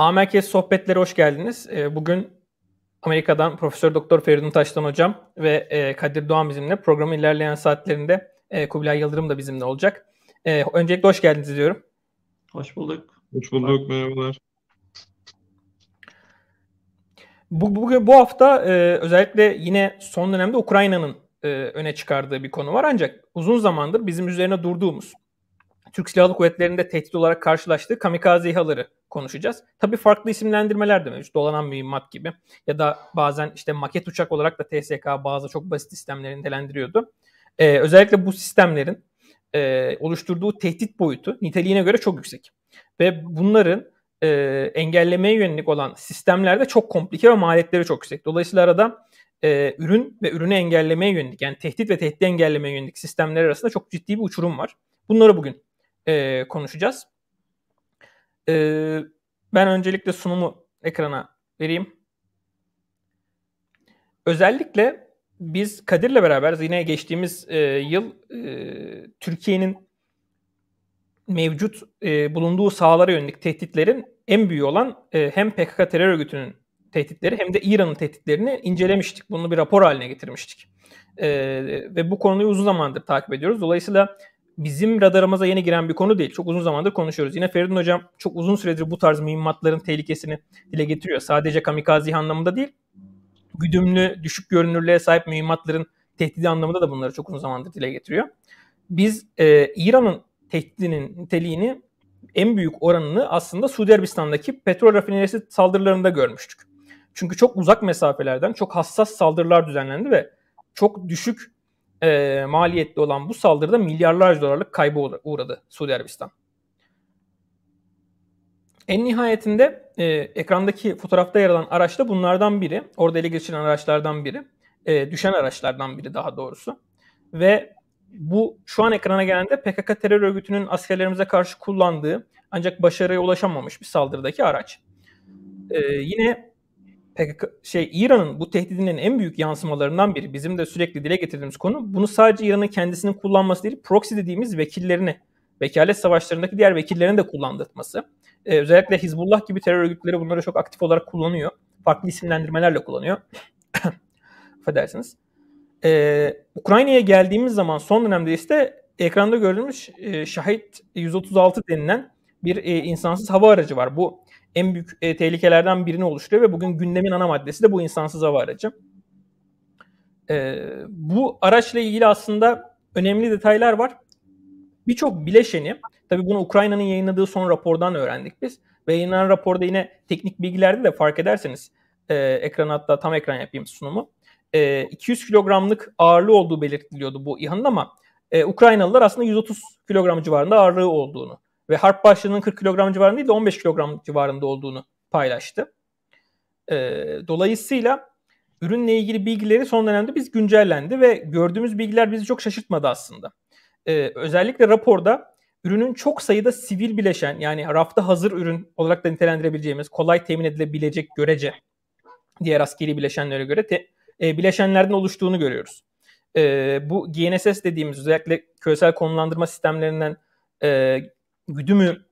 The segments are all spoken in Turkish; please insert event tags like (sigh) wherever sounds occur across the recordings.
A sohbetleri hoş geldiniz. Ee, bugün Amerika'dan Profesör Doktor Feridun Taştan hocam ve e, Kadir Doğan bizimle. Programın ilerleyen saatlerinde e, Kubilay Yıldırım da bizimle olacak. E, öncelikle hoş geldiniz diyorum. Hoş bulduk. Hoş bulduk, merhabalar. Bu, bugün bu hafta e, özellikle yine son dönemde Ukrayna'nın e, öne çıkardığı bir konu var. Ancak uzun zamandır bizim üzerine durduğumuz Türk Silahlı Kuvvetleri'nde tehdit olarak karşılaştığı kamikaze İHA'ları konuşacağız. Tabii farklı isimlendirmeler de mevcut. Dolanan mühimmat gibi ya da bazen işte maket uçak olarak da TSK bazı çok basit sistemleri nitelendiriyordu. Ee, özellikle bu sistemlerin e, oluşturduğu tehdit boyutu niteliğine göre çok yüksek. Ve bunların e, engellemeye yönelik olan sistemlerde çok komplike ve maliyetleri çok yüksek. Dolayısıyla arada e, ürün ve ürünü engellemeye yönelik yani tehdit ve tehdit engellemeye yönelik sistemler arasında çok ciddi bir uçurum var. Bunları bugün e, konuşacağız. E, ben öncelikle sunumu ekrana vereyim. Özellikle biz Kadir'le beraber yine geçtiğimiz e, yıl e, Türkiye'nin mevcut e, bulunduğu sahalara yönelik tehditlerin en büyüğü olan e, hem PKK terör örgütünün tehditleri hem de İran'ın tehditlerini incelemiştik. Bunu bir rapor haline getirmiştik. E, ve bu konuyu uzun zamandır takip ediyoruz. Dolayısıyla bizim radarımıza yeni giren bir konu değil. Çok uzun zamandır konuşuyoruz. Yine Feridun Hocam çok uzun süredir bu tarz mühimmatların tehlikesini dile getiriyor. Sadece kamikaze anlamında değil, güdümlü, düşük görünürlüğe sahip mühimmatların tehdidi anlamında da bunları çok uzun zamandır dile getiriyor. Biz e, İran'ın tehdidinin niteliğini en büyük oranını aslında Suudi Arabistan'daki petrol rafinerisi saldırılarında görmüştük. Çünkü çok uzak mesafelerden çok hassas saldırılar düzenlendi ve çok düşük e, maliyetli olan bu saldırıda milyarlarca dolarlık kaybı uğradı Suudi Arabistan. En nihayetinde e, ekrandaki fotoğrafta yer alan araç da bunlardan biri. Orada ele geçirilen araçlardan biri. E, düşen araçlardan biri daha doğrusu. Ve bu şu an ekrana gelen de PKK terör örgütünün askerlerimize karşı kullandığı ancak başarıya ulaşamamış bir saldırıdaki araç. E, yine PKK, şey İran'ın bu tehdidinin en büyük yansımalarından biri bizim de sürekli dile getirdiğimiz konu bunu sadece İran'ın kendisinin kullanması değil proxy dediğimiz vekillerini vekalet savaşlarındaki diğer vekillerini de kullandırması. Ee, özellikle Hizbullah gibi terör örgütleri bunları çok aktif olarak kullanıyor. Farklı isimlendirmelerle kullanıyor. (coughs) Affedersiniz. Ee, Ukrayna'ya geldiğimiz zaman son dönemde ise ekranda gördüğümüz e, Şahit 136 denilen bir e, insansız hava aracı var. Bu en büyük e, tehlikelerden birini oluşturuyor ve bugün gündemin ana maddesi de bu insansız hava aracı. E, bu araçla ilgili aslında önemli detaylar var. Birçok bileşeni, tabii bunu Ukrayna'nın yayınladığı son rapordan öğrendik biz. Ve yayınlanan raporda yine teknik bilgilerde de fark ederseniz, e, ekranı hatta tam ekran yapayım sunumu. E, 200 kilogramlık ağırlığı olduğu belirtiliyordu bu İHA'nın ama e, Ukraynalılar aslında 130 kilogram civarında ağırlığı olduğunu ve harp başlığının 40 kilogram civarında değil de 15 kilogram civarında olduğunu paylaştı. E, dolayısıyla ürünle ilgili bilgileri son dönemde biz güncellendi ve gördüğümüz bilgiler bizi çok şaşırtmadı aslında. E, özellikle raporda ürünün çok sayıda sivil bileşen yani rafta hazır ürün olarak da nitelendirebileceğimiz kolay temin edilebilecek görece diğer askeri bileşenlere göre te, e, bileşenlerden oluştuğunu görüyoruz. E, bu GNSS dediğimiz özellikle küresel konumlandırma sistemlerinden e, güdümü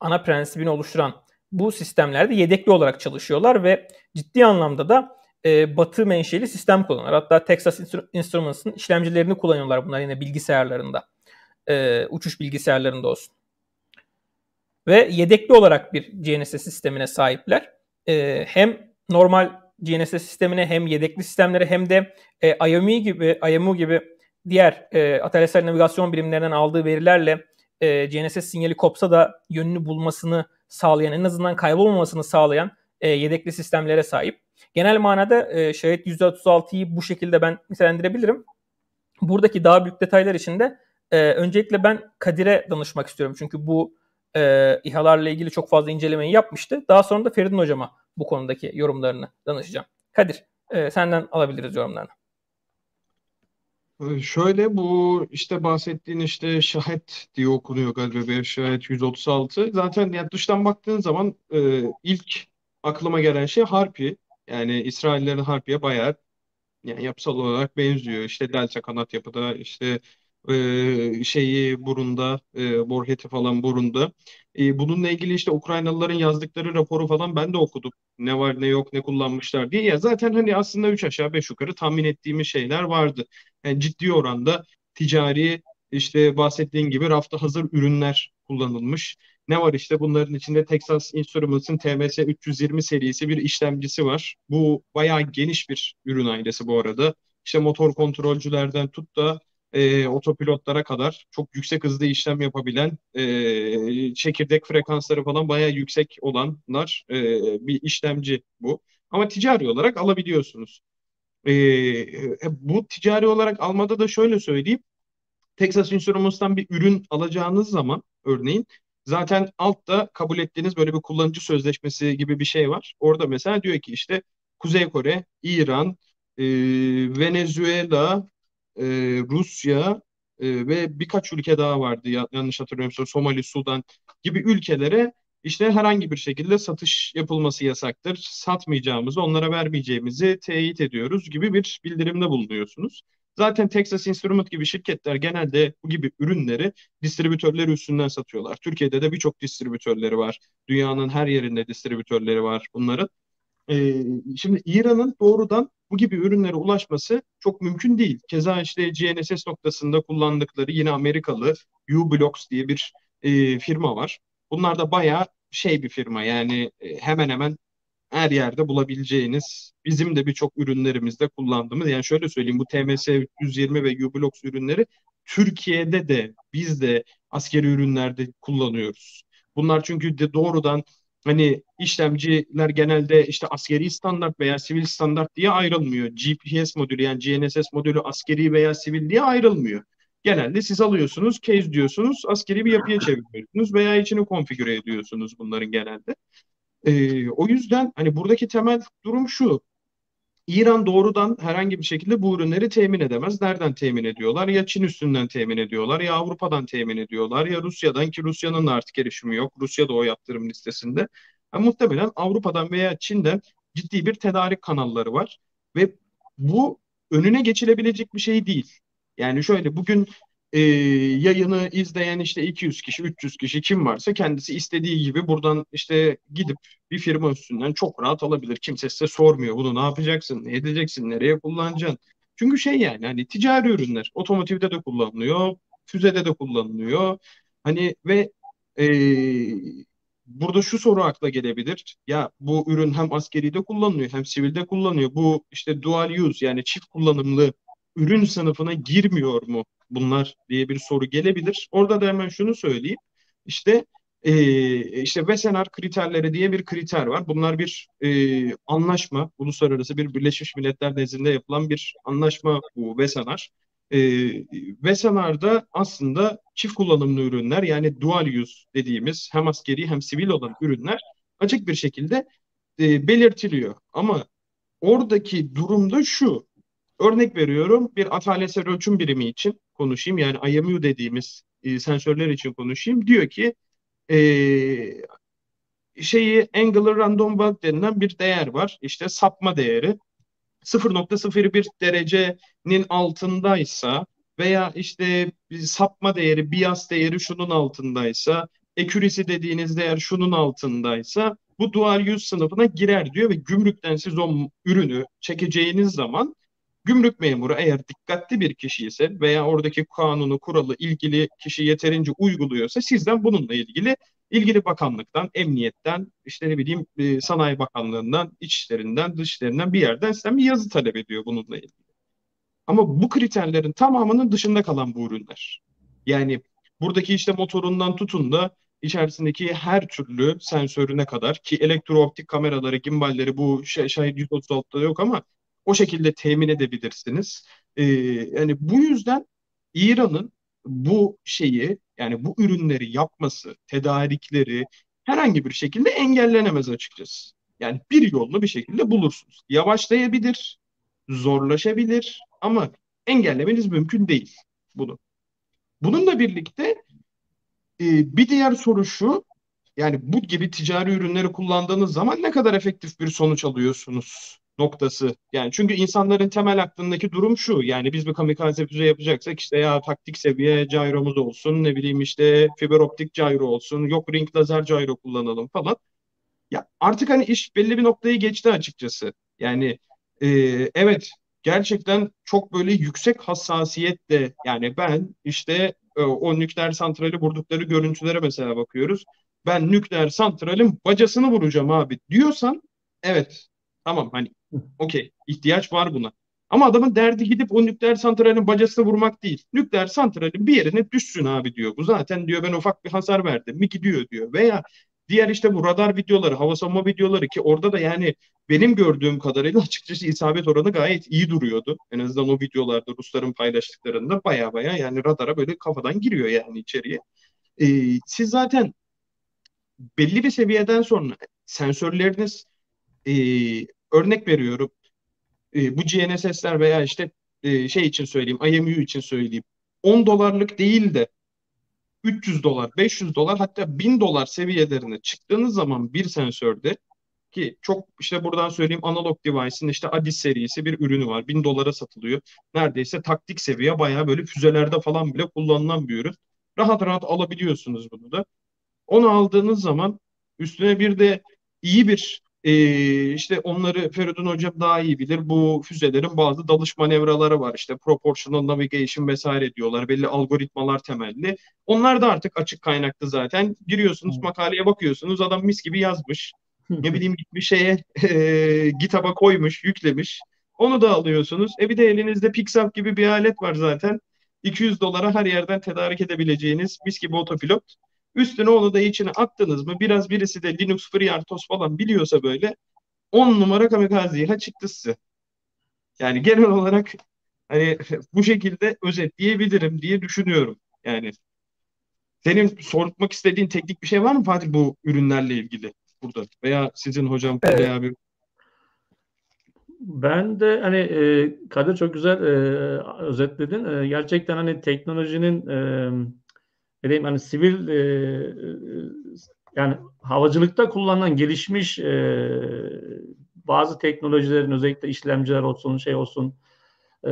ana prensibini oluşturan bu sistemlerde yedekli olarak çalışıyorlar ve ciddi anlamda da e, batı menşeli sistem kullanıyorlar. Hatta Texas Instruments'ın işlemcilerini kullanıyorlar bunlar yine bilgisayarlarında. E, uçuş bilgisayarlarında olsun. Ve yedekli olarak bir GNSS sistemine sahipler. E, hem normal GNSS sistemine hem yedekli sistemlere hem de e, IMU gibi IMU gibi diğer e, ataletsel navigasyon birimlerinden aldığı verilerle e, GNSS sinyali kopsa da yönünü bulmasını sağlayan, en azından kaybolmamasını sağlayan e, yedekli sistemlere sahip. Genel manada e, Şahit 136'yı bu şekilde ben nitelendirebilirim. Buradaki daha büyük detaylar için de e, öncelikle ben Kadir'e danışmak istiyorum. Çünkü bu e, İHA'larla ilgili çok fazla incelemeyi yapmıştı. Daha sonra da Feridun Hocam'a bu konudaki yorumlarını danışacağım. Kadir, e, senden alabiliriz yorumlarını. Ee, şöyle bu işte bahsettiğin işte şahit diye okunuyor galiba bir şahit 136. Zaten yani dıştan baktığın zaman e, ilk aklıma gelen şey Harpi. Yani İsraillerin Harpi'ye bayağı yani yapısal olarak benziyor. İşte delta kanat yapıda işte e, şeyi burunda, e, Borhet'i falan burunda. E, bununla ilgili işte Ukraynalıların yazdıkları raporu falan ben de okudum. Ne var ne yok ne kullanmışlar diye. Ya zaten hani aslında üç aşağı beş yukarı tahmin ettiğimiz şeyler vardı. Yani ciddi oranda ticari işte bahsettiğin gibi rafta hazır ürünler kullanılmış. Ne var işte bunların içinde Texas Instruments'ın TMS 320 serisi bir işlemcisi var. Bu bayağı geniş bir ürün ailesi bu arada. İşte motor kontrolcülerden tut da e, otopilotlara kadar çok yüksek hızlı işlem yapabilen e, çekirdek frekansları falan bayağı yüksek olanlar e, bir işlemci bu. Ama ticari olarak alabiliyorsunuz. E, e, bu ticari olarak almada da şöyle söyleyeyim. Texas Instruments'tan bir ürün alacağınız zaman örneğin zaten altta kabul ettiğiniz böyle bir kullanıcı sözleşmesi gibi bir şey var. Orada mesela diyor ki işte Kuzey Kore, İran, e, Venezuela, e, Rusya e, ve birkaç ülke daha vardı ya, yanlış hatırlamıyorsam Somali, Sudan gibi ülkelere işte herhangi bir şekilde satış yapılması yasaktır. Satmayacağımızı, onlara vermeyeceğimizi teyit ediyoruz gibi bir bildirimde bulunuyorsunuz. Zaten Texas Instrument gibi şirketler genelde bu gibi ürünleri distribütörleri üstünden satıyorlar. Türkiye'de de birçok distribütörleri var. Dünyanın her yerinde distribütörleri var bunların. Ee, şimdi İran'ın doğrudan bu gibi ürünlere ulaşması çok mümkün değil. Keza işte GNSS noktasında kullandıkları yine Amerikalı U-Blocks diye bir e, firma var. Bunlar da bayağı şey bir firma yani e, hemen hemen her yerde bulabileceğiniz bizim de birçok ürünlerimizde kullandığımız yani şöyle söyleyeyim bu TMS 320 ve U-Blocks ürünleri Türkiye'de de biz de askeri ürünlerde kullanıyoruz. Bunlar çünkü de doğrudan hani işlemciler genelde işte askeri standart veya sivil standart diye ayrılmıyor. GPS modülü yani GNSS modülü askeri veya sivil diye ayrılmıyor. Genelde siz alıyorsunuz, case diyorsunuz, askeri bir yapıya çeviriyorsunuz veya içini konfigüre ediyorsunuz bunların genelde. Ee, o yüzden hani buradaki temel durum şu. İran doğrudan herhangi bir şekilde bu ürünleri temin edemez. Nereden temin ediyorlar? Ya Çin üstünden temin ediyorlar, ya Avrupa'dan temin ediyorlar, ya Rusya'dan ki Rusya'nın artık erişimi yok. Rusya da o yaptırım listesinde. Yani muhtemelen Avrupa'dan veya Çin'den ciddi bir tedarik kanalları var ve bu önüne geçilebilecek bir şey değil. Yani şöyle bugün e, yayını izleyen işte 200 kişi, 300 kişi kim varsa kendisi istediği gibi buradan işte gidip bir firma üstünden çok rahat alabilir. Kimse size sormuyor bunu ne yapacaksın, ne edeceksin, nereye kullanacaksın. Çünkü şey yani hani ticari ürünler otomotivde de kullanılıyor, füzede de kullanılıyor. Hani ve e, burada şu soru akla gelebilir. Ya bu ürün hem askeri de kullanılıyor hem sivilde kullanılıyor. Bu işte dual use yani çift kullanımlı ürün sınıfına girmiyor mu bunlar diye bir soru gelebilir. Orada da hemen şunu söyleyeyim. İşte e, işte Wesenar kriterleri diye bir kriter var. Bunlar bir e, anlaşma, uluslararası bir Birleşmiş Milletler nezdinde yapılan bir anlaşma bu Wesenar. E, Wesenar'da aslında çift kullanımlı ürünler yani dual use dediğimiz hem askeri hem sivil olan ürünler açık bir şekilde e, belirtiliyor. Ama oradaki durumda şu. Örnek veriyorum bir atalesel ölçüm birimi için konuşayım. Yani IMU dediğimiz e, sensörler için konuşayım. Diyor ki e, şeyi angular random walk denilen bir değer var. İşte sapma değeri. 0.01 derecenin altındaysa veya işte sapma değeri, bias değeri şunun altındaysa, accuracy dediğiniz değer şunun altındaysa bu dual use sınıfına girer diyor ve gümrükten siz o ürünü çekeceğiniz zaman Gümrük memuru eğer dikkatli bir kişi ise veya oradaki kanunu, kuralı ilgili kişi yeterince uyguluyorsa sizden bununla ilgili ilgili bakanlıktan, emniyetten, işte ne bileyim e, Sanayi Bakanlığından, İçişlerinden, Dışişlerinden bir yerden sizden bir yazı talep ediyor bununla ilgili. Ama bu kriterlerin tamamının dışında kalan bu ürünler. Yani buradaki işte motorundan tutun da içerisindeki her türlü sensörüne kadar ki elektrooptik kameraları, gimballeri bu şey, şahit 136'da yok ama o şekilde temin edebilirsiniz. E, yani bu yüzden İran'ın bu şeyi yani bu ürünleri yapması, tedarikleri herhangi bir şekilde engellenemez açıkçası. Yani bir yolunu bir şekilde bulursunuz. Yavaşlayabilir, zorlaşabilir ama engellemeniz mümkün değil bunu. Bununla birlikte e, bir diğer soru şu, yani bu gibi ticari ürünleri kullandığınız zaman ne kadar efektif bir sonuç alıyorsunuz noktası. Yani çünkü insanların temel aklındaki durum şu. Yani biz bir kamikaze füze yapacaksak işte ya taktik seviye gyromuz olsun, ne bileyim işte fiber optik gyro olsun, yok ring lazer gyro kullanalım falan. Ya artık hani iş belli bir noktayı geçti açıkçası. Yani e, evet gerçekten çok böyle yüksek hassasiyetle yani ben işte e, o nükleer santrali vurdukları görüntülere mesela bakıyoruz. Ben nükleer santralin bacasını vuracağım abi diyorsan evet tamam hani okey ihtiyaç var buna. Ama adamın derdi gidip o nükleer santralin bacasını vurmak değil. Nükleer santralin bir yerine düşsün abi diyor. Bu zaten diyor ben ufak bir hasar verdim mi gidiyor diyor. Veya Diğer işte bu radar videoları, hava savunma videoları ki orada da yani benim gördüğüm kadarıyla (laughs) açıkçası isabet oranı gayet iyi duruyordu. En azından o videolarda Rusların paylaştıklarında baya baya yani radara böyle kafadan giriyor yani içeriye. Ee, siz zaten belli bir seviyeden sonra sensörleriniz e, örnek veriyorum e, bu GNSS'ler veya işte e, şey için söyleyeyim IMU için söyleyeyim 10 dolarlık değil de 300 dolar, 500 dolar hatta 1000 dolar seviyelerine çıktığınız zaman bir sensörde ki çok işte buradan söyleyeyim analog device'in işte Adis serisi bir ürünü var. 1000 dolara satılıyor. Neredeyse taktik seviye bayağı böyle füzelerde falan bile kullanılan bir ürün. Rahat rahat alabiliyorsunuz bunu da. Onu aldığınız zaman üstüne bir de iyi bir e, işte onları Feridun Hocam daha iyi bilir. Bu füzelerin bazı dalış manevraları var. İşte proportional navigation vesaire diyorlar. Belli algoritmalar temelli. Onlar da artık açık kaynaklı zaten. Giriyorsunuz makaleye bakıyorsunuz. Adam mis gibi yazmış. (laughs) ne bileyim bir şeye e, GitHub'a koymuş, yüklemiş. Onu da alıyorsunuz. E bir de elinizde Pixel gibi bir alet var zaten. 200 dolara her yerden tedarik edebileceğiniz mis gibi otopilot. Üstüne onu da içine attınız mı biraz birisi de Linux FreeRTOS falan biliyorsa böyle 10 numara kamikaze ha çıktı size. Yani genel olarak hani bu şekilde özetleyebilirim diye düşünüyorum. Yani senin sormak istediğin teknik bir şey var mı Fatih bu ürünlerle ilgili burada veya sizin hocam evet. veya bir ben de hani e, Kadir çok güzel e, özetledin. E, gerçekten hani teknolojinin e, diyeyim hani sivil e, e, yani havacılıkta kullanılan gelişmiş e, bazı teknolojilerin özellikle işlemciler olsun şey olsun e,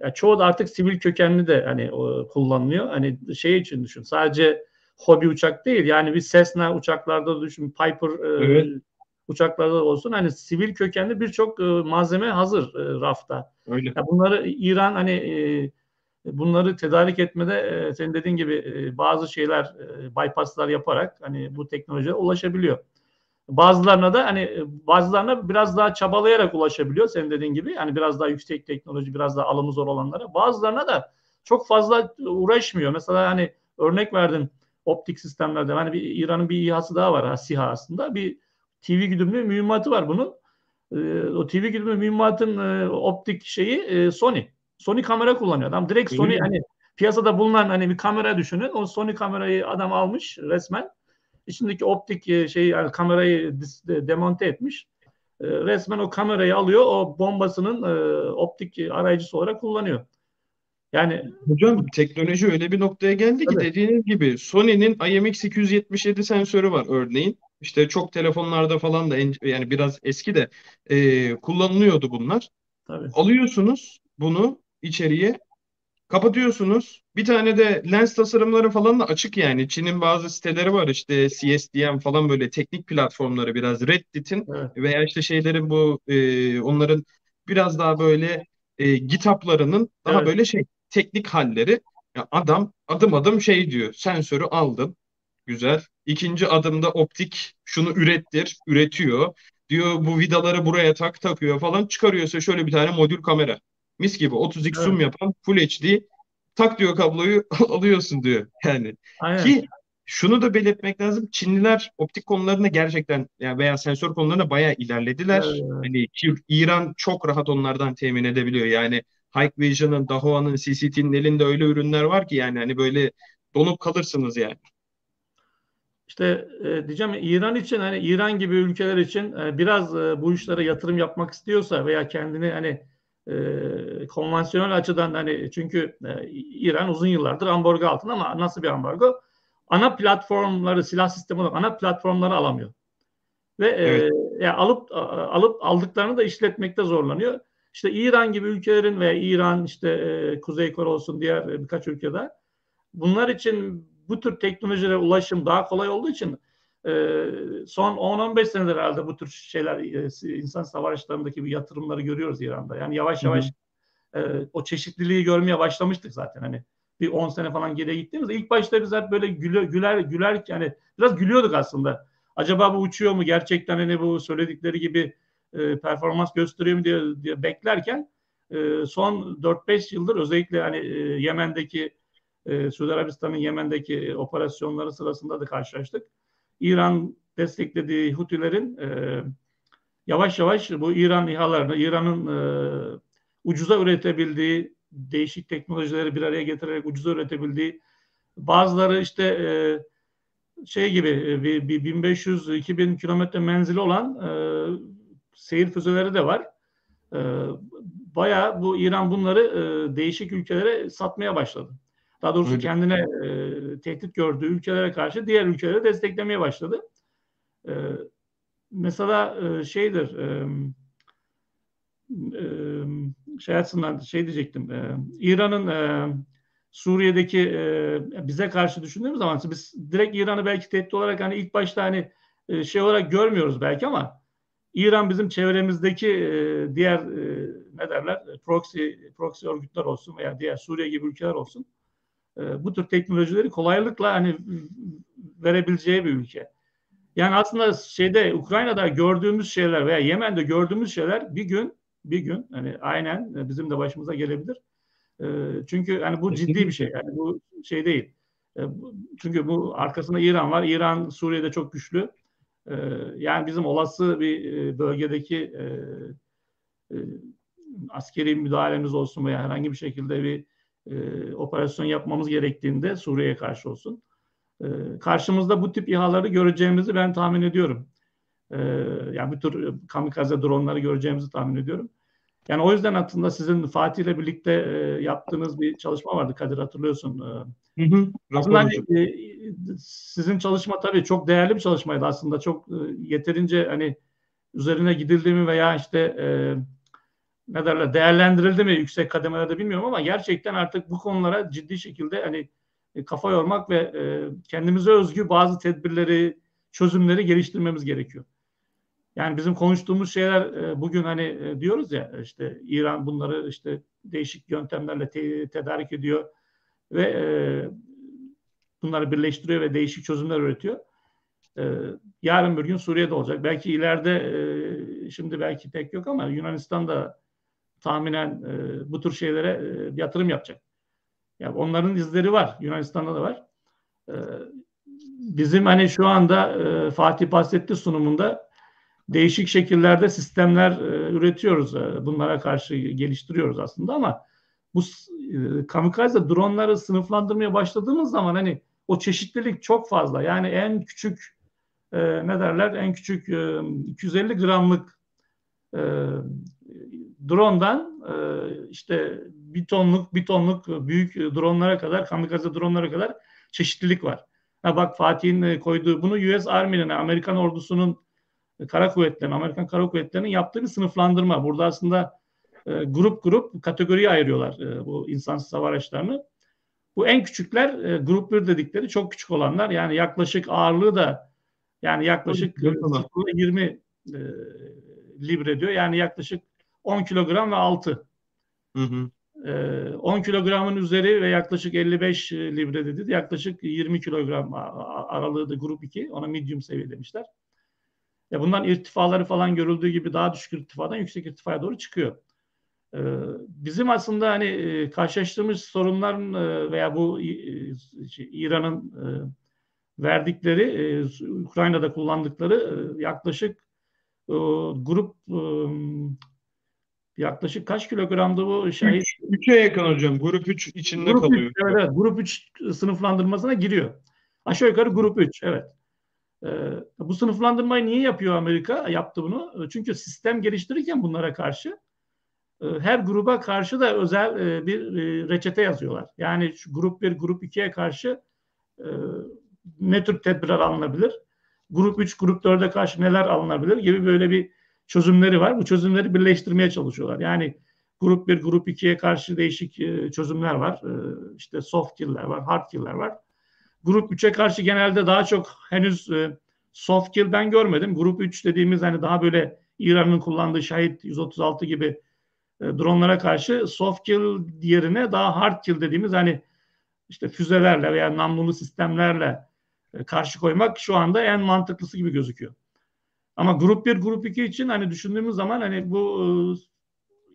yani çoğu da artık sivil kökenli de hani o, kullanılıyor. Hani şey için düşün sadece hobi uçak değil yani bir Cessna uçaklarda düşün Piper e, evet. uçaklarda olsun hani sivil kökenli birçok e, malzeme hazır e, rafta. Öyle. Yani bunları İran hani e, bunları tedarik etmede e, senin dediğin gibi e, bazı şeyler e, bypasslar yaparak hani bu teknolojiye ulaşabiliyor. Bazılarına da hani bazılarına biraz daha çabalayarak ulaşabiliyor senin dediğin gibi. Yani biraz daha yüksek teknoloji, biraz daha alımı zor olanlara. Bazılarına da çok fazla uğraşmıyor. Mesela hani örnek verdim optik sistemlerde. Hani bir İran'ın bir İHA'sı daha var ha, SİHA aslında. Bir TV güdümlü mühimmatı var bunun. E, o TV güdümlü mühimmatın e, optik şeyi e, Sony. Sony kamera kullanıyor adam. Direkt Sony hani piyasada bulunan hani bir kamera düşünün. O Sony kamerayı adam almış resmen. İçindeki optik şeyi yani kamerayı demonte etmiş. E, resmen o kamerayı alıyor. O bombasının e, optik arayıcısı olarak kullanıyor. Yani hocam teknoloji öyle bir noktaya geldi ki dediğiniz gibi Sony'nin IMX277 sensörü var örneğin. İşte çok telefonlarda falan da yani biraz eski de e, kullanılıyordu bunlar. Tabii. Alıyorsunuz bunu içeriye. Kapatıyorsunuz. Bir tane de lens tasarımları falan da açık yani. Çin'in bazı siteleri var işte CSDM falan böyle teknik platformları biraz Reddit'in evet. veya işte şeylerin bu e, onların biraz daha böyle e, GitHub'larının daha evet. böyle şey teknik halleri. Ya adam adım adım şey diyor. Sensörü aldım. Güzel. İkinci adımda optik şunu ürettir. Üretiyor. Diyor bu vidaları buraya tak takıyor falan. Çıkarıyorsa şöyle bir tane modül kamera. Mis gibi 30x evet. zoom yapan Full HD tak diyor kabloyu (laughs) alıyorsun diyor yani. Aynen. Ki şunu da belirtmek lazım. Çinliler optik konularında gerçekten yani veya sensör konularında bayağı ilerlediler. Evet. Hani İran çok rahat onlardan temin edebiliyor. Yani Hikvision'ın, Dahua'nın, CCT'nin elinde öyle ürünler var ki yani hani böyle donup kalırsınız yani. İşte e, diyeceğim İran için hani İran gibi ülkeler için e, biraz e, bu işlere yatırım yapmak istiyorsa veya kendini hani e, konvansiyonel açıdan hani çünkü e, İran uzun yıllardır ambargo altında ama nasıl bir ambargo? Ana platformları silah sistemi olarak ana platformları alamıyor. Ve e, evet. yani alıp alıp aldıklarını da işletmekte zorlanıyor. İşte İran gibi ülkelerin ve İran işte e, Kuzey Kore olsun diğer e, birkaç ülkede bunlar için bu tür teknolojilere ulaşım daha kolay olduğu için e, son 10-15 senedir herhalde bu tür şeyler e, insan savaşlarındaki bir yatırımları görüyoruz İran'da. Yani yavaş yavaş e, o çeşitliliği görmeye başlamıştık zaten hani bir 10 sene falan geriye gittiğimizde ilk başta biz hep böyle güler güler, güler yani biraz gülüyorduk aslında. Acaba bu uçuyor mu gerçekten hani bu söyledikleri gibi e, performans gösteriyor mu diye, diye beklerken e, son 4-5 yıldır özellikle hani e, Yemen'deki e, Suudi Arabistan'ın Yemen'deki operasyonları sırasında da karşılaştık. İran desteklediği Hutilerin e, yavaş yavaş bu İran İHA'larını, İran'ın e, ucuza üretebildiği değişik teknolojileri bir araya getirerek ucuza üretebildiği bazıları işte e, şey gibi e, bir, bir 1500-2000 kilometre menzili olan e, seyir füzeleri de var. E, bayağı bu İran bunları e, değişik ülkelere satmaya başladı. Daha doğrusu Öyle. kendine e, tehdit gördüğü ülkelere karşı diğer ülkeleri desteklemeye başladı. E, mesela e, şeydir e, e, şey açısından şey diyecektim. E, İran'ın e, Suriye'deki e, bize karşı düşündüğümüz zaman biz direkt İran'ı belki tehdit olarak hani ilk başta hani e, şey olarak görmüyoruz belki ama İran bizim çevremizdeki e, diğer e, ne derler proxy proxy örgütler olsun veya diğer Suriye gibi ülkeler olsun e, bu tür teknolojileri kolaylıkla hani verebileceği bir ülke. Yani aslında şeyde Ukrayna'da gördüğümüz şeyler veya Yemen'de gördüğümüz şeyler bir gün bir gün hani aynen bizim de başımıza gelebilir. E, çünkü hani bu ciddi bir şey. Yani bu şey değil. E, çünkü bu arkasında İran var. İran Suriye'de çok güçlü. E, yani bizim olası bir e, bölgedeki e, e, askeri müdahalemiz olsun veya herhangi bir şekilde bir e, operasyon yapmamız gerektiğinde Suriye'ye karşı olsun. E, karşımızda bu tip İHA'ları göreceğimizi ben tahmin ediyorum. E, yani bu tür kamikaze dronları göreceğimizi tahmin ediyorum. Yani o yüzden aslında sizin Fatih ile birlikte e, yaptığınız bir çalışma vardı Kadir hatırlıyorsun. E, hı hı, aslında hani, e, sizin çalışma tabii çok değerli bir çalışmaydı aslında. Çok e, yeterince hani üzerine gidildi mi veya işte e, ne derler değerlendirildi mi yüksek kademelerde bilmiyorum ama gerçekten artık bu konulara ciddi şekilde hani e, kafa yormak ve e, kendimize özgü bazı tedbirleri, çözümleri geliştirmemiz gerekiyor. Yani bizim konuştuğumuz şeyler e, bugün hani e, diyoruz ya işte İran bunları işte değişik yöntemlerle te- tedarik ediyor ve e, bunları birleştiriyor ve değişik çözümler üretiyor. E, yarın bir gün Suriye'de olacak. Belki ileride e, şimdi belki pek yok ama Yunanistan'da tahminen e, bu tür şeylere e, yatırım yapacak. Yani onların izleri var. Yunanistan'da da var. E, bizim hani şu anda e, Fatih bahsetti sunumunda değişik şekillerde sistemler e, üretiyoruz. E, bunlara karşı geliştiriyoruz aslında ama bu e, kamikaze dronları sınıflandırmaya başladığımız zaman hani o çeşitlilik çok fazla. Yani en küçük e, ne derler en küçük e, 250 gramlık e, drone'dan e, işte bir tonluk bir tonluk büyük dronlara kadar kamikaze dronlara kadar çeşitlilik var. Ha bak Fatih'in e, koyduğu bunu US Army'nin Amerikan ordusunun kara kuvvetlerinin Amerikan kara kuvvetlerinin yaptığı bir sınıflandırma. Burada aslında e, grup grup kategoriye ayırıyorlar e, bu insansız hava araçlarını. Bu en küçükler e, grup 1 dedikleri çok küçük olanlar yani yaklaşık ağırlığı da yani yaklaşık 20 e, libre diyor. Yani yaklaşık 10 kilogram ve altı. Hı hı. E, 10 kilogramın üzeri ve yaklaşık 55 libre dedi. Yaklaşık 20 kilogram aralığı da grup 2. Ona medium seviye demişler. Ya bundan irtifaları falan görüldüğü gibi daha düşük irtifadan yüksek irtifaya doğru çıkıyor. Ee, bizim aslında hani e, karşılaştığımız sorunların e, veya bu e, şey, İran'ın verdikleri Ukrayna'da kullandıkları yaklaşık grup yaklaşık kaç kilogramdı bu şahit? 3'e yakın hocam. Grup 3 içinde grup kalıyor. 3, evet, evet. Grup 3 sınıflandırmasına giriyor. Aşağı yukarı grup 3. Evet. Ee, bu sınıflandırmayı niye yapıyor Amerika? Yaptı bunu. Çünkü sistem geliştirirken bunlara karşı e, her gruba karşı da özel e, bir e, reçete yazıyorlar. Yani şu grup 1, grup 2'ye karşı ne tür tedbirler alınabilir? grup 3, grup 4'e karşı neler alınabilir gibi böyle bir çözümleri var. Bu çözümleri birleştirmeye çalışıyorlar. Yani grup 1, grup 2'ye karşı değişik e, çözümler var. E, işte soft kill'ler var, hard kill'ler var. Grup 3'e karşı genelde daha çok henüz e, soft kill ben görmedim. Grup 3 dediğimiz hani daha böyle İran'ın kullandığı Şahit 136 gibi e, dronlara karşı soft kill yerine daha hard kill dediğimiz hani işte füzelerle veya namlulu sistemlerle karşı koymak şu anda en mantıklısı gibi gözüküyor. Ama grup 1, grup 2 için hani düşündüğümüz zaman hani bu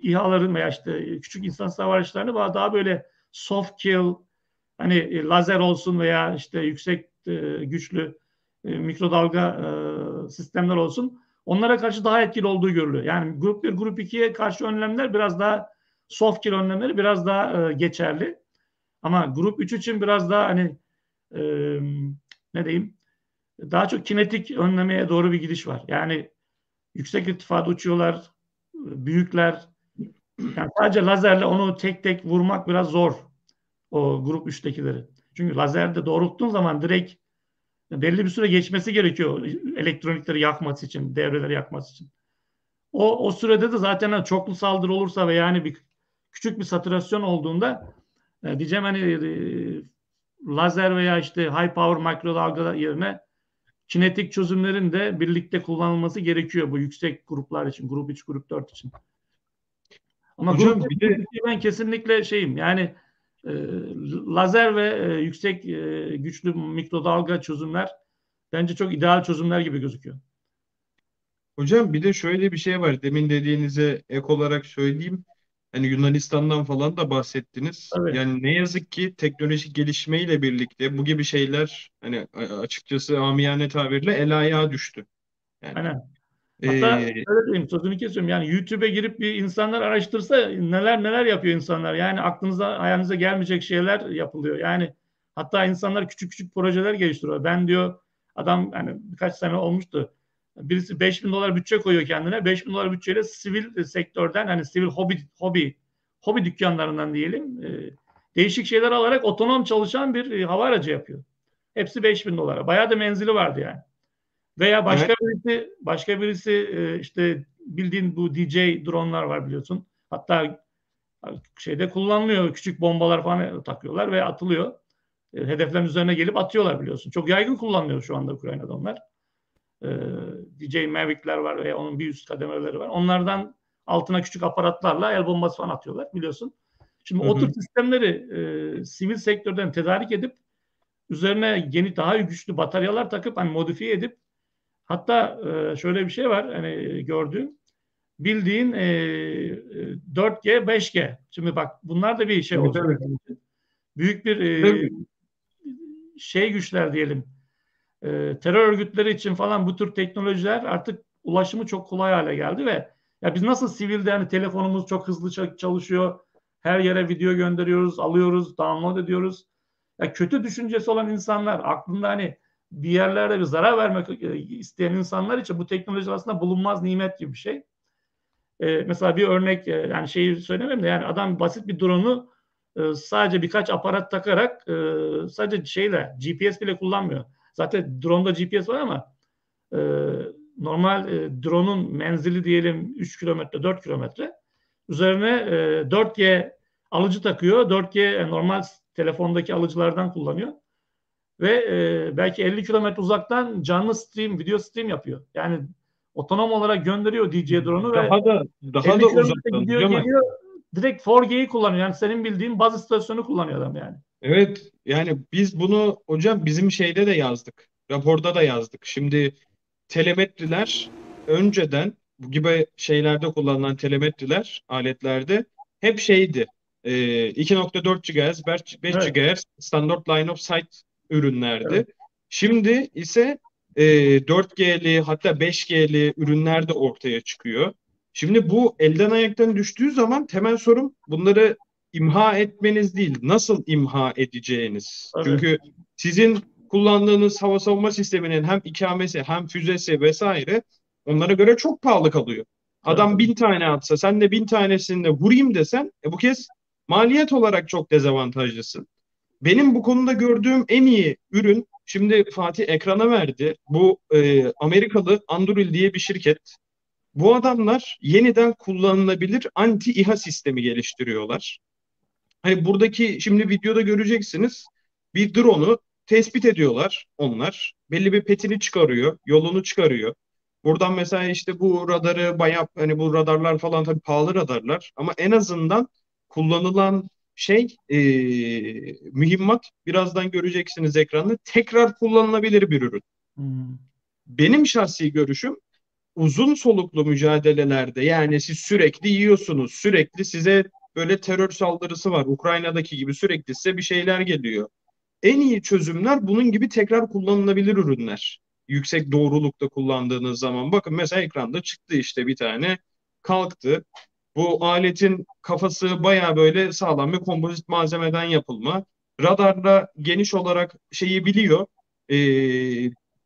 e, İHA'ların veya işte küçük insan savaşlarını daha böyle soft kill hani e, lazer olsun veya işte yüksek e, güçlü e, mikrodalga e, sistemler olsun onlara karşı daha etkili olduğu görülüyor. Yani grup 1, grup 2'ye karşı önlemler biraz daha soft kill önlemleri biraz daha e, geçerli. Ama grup 3 için biraz daha hani e, ne diyeyim daha çok kinetik önlemeye doğru bir gidiş var. Yani yüksek irtifada uçuyorlar, büyükler. Yani sadece lazerle onu tek tek vurmak biraz zor. O grup 3'tekileri. Çünkü lazerde doğrulttuğun zaman direkt belli bir süre geçmesi gerekiyor elektronikleri yakması için, devreleri yakması için. O, o sürede de zaten çoklu saldırı olursa ve yani bir küçük bir saturasyon olduğunda e, diyeceğim hani e, lazer veya işte high power mikrodalga yerine kinetik çözümlerin de birlikte kullanılması gerekiyor bu yüksek gruplar için. Grup 3, grup 4 için. Ama Hocam, grup bir de... ben kesinlikle şeyim yani e, lazer ve e, yüksek e, güçlü mikrodalga çözümler bence çok ideal çözümler gibi gözüküyor. Hocam bir de şöyle bir şey var. Demin dediğinize ek olarak söyleyeyim. Hani Yunanistan'dan falan da bahsettiniz. Evet. Yani ne yazık ki teknolojik gelişmeyle birlikte bu gibi şeyler hani açıkçası amiyane tabirle el ayağa düştü. Yani, Aynen. Hatta ee, öyle diyeyim sözünü kesiyorum. Yani YouTube'e girip bir insanlar araştırsa neler neler yapıyor insanlar. Yani aklınıza hayalinize gelmeyecek şeyler yapılıyor. Yani hatta insanlar küçük küçük projeler geliştiriyor. Ben diyor adam hani birkaç sene olmuştu. Birisi 5 bin dolar bütçe koyuyor kendine. 5 bin dolar bütçeyle sivil sektörden hani sivil hobi hobi hobi dükkanlarından diyelim e, değişik şeyler alarak otonom çalışan bir e, hava aracı yapıyor. Hepsi 5 bin dolara. Bayağı da menzili vardı yani. Veya başka evet. birisi başka birisi e, işte bildiğin bu DJ dronlar var biliyorsun. Hatta şeyde kullanılıyor. Küçük bombalar falan takıyorlar ve atılıyor. Hedeflerin üzerine gelip atıyorlar biliyorsun. Çok yaygın kullanılıyor şu anda Ukrayna'da onlar e, DJ Mavic'ler var veya onun bir üst kademeleri var. Onlardan altına küçük aparatlarla el bombası falan atıyorlar biliyorsun. Şimdi hı hı. o tür sistemleri e, sivil sektörden tedarik edip üzerine yeni daha güçlü bataryalar takıp hani modifiye edip hatta e, şöyle bir şey var hani gördüğüm bildiğin e, 4G 5G. Şimdi bak bunlar da bir şey olacak. Büyük bir e, şey güçler diyelim e, terör örgütleri için falan bu tür teknolojiler artık ulaşımı çok kolay hale geldi ve ya biz nasıl sivilde hani telefonumuz çok hızlı çalışıyor. Her yere video gönderiyoruz, alıyoruz, download ediyoruz. Ya kötü düşüncesi olan insanlar aklında hani bir yerlerde bir zarar vermek e, isteyen insanlar için bu teknoloji aslında bulunmaz nimet gibi bir şey. Ee, mesela bir örnek e, yani şeyi söylemem de yani adam basit bir drone'u e, sadece birkaç aparat takarak sadece şeyle GPS bile kullanmıyor. Zaten drone'da GPS var ama e, normal e, drone'un menzili diyelim 3 kilometre 4 kilometre. Üzerine e, 4G alıcı takıyor. 4G normal telefondaki alıcılardan kullanıyor. Ve e, belki 50 kilometre uzaktan canlı stream, video stream yapıyor. Yani otonom olarak gönderiyor DJ drone'u ve daha da daha da uzaktan gidiyor, geliyor, direkt 4G'yi kullanıyor. Yani senin bildiğin baz istasyonu kullanıyor adam yani. Evet yani biz bunu hocam bizim şeyde de yazdık. Raporda da yazdık. Şimdi telemetriler önceden bu gibi şeylerde kullanılan telemetriler aletlerde hep şeydi. E, 2.4 GHz, 5 evet. GHz standart line of sight ürünlerdi. Evet. Şimdi ise e, 4G'li hatta 5G'li ürünler de ortaya çıkıyor. Şimdi bu elden ayaktan düştüğü zaman temel sorun bunları imha etmeniz değil, nasıl imha edeceğiniz. Evet. Çünkü sizin kullandığınız hava savunma sisteminin hem ikamesi hem füzesi vesaire onlara göre çok pahalı kalıyor. Adam evet. bin tane atsa sen de bin tanesini de vurayım desen e bu kez maliyet olarak çok dezavantajlısın. benim bu konuda gördüğüm en iyi ürün şimdi Fatih ekrana verdi. Bu e, Amerikalı Anduril diye bir şirket. Bu adamlar yeniden kullanılabilir anti İHA sistemi geliştiriyorlar. Hani buradaki şimdi videoda göreceksiniz bir drone'u tespit ediyorlar onlar. Belli bir petini çıkarıyor, yolunu çıkarıyor. Buradan mesela işte bu radarı bayağı hani bu radarlar falan tabii pahalı radarlar ama en azından kullanılan şey e, mühimmat birazdan göreceksiniz ekranda tekrar kullanılabilir bir ürün. Hmm. Benim şahsi görüşüm uzun soluklu mücadelelerde yani siz sürekli yiyorsunuz sürekli size böyle terör saldırısı var Ukrayna'daki gibi sürekli size bir şeyler geliyor. En iyi çözümler bunun gibi tekrar kullanılabilir ürünler. Yüksek doğrulukta kullandığınız zaman bakın mesela ekranda çıktı işte bir tane kalktı bu aletin kafası baya böyle sağlam bir kompozit malzemeden yapılma. Radarla geniş olarak şeyi biliyor. E,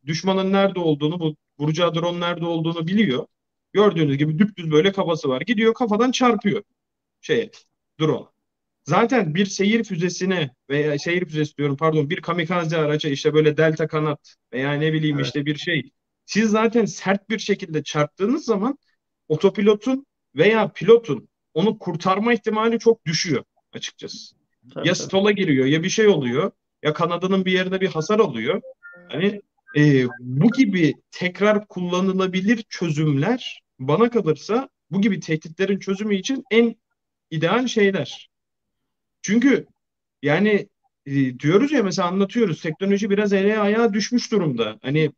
düşmanın nerede olduğunu, bu vuracağı drone nerede olduğunu biliyor. Gördüğünüz gibi düpdüz böyle kafası var. Gidiyor kafadan çarpıyor şeye, drone. Zaten bir seyir füzesine veya seyir füzesi diyorum pardon bir kamikaze araca işte böyle delta kanat veya ne bileyim evet. işte bir şey. Siz zaten sert bir şekilde çarptığınız zaman otopilotun veya pilotun onu kurtarma ihtimali çok düşüyor açıkçası. Tabii, ya stola giriyor ya bir şey oluyor ya kanadının bir yerinde bir hasar oluyor. Hani e, bu gibi tekrar kullanılabilir çözümler bana kalırsa bu gibi tehditlerin çözümü için en ideal şeyler. Çünkü yani e, diyoruz ya mesela anlatıyoruz teknoloji biraz ele ayağa düşmüş durumda. Hani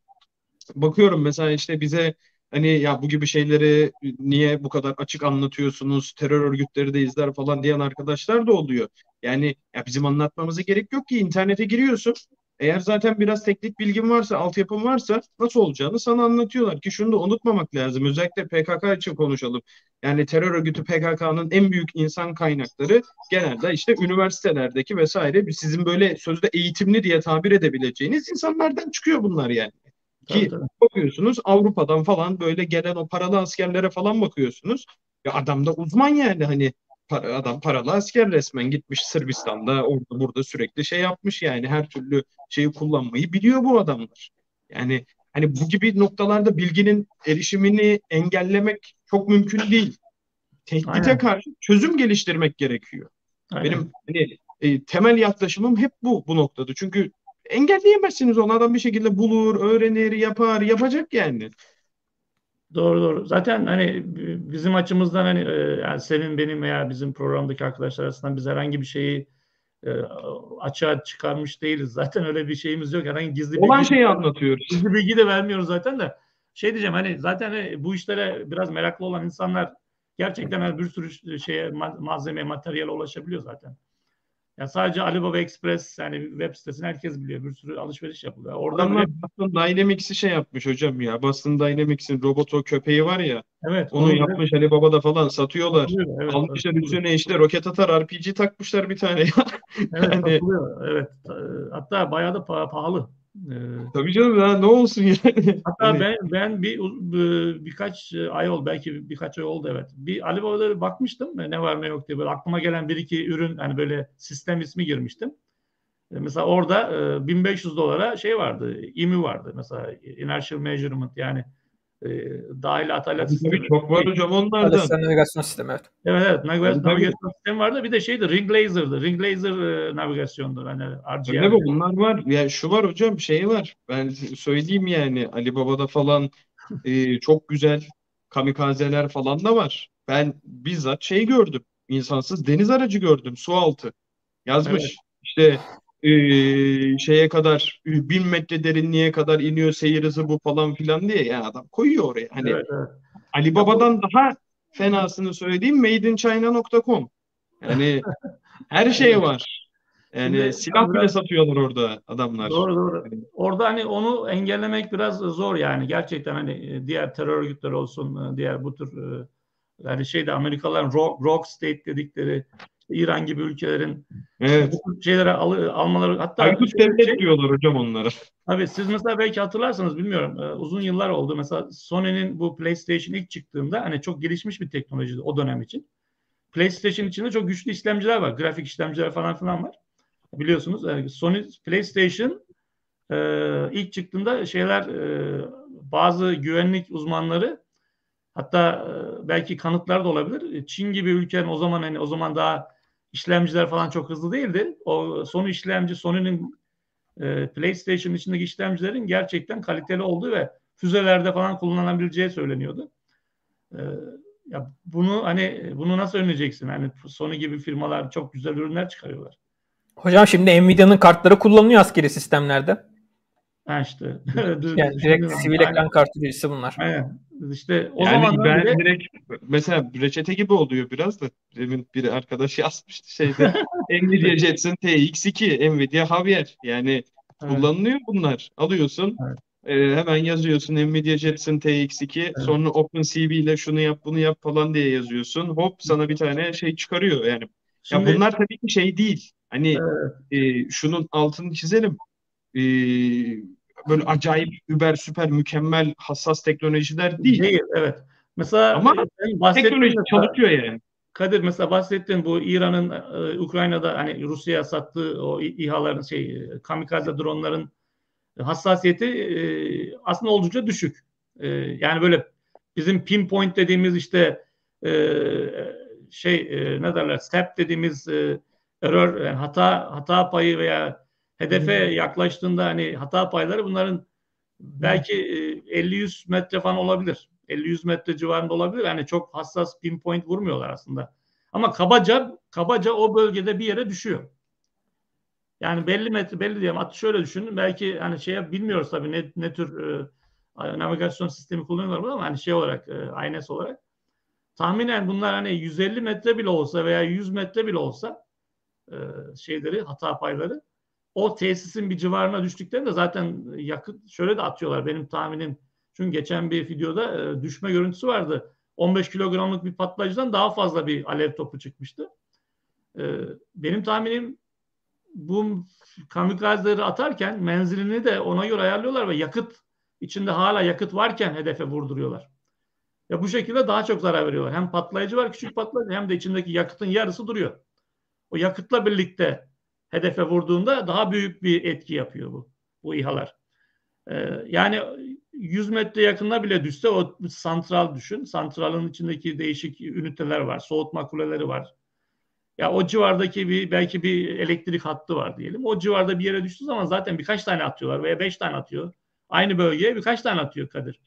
bakıyorum mesela işte bize Hani ya bu gibi şeyleri niye bu kadar açık anlatıyorsunuz, terör örgütleri de izler falan diyen arkadaşlar da oluyor. Yani ya bizim anlatmamıza gerek yok ki internete giriyorsun. Eğer zaten biraz teknik bilgin varsa, altyapın varsa nasıl olacağını sana anlatıyorlar ki şunu da unutmamak lazım. Özellikle PKK için konuşalım. Yani terör örgütü PKK'nın en büyük insan kaynakları genelde işte üniversitelerdeki vesaire sizin böyle sözde eğitimli diye tabir edebileceğiniz insanlardan çıkıyor bunlar yani. Ki tabii, bakıyorsunuz Avrupa'dan falan böyle gelen o paralı askerlere falan bakıyorsunuz. Ya adam da uzman yani hani para, adam paralı asker resmen gitmiş Sırbistan'da orada burada sürekli şey yapmış yani her türlü şeyi kullanmayı biliyor bu adamlar. Yani hani bu gibi noktalarda bilginin erişimini engellemek çok mümkün değil. Tehdite Aynen. karşı çözüm geliştirmek gerekiyor. Aynen. Benim hani e, temel yaklaşımım hep bu bu noktada. Çünkü engelleyemezsiniz onu. Adam bir şekilde bulur, öğrenir, yapar, yapacak yani. Doğru doğru. Zaten hani bizim açımızdan hani e, yani senin benim veya bizim programdaki arkadaşlar arasında biz herhangi bir şeyi e, açığa çıkarmış değiliz. Zaten öyle bir şeyimiz yok. Herhangi gizli Olan bilgi, şeyi anlatıyoruz. Gizli bilgi de vermiyoruz zaten de. Şey diyeceğim hani zaten hani bu işlere biraz meraklı olan insanlar gerçekten hani bir sürü şeye malzeme, materyale ulaşabiliyor zaten. Ya sadece Alibaba Express yani web sitesini herkes biliyor. Bir sürü alışveriş yapılıyor. Oradan Adamlar bile... Boston Dynamics'i şey yapmış hocam ya. Boston Dynamics'in robot o köpeği var ya. Evet. Onu, onu yapmış. Alibaba'da falan satıyorlar. Evet, Almışlar evet, üstüne işte roket atar RPG takmışlar bir tane ya. Evet, yani... evet. Hatta bayağı da pahalı. Ee, Tabii canım ya ne olsun yani. Hatta hani... ben ben bir, bir birkaç ay oldu belki birkaç ay oldu evet. Bir Alibaba'da bakmıştım ne var ne yok diye böyle aklıma gelen bir iki ürün hani böyle sistem ismi girmiştim. Ee, mesela orada 1500 dolara şey vardı, IMU vardı mesela inertial measurement yani e, dahil atalet sistemi. Çok var hocam onlardan. Atalet navigasyon sistemi evet. Evet evet navigasyon, navigasyon sistemi vardı. Bir de şeydi ring laser'dı. Ring laser e, navigasyondu. Hani RGB. Ne bu bunlar var. Yani şu var hocam şey var. Ben söyleyeyim yani Ali Baba'da falan e, çok güzel kamikazeler falan da var. Ben bizzat şey gördüm. İnsansız deniz aracı gördüm. Su altı. Yazmış. Evet. İşte e, şeye kadar bin metre derinliğe kadar iniyor seyir hızı bu falan filan diye yani adam koyuyor oraya. Hani evet, evet. Ali Baba'dan daha fenasını söyleyeyim madeinchina.com. Yani (laughs) her şey var. Yani Şimdi, silah bile satıyorlar orada adamlar. Doğru doğru. Orada hani onu engellemek biraz zor yani gerçekten hani diğer terör örgütleri olsun diğer bu tür yani şeyde Amerikalıların rogue, rogue state dedikleri İran gibi ülkelerin evet. bu şeylere al, almaları hatta Aykut devlet şey, diyorlar hocam onlara. Tabii siz mesela belki hatırlarsınız bilmiyorum e, uzun yıllar oldu mesela Sony'nin bu PlayStation ilk çıktığında hani çok gelişmiş bir teknolojiydi o dönem için. PlayStation içinde çok güçlü işlemciler var. Grafik işlemciler falan filan var. biliyorsunuz. Yani Sony PlayStation e, ilk çıktığında şeyler e, bazı güvenlik uzmanları hatta e, belki kanıtlar da olabilir. Çin gibi ülkenin o zaman hani o zaman daha işlemciler falan çok hızlı değildi. O Sony işlemci Sony'nin e, PlayStation içindeki işlemcilerin gerçekten kaliteli olduğu ve füzelerde falan kullanılabileceği söyleniyordu. E, ya bunu hani bunu nasıl önleyeceksin? Hani Sony gibi firmalar çok güzel ürünler çıkarıyorlar. Hocam şimdi Nvidia'nın kartları kullanılıyor askeri sistemlerde. Ha işte. (laughs) yani direkt sivil ekran kartı birisi bunlar. Aynen. İşte o yani zaman ben bile... direkt mesela reçete gibi oluyor biraz da. Demin bir arkadaş (laughs) yazmıştı şeyde. (laughs) Nvidia Jetson TX2, Nvidia Javier. Yani evet. kullanılıyor bunlar. Alıyorsun. Evet. E, hemen yazıyorsun Nvidia Jetson TX2 evet. sonra OpenCV ile şunu yap bunu yap falan diye yazıyorsun. Hop sana bir tane şey çıkarıyor yani. Şimdi, ya bunlar tabii ki şey değil. Hani evet. e, şunun altını çizelim. E, böyle acayip über süper mükemmel hassas teknolojiler değil. Değil evet. Mesela ama teknoloji çalışıyor yani. Kadir mesela bahsettin bu İran'ın e, Ukrayna'da hani Rusya'ya sattığı o İHA'ların şey kamikaze dronların hassasiyeti e, aslında oldukça düşük. E, yani böyle bizim pinpoint dediğimiz işte e, şey e, ne derler step dediğimiz e, error yani hata hata payı veya hedefe yaklaştığında hani hata payları bunların belki e, 50-100 metre falan olabilir. 50-100 metre civarında olabilir. Yani çok hassas pinpoint vurmuyorlar aslında. Ama kabaca kabaca o bölgede bir yere düşüyor. Yani belli metre belli diyelim. Hatta şöyle düşünün. Belki hani şeye bilmiyoruz tabii ne, ne tür e, navigasyon sistemi kullanıyorlar ama hani şey olarak e, INS olarak tahminen bunlar hani 150 metre bile olsa veya 100 metre bile olsa e, şeyleri hata payları o tesisin bir civarına düştüklerinde zaten yakıt şöyle de atıyorlar benim tahminim. Çünkü geçen bir videoda e, düşme görüntüsü vardı. 15 kilogramlık bir patlayıcıdan daha fazla bir alev topu çıkmıştı. E, benim tahminim bu kamikazeleri atarken menzilini de ona göre ayarlıyorlar ve yakıt içinde hala yakıt varken hedefe vurduruyorlar. Ya bu şekilde daha çok zarar veriyorlar. Hem patlayıcı var küçük patlayıcı hem de içindeki yakıtın yarısı duruyor. O yakıtla birlikte hedefe vurduğunda daha büyük bir etki yapıyor bu bu İHA'lar. Ee, yani 100 metre yakınına bile düşse o santral düşün. Santralın içindeki değişik üniteler var. Soğutma kuleleri var. Ya o civardaki bir belki bir elektrik hattı var diyelim. O civarda bir yere düştüğü zaman zaten birkaç tane atıyorlar veya beş tane atıyor. Aynı bölgeye birkaç tane atıyor Kadir.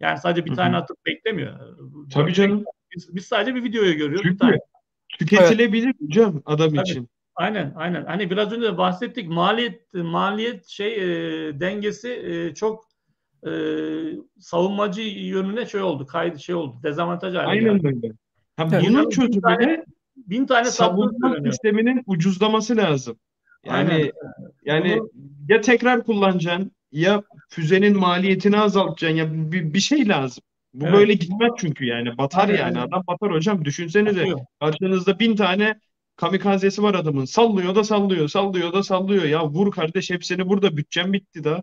Yani sadece bir Hı-hı. tane atıp beklemiyor. Tabii canım. Biz, biz sadece bir videoyu görüyoruz. Çünkü bir tane. tüketilebilir evet. hocam adam Tabii. için. Aynen aynen. Hani biraz önce de bahsettik maliyet maliyet şey e, dengesi e, çok e, savunmacı yönüne şey oldu. Kaydı şey oldu. Dezavantaj haline Aynen öyle. Ha, bunun çözümü bin tane savunma sisteminin ucuzlaması lazım. Yani Aynen. yani Bunu... ya tekrar kullanacaksın ya füzenin maliyetini azaltacaksın ya bir, bir şey lazım. Bu evet. böyle gitmez çünkü yani batar Aynen. yani adam batar hocam düşünsenize Batıyor. karşınızda bin tane kamikazesi var adamın sallıyor da sallıyor sallıyor da sallıyor ya vur kardeş hepsini burada bütçem bitti da.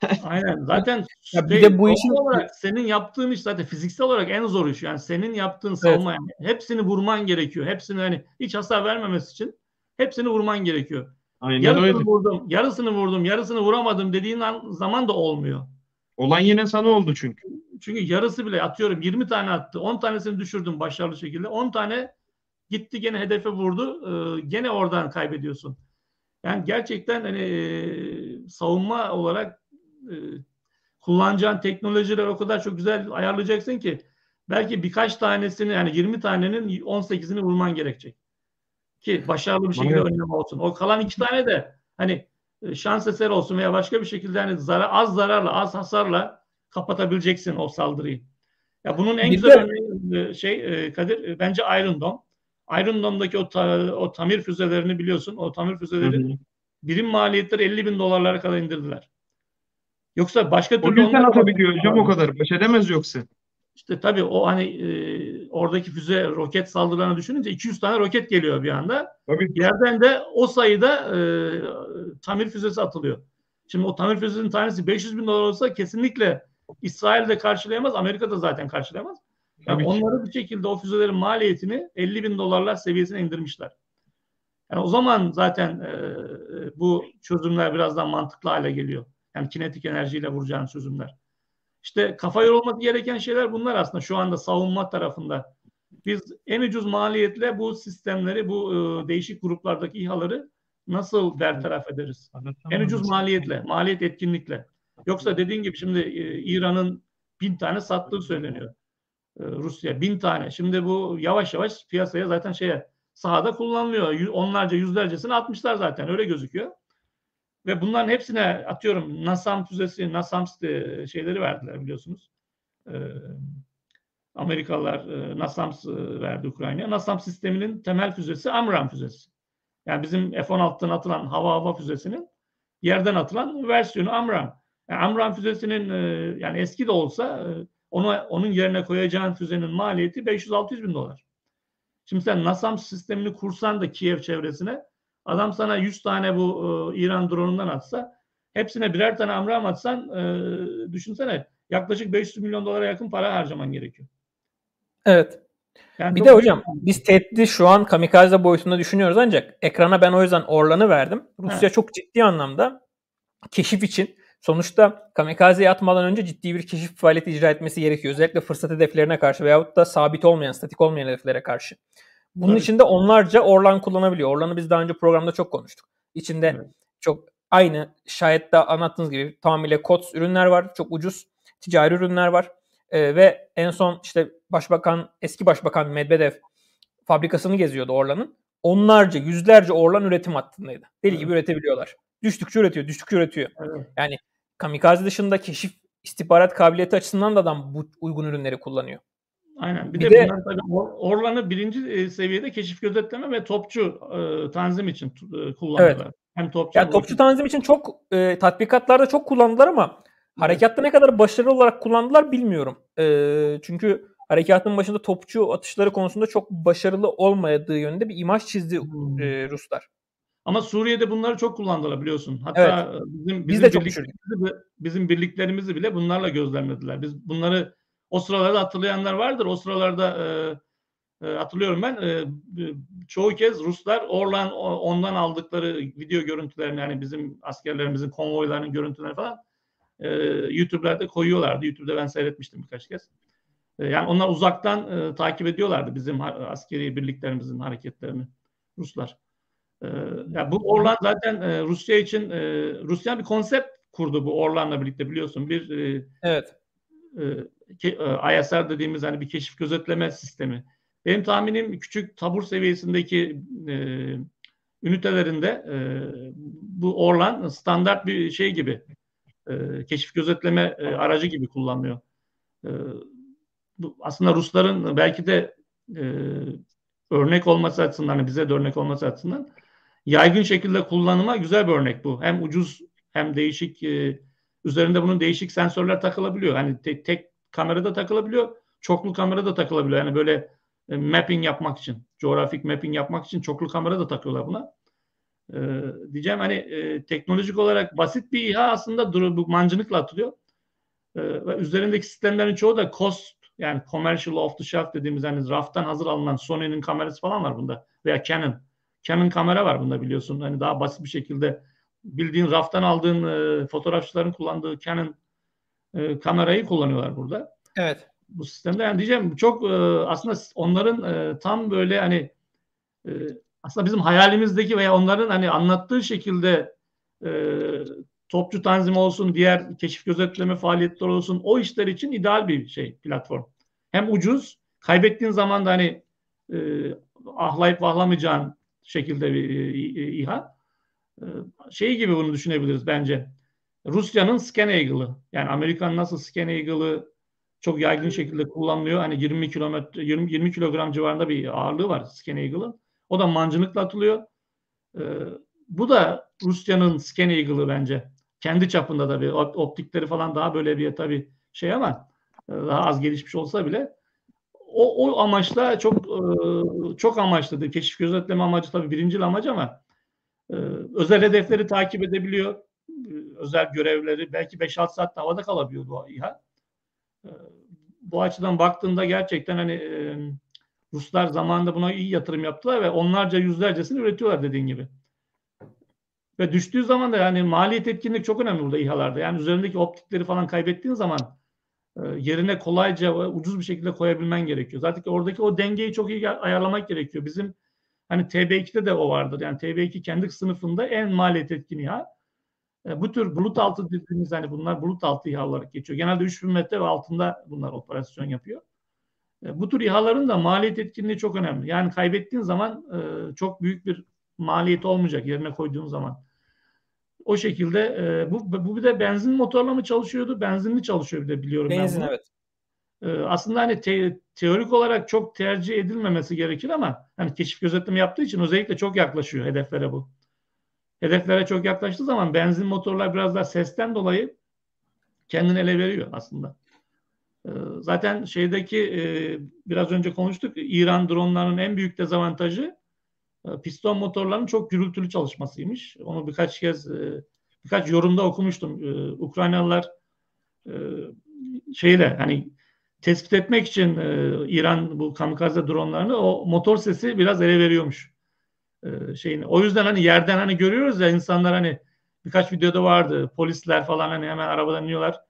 (laughs) Aynen zaten ya bir şey, de bu işin olarak senin yaptığın iş zaten fiziksel olarak en zor iş yani senin yaptığın savunma evet. yani hepsini vurman gerekiyor hepsini hani hiç hasar vermemesi için hepsini vurman gerekiyor. Aynen yarısını öyle. vurdum, yarısını vurdum, yarısını vuramadım dediğin zaman da olmuyor. Olan yine sana oldu çünkü. Çünkü yarısı bile atıyorum 20 tane attı. 10 tanesini düşürdüm başarılı şekilde. 10 tane gitti gene hedefe vurdu. Ee, gene oradan kaybediyorsun. Yani gerçekten hani e, savunma olarak e, kullanacağın teknolojiler o kadar çok güzel ayarlayacaksın ki belki birkaç tanesini yani 20 tanenin 18'ini vurman gerekecek. Ki başarılı bir şekilde önlem olsun. O kalan iki tane de hani e, şans eseri olsun veya başka bir şekilde hani zarar, az zararla, az hasarla kapatabileceksin o saldırıyı. Ya bunun en bir güzel örneği e, şey Kadir bence Iron Dome. Iron Dome'daki o, ta, o tamir füzelerini biliyorsun. O tamir füzeleri birim maliyetleri 50 bin dolarlara kadar indirdiler. Yoksa başka türlü... O yüzden atabiliyor hocam o kadar. Baş edemez yoksa. İşte tabii o hani e, oradaki füze roket saldırılarını düşününce 200 tane roket geliyor bir anda. Tabii. Yerden de o sayıda e, tamir füzesi atılıyor. Şimdi o tamir füzesinin tanesi 500 bin dolar olsa kesinlikle İsrail de karşılayamaz, Amerika da zaten karşılayamaz. Yani onları bir şekilde o füzelerin maliyetini 50 bin dolarlar seviyesine indirmişler. Yani o zaman zaten e, bu çözümler biraz daha mantıklı hale geliyor. Yani kinetik enerjiyle vuracağın çözümler. İşte kafa yorulması gereken şeyler bunlar aslında şu anda savunma tarafında. Biz en ucuz maliyetle bu sistemleri, bu e, değişik gruplardaki İHA'ları nasıl bertaraf ederiz? En ucuz maliyetle, maliyet etkinlikle. Yoksa dediğin gibi şimdi e, İran'ın bin tane sattığı söyleniyor. E, Rusya bin tane. Şimdi bu yavaş yavaş piyasaya zaten şeye sahada kullanılıyor. Onlarca yüzlercesini atmışlar zaten öyle gözüküyor. Ve bunların hepsine atıyorum NASAM füzesi, NASAM şeyleri verdiler biliyorsunuz. Ee, Amerikalılar e, NASAMS verdi Ukrayna'ya. NASAM sisteminin temel füzesi AMRAAM füzesi. Yani bizim F-16'dan atılan hava hava füzesinin yerden atılan versiyonu AMRAAM. Yani AMRAAM füzesinin e, yani eski de olsa e, onu onun yerine koyacağın füzenin maliyeti 500-600 bin dolar. Şimdi sen NASAM sistemini kursan da Kiev çevresine adam sana 100 tane bu e, İran drone'undan atsa hepsine birer tane amram atsan e, düşünsene yaklaşık 500 milyon dolara yakın para harcaman gerekiyor. Evet. Yani bir de hocam biz tehdidi şu an kamikaze boyutunda düşünüyoruz ancak ekrana ben o yüzden Orlan'ı verdim. Rusya evet. çok ciddi anlamda keşif için sonuçta kamikazeye atmadan önce ciddi bir keşif faaliyeti icra etmesi gerekiyor. Özellikle fırsat hedeflerine karşı veyahut da sabit olmayan, statik olmayan hedeflere karşı. Bunun evet. içinde onlarca Orlan kullanabiliyor. Orlan'ı biz daha önce programda çok konuştuk. İçinde evet. çok aynı şayet de anlattığınız gibi tamamıyla COTS ürünler var. Çok ucuz ticari ürünler var. Ee, ve en son işte başbakan, eski başbakan Medvedev fabrikasını geziyordu Orlan'ın. Onlarca, yüzlerce Orlan üretim hattındaydı. Deli evet. gibi üretebiliyorlar. Düştükçe üretiyor, düştükçe üretiyor. Evet. Yani kamikaze dışında keşif istihbarat kabiliyeti açısından da adam bu uygun ürünleri kullanıyor. Aynen. Bir, bir de, de bunlar tabii Orlan'ı birinci e, seviyede keşif gözetleme ve topçu e, tanzim için e, kullanıyorlar. Evet. Hem topçu, yani topçu tanzim için çok e, tatbikatlarda çok kullandılar ama evet. harekatta ne kadar başarılı olarak kullandılar bilmiyorum. E, çünkü harekatın başında topçu atışları konusunda çok başarılı olmadığı yönünde bir imaj çizdi hmm. e, Ruslar. Ama Suriye'de bunları çok kullandılar biliyorsun. Hatta evet. bizim, bizim, Biz de birliklerimizi, bizim birliklerimizi bile bunlarla gözlemlediler. Biz bunları o sıralarda hatırlayanlar vardır. O sıralarda e, e, hatırlıyorum ben. E, çoğu kez Ruslar Orlan ondan aldıkları video görüntülerini yani bizim askerlerimizin konvoylarının görüntüleri falan e, YouTube'larda koyuyorlardı. YouTube'da ben seyretmiştim birkaç kez. E, yani onlar uzaktan e, takip ediyorlardı bizim askeri birliklerimizin hareketlerini Ruslar. E, yani bu Orlan zaten e, Rusya için e, Rusya bir konsept kurdu bu Orlan'la birlikte biliyorsun. Bir e, evet. E, e, ISR dediğimiz hani bir keşif gözetleme sistemi. Benim tahminim küçük tabur seviyesindeki e, ünitelerinde e, bu Orlan standart bir şey gibi e, keşif gözetleme e, aracı gibi kullanılıyor. E, bu aslında Rusların belki de e, örnek olması açısından hani bize de örnek olması açısından yaygın şekilde kullanıma güzel bir örnek bu. Hem ucuz hem değişik e, üzerinde bunun değişik sensörler takılabiliyor. Hani tek, tek kamerada takılabiliyor. Çoklu kamera da takılabiliyor. Yani böyle e, mapping yapmak için, coğrafik mapping yapmak için çoklu kamera da takıyorlar buna. E, diyeceğim hani e, teknolojik olarak basit bir İHA aslında duru, bu mancınıkla atılıyor. E, ve üzerindeki sistemlerin çoğu da cost yani commercial off the shelf dediğimiz hani raftan hazır alınan Sony'nin kamerası falan var bunda veya Canon. Canon kamera var bunda biliyorsun. Hani daha basit bir şekilde bildiğin raftan aldığın e, fotoğrafçıların kullandığı Canon e, kamerayı kullanıyorlar burada. Evet. Bu sistemde yani diyeceğim çok e, aslında onların e, tam böyle hani e, aslında bizim hayalimizdeki veya onların hani anlattığı şekilde e, topçu tanzim olsun, diğer keşif gözetleme faaliyetleri olsun o işler için ideal bir şey platform. Hem ucuz, kaybettiğin zaman da hani e, ahlayıp vahlamayacağın şekilde bir e, İHA. E, şey gibi bunu düşünebiliriz bence. Rusya'nın Scan Eagle'ı. Yani Amerikan nasıl Scan Eagle'ı çok yaygın şekilde kullanılıyor. Hani 20 kilometre 20, 20 kilogram civarında bir ağırlığı var Scan Eagle'ın. O da mancınıkla atılıyor. Ee, bu da Rusya'nın Scan Eagle'ı bence. Kendi çapında da bir optikleri falan daha böyle bir tabii şey ama e, daha az gelişmiş olsa bile o, o amaçla çok e, çok amaçlıdır. Keşif gözetleme amacı tabii birinci amacı ama e, özel hedefleri takip edebiliyor özel görevleri belki 5-6 saat havada kalabiliyor bu İHA. Ee, bu açıdan baktığında gerçekten hani Ruslar zamanında buna iyi yatırım yaptılar ve onlarca yüzlercesini üretiyorlar dediğin gibi. Ve düştüğü zaman da yani maliyet etkinlik çok önemli burada İHA'larda. Yani üzerindeki optikleri falan kaybettiğin zaman e, yerine kolayca ve ucuz bir şekilde koyabilmen gerekiyor. Zaten oradaki o dengeyi çok iyi ayarlamak gerekiyor. Bizim hani TB2'de de o vardır. Yani TB2 kendi sınıfında en maliyet etkin İHA. E, bu tür bulut altı dediğimiz hani bunlar bulut altı İHA olarak geçiyor. Genelde 3000 metre ve altında bunlar operasyon yapıyor. E, bu tür İHA'ların da maliyet etkinliği çok önemli. Yani kaybettiğin zaman e, çok büyük bir maliyet olmayacak yerine koyduğun zaman. O şekilde e, bu, bu bir de benzin motorla mı çalışıyordu? Benzinli çalışıyor bir de biliyorum Benzin ben evet. E, aslında hani te, teorik olarak çok tercih edilmemesi gerekir ama hani keşif gözetleme yaptığı için özellikle çok yaklaşıyor hedeflere bu. Hedeflere çok yaklaştığı zaman benzin motorlar biraz daha sesten dolayı kendini ele veriyor aslında. E, zaten şeydeki e, biraz önce konuştuk İran dronlarının en büyük dezavantajı piston motorlarının çok gürültülü çalışmasıymış. Onu birkaç kez e, birkaç yorumda okumuştum. E, Ukraynalılar şeyle hani tespit etmek için İran bu kamikaze dronlarını o motor sesi biraz ele veriyormuş. şeyini. O yüzden hani yerden hani görüyoruz ya insanlar hani birkaç videoda vardı. Polisler falan hani hemen arabadan iniyorlar.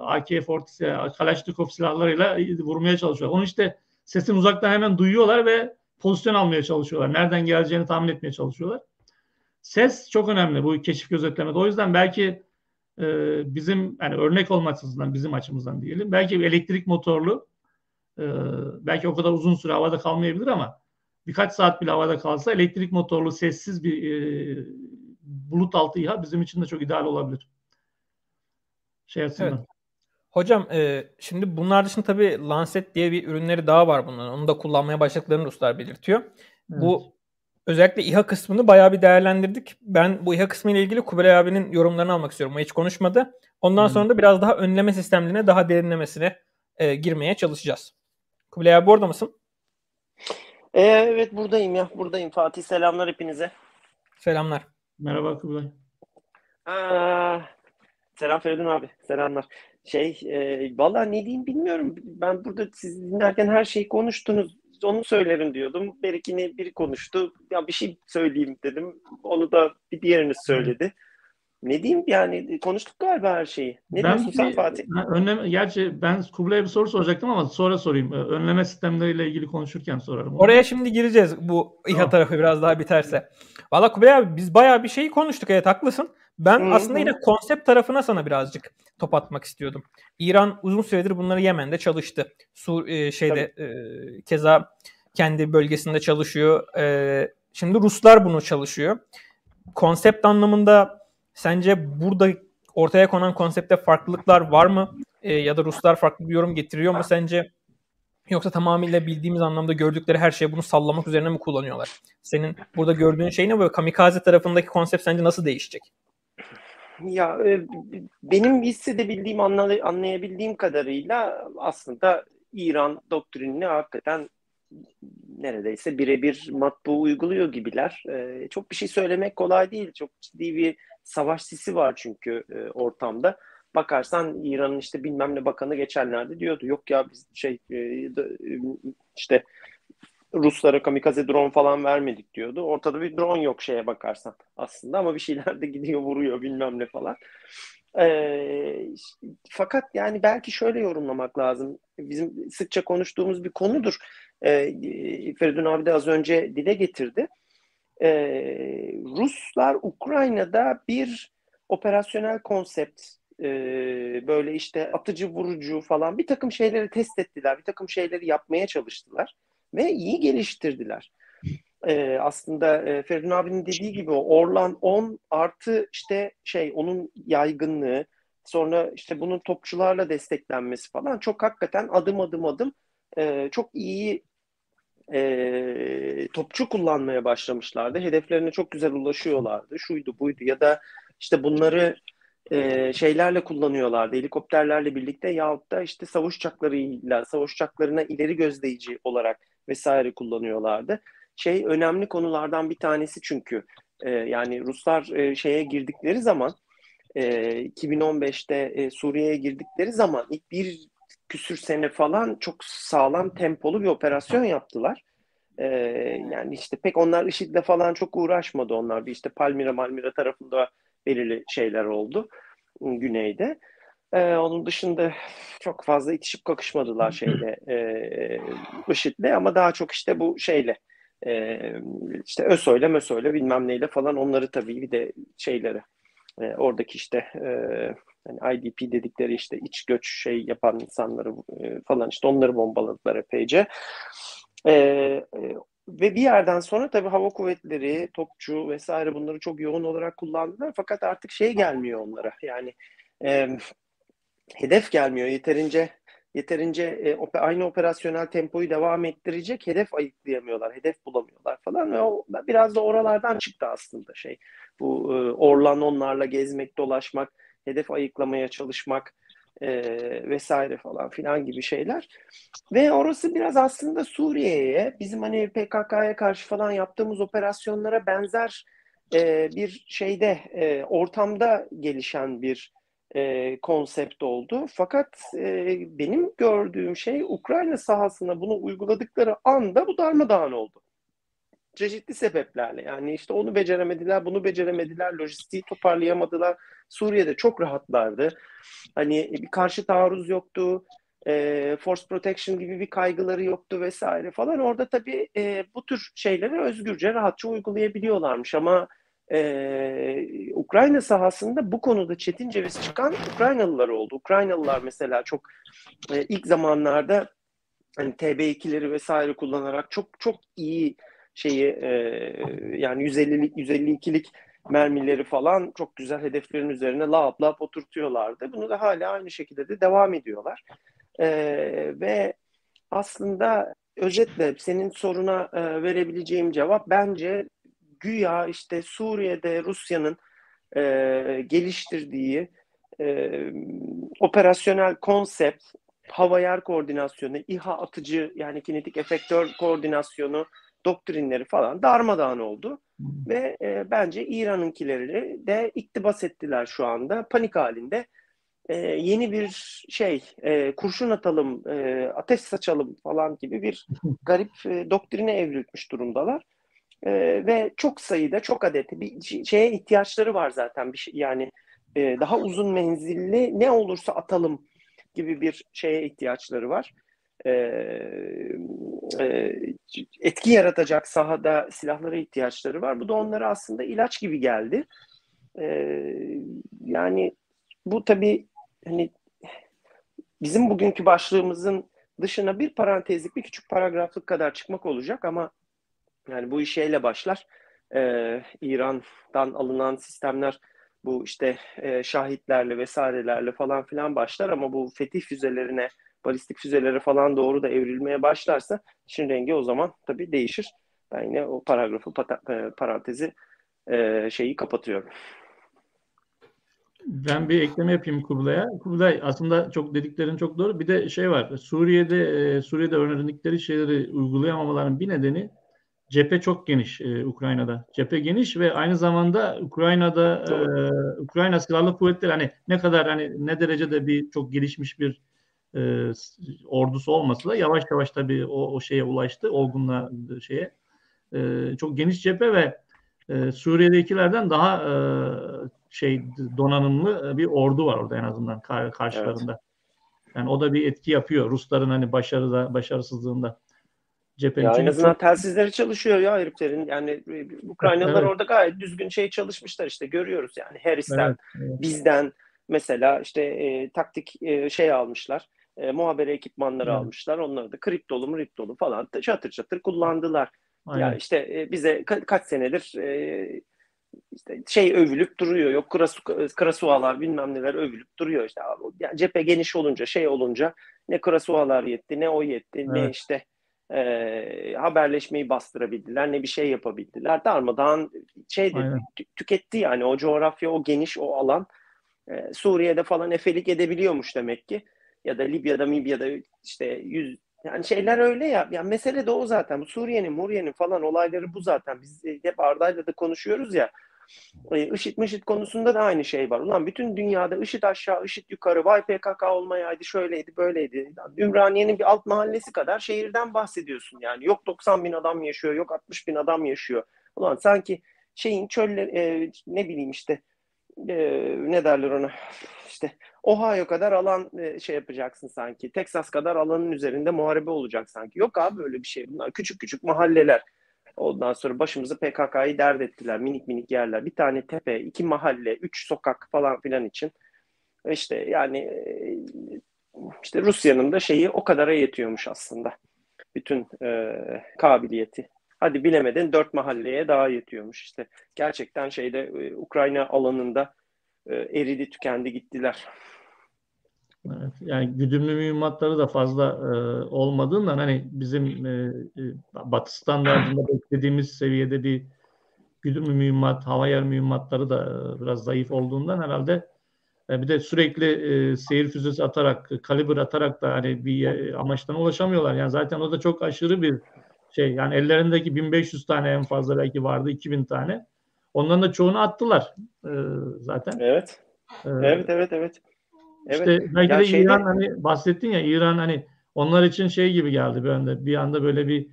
AK-47 Kalashnikov silahlarıyla vurmaya çalışıyorlar. Onu işte sesin uzaktan hemen duyuyorlar ve pozisyon almaya çalışıyorlar. Nereden geleceğini tahmin etmeye çalışıyorlar. Ses çok önemli bu keşif gözetlemede. O yüzden belki e, bizim yani örnek olmak açısından bizim açımızdan diyelim. Belki elektrik motorlu e, belki o kadar uzun süre havada kalmayabilir ama birkaç saat bile havada kalsa elektrik motorlu sessiz bir e, bulut altı İHA bizim için de çok ideal olabilir. Şey açısından. Evet. Hocam e, şimdi bunlar dışında tabii Lancet diye bir ürünleri daha var bunların. Onu da kullanmaya başladıklarını Ruslar belirtiyor. Evet. Bu özellikle İHA kısmını bayağı bir değerlendirdik. Ben bu İHA kısmı ile ilgili Kubilay abinin yorumlarını almak istiyorum. O hiç konuşmadı. Ondan hmm. sonra da biraz daha önleme sistemlerine, daha derinlemesine e, girmeye çalışacağız. Kubilay abi orada mısın? E, evet buradayım ya. Buradayım. Fatih selamlar hepinize. Selamlar. Merhaba Kubilay. Aa, selam Feridun abi. Selamlar. Şey, e, valla ne diyeyim bilmiyorum. Ben burada siz dinlerken her şeyi konuştunuz. Onu söylerim diyordum. Berikini biri konuştu. Ya bir şey söyleyeyim dedim. Onu da bir diğeriniz söyledi. Ne diyeyim yani konuştuk galiba her şeyi. Ne ben diyorsun sen Fatih? Önleme, gerçi ben Kubilay'a bir soru soracaktım ama sonra sorayım. Önleme sistemleriyle ilgili konuşurken sorarım. Oraya şimdi gireceğiz bu İHA tamam. tarafı biraz daha biterse. Valla Kubilay abi biz bayağı bir şeyi konuştuk evet haklısın. Ben Hı-hı. aslında yine konsept tarafına sana birazcık top atmak istiyordum. İran uzun süredir bunları Yemen'de çalıştı. Sur e, şeyde e, keza kendi bölgesinde çalışıyor. E, şimdi Ruslar bunu çalışıyor. Konsept anlamında sence burada ortaya konan konsepte farklılıklar var mı? E, ya da Ruslar farklı bir yorum getiriyor mu sence? Yoksa tamamıyla bildiğimiz anlamda gördükleri her şeyi bunu sallamak üzerine mi kullanıyorlar? Senin burada gördüğün şey ne? Böyle kamikaze tarafındaki konsept sence nasıl değişecek? Ya e, benim hissedebildiğim, anlayabildiğim kadarıyla aslında İran doktrinini hakikaten neredeyse birebir matbu uyguluyor gibiler. E, çok bir şey söylemek kolay değil. Çok ciddi bir savaş sisi var çünkü e, ortamda. Bakarsan İran'ın işte bilmem ne bakanı geçenlerde diyordu. Yok ya biz şey işte Ruslara kamikaze drone falan vermedik diyordu. Ortada bir drone yok şeye bakarsan aslında ama bir şeyler de gidiyor vuruyor bilmem ne falan. Ee, fakat yani belki şöyle yorumlamak lazım. Bizim sıkça konuştuğumuz bir konudur. Ee, Feridun abi de az önce dile getirdi. Ee, Ruslar Ukrayna'da bir operasyonel konsept e, böyle işte atıcı vurucu falan bir takım şeyleri test ettiler. Bir takım şeyleri yapmaya çalıştılar ve iyi geliştirdiler. Ee, aslında e, Feridun abinin dediği gibi Orlan 10 artı işte şey onun yaygınlığı sonra işte bunun topçularla desteklenmesi falan çok hakikaten adım adım adım e, çok iyi e, topçu kullanmaya başlamışlardı. Hedeflerine çok güzel ulaşıyorlardı. Şuydu buydu ya da işte bunları e, şeylerle kullanıyorlardı. Helikopterlerle birlikte yahut da işte savaş uçaklarıyla, savaş uçaklarına ileri gözleyici olarak vesaire kullanıyorlardı. Şey önemli konulardan bir tanesi çünkü e, yani Ruslar e, şeye girdikleri zaman e, 2015'te e, Suriye'ye girdikleri zaman ilk bir küsür sene falan çok sağlam tempolu bir operasyon yaptılar. Ee, yani işte pek onlar IŞİD'le falan çok uğraşmadı onlar. Bir işte Palmira Malmira tarafında belirli şeyler oldu güneyde. Ee, onun dışında çok fazla itişip kakışmadılar şeyle e, IŞİD'le ama daha çok işte bu şeyle e, işte ÖSO'yla MÖSO'yla bilmem neyle falan onları tabii bir de şeyleri e, oradaki işte e, yani IDP dedikleri işte iç göç şey yapan insanları e, falan işte onları bombaladılar epeyce. E, e, ve bir yerden sonra tabii hava kuvvetleri, topçu vesaire bunları çok yoğun olarak kullandılar. Fakat artık şey gelmiyor onlara. Yani e, hedef gelmiyor. Yeterince yeterince e, aynı operasyonel tempoyu devam ettirecek hedef ayıklayamıyorlar, hedef bulamıyorlar falan ve o biraz da oralardan çıktı aslında şey. Bu e, Orlan onlarla gezmek, dolaşmak, hedef ayıklamaya çalışmak e, vesaire falan filan gibi şeyler. Ve orası biraz aslında Suriye'ye, bizim hani PKK'ya karşı falan yaptığımız operasyonlara benzer e, bir şeyde, e, ortamda gelişen bir e, konsept oldu. Fakat e, benim gördüğüm şey Ukrayna sahasına bunu uyguladıkları anda bu darmadağın oldu. Çeşitli sebeplerle yani işte onu beceremediler, bunu beceremediler, lojistiği toparlayamadılar. Suriye'de çok rahatlardı. Hani bir karşı taarruz yoktu, e, force protection gibi bir kaygıları yoktu vesaire falan. Orada tabii e, bu tür şeyleri özgürce, rahatça uygulayabiliyorlarmış ama ee, Ukrayna sahasında bu konuda çetin ceviz çıkan Ukraynalılar oldu. Ukraynalılar mesela çok e, ilk zamanlarda hani TB2'leri vesaire kullanarak çok çok iyi şeyi e, yani 150'lik 152'lik mermileri falan çok güzel hedeflerin üzerine lap lap oturtuyorlardı. Bunu da hala aynı şekilde de devam ediyorlar. E, ve aslında özetle senin soruna e, verebileceğim cevap bence güya işte Suriye'de Rusya'nın e, geliştirdiği e, operasyonel konsept, hava yer koordinasyonu, İHA atıcı yani kinetik efektör koordinasyonu, doktrinleri falan darmadağın oldu. Ve e, bence İran'ınkileri de iktibas ettiler şu anda. Panik halinde. E, yeni bir şey, e, kurşun atalım, e, ateş saçalım falan gibi bir (laughs) garip e, doktrine evrilmiş durumdalar. E, ve çok sayıda, çok adet bir şeye ihtiyaçları var zaten. Bir şey, yani e, daha uzun menzilli ne olursa atalım gibi bir şeye ihtiyaçları var. E, e, etki yaratacak sahada silahlara ihtiyaçları var. Bu da onlara aslında ilaç gibi geldi. E, yani bu tabii hani bizim bugünkü başlığımızın dışına bir parantezlik, bir küçük paragraflık kadar çıkmak olacak ama yani bu iş şeyle başlar. Ee, İran'dan alınan sistemler bu işte e, şahitlerle vesairelerle falan filan başlar ama bu fetih füzelerine, balistik füzelere falan doğru da evrilmeye başlarsa işin rengi o zaman tabii değişir. Ben yine o paragrafı, pata, parantezi e, şeyi kapatıyorum. Ben bir ekleme yapayım Kubilay'a. Kubilay aslında çok dediklerin çok doğru. Bir de şey var. Suriye'de e, Suriye'de öğrendikleri şeyleri uygulayamamaların bir nedeni cephe çok geniş e, Ukrayna'da. Cephe geniş ve aynı zamanda Ukrayna'da e, Ukrayna Silahlı Kuvvetleri hani ne kadar hani ne derecede bir çok gelişmiş bir e, ordusu olmasa da yavaş yavaş tabii o, o şeye ulaştı olgunla şeye. E, çok geniş cephe ve e, Suriye'dekilerden daha e, şey donanımlı bir ordu var orada en azından karşılarında. Evet. Yani o da bir etki yapıyor Rusların hani başarıda başarısızlığında. Cephenin ya en azından çok... telsizleri çalışıyor ya heriflerin. Yani e, Ukraynalılar evet. orada gayet düzgün şey çalışmışlar işte görüyoruz yani. Harris'ten, evet, evet. bizden mesela işte e, taktik e, şey almışlar. E, muhabere ekipmanları evet. almışlar. Onları da kriptolu mriptolu falan çatır çatır kullandılar. Aynen. Ya işte e, bize ka- kaç senedir e, işte şey övülüp duruyor. Yok krasu, krasualar bilmem neler övülüp duruyor işte. Yani cephe geniş olunca şey olunca ne krasualar yetti ne o yetti evet. ne işte e, haberleşmeyi bastırabildiler ne bir şey yapabildiler. Darmadağın şey tüketti yani o coğrafya o geniş o alan e, Suriye'de falan efelik edebiliyormuş demek ki ya da Libya'da Libya'da işte yüz yani şeyler öyle ya. Yani mesele de o zaten. Bu Suriye'nin, Muriye'nin falan olayları bu zaten. Biz hep Arda'yla da konuşuyoruz ya. E, IŞİD mışit konusunda da aynı şey var. Ulan bütün dünyada IŞİD aşağı, IŞİD yukarı, vay PKK olmayaydı, şöyleydi, böyleydi. Ümraniye'nin bir alt mahallesi kadar şehirden bahsediyorsun yani. Yok 90 bin adam yaşıyor, yok 60 bin adam yaşıyor. Ulan sanki şeyin çöller, e, ne bileyim işte e, ne derler ona işte Ohio kadar alan e, şey yapacaksın sanki. Texas kadar alanın üzerinde muharebe olacak sanki. Yok abi öyle bir şey. Bunlar küçük küçük mahalleler. Ondan sonra başımızı PKK'yı dert ettiler. Minik minik yerler. Bir tane tepe, iki mahalle, üç sokak falan filan için. İşte yani e, işte Rusya'nın da şeyi o kadara yetiyormuş aslında. Bütün e, kabiliyeti. Hadi bilemedin dört mahalleye daha yetiyormuş. İşte gerçekten şeyde e, Ukrayna alanında e, eridi tükendi gittiler. Evet, yani güdümlü mühimmatları da fazla e, olmadığından hani bizim e, e, Batı standartında beklediğimiz seviyede bir güdümlü mühimmat, hava yer mühimmatları da e, biraz zayıf olduğundan herhalde e, bir de sürekli e, seyir füzesi atarak, kaliber atarak da hani bir e, amaçtan ulaşamıyorlar. Yani zaten o da çok aşırı bir şey. Yani ellerindeki 1500 tane en fazla belki vardı 2000 tane. Onların da çoğunu attılar e, zaten. Evet. Ee, evet, evet, evet. İşte evet. belki ya de şeyde... İran hani bahsettin ya İran hani onlar için şey gibi geldi bir anda bir anda böyle bir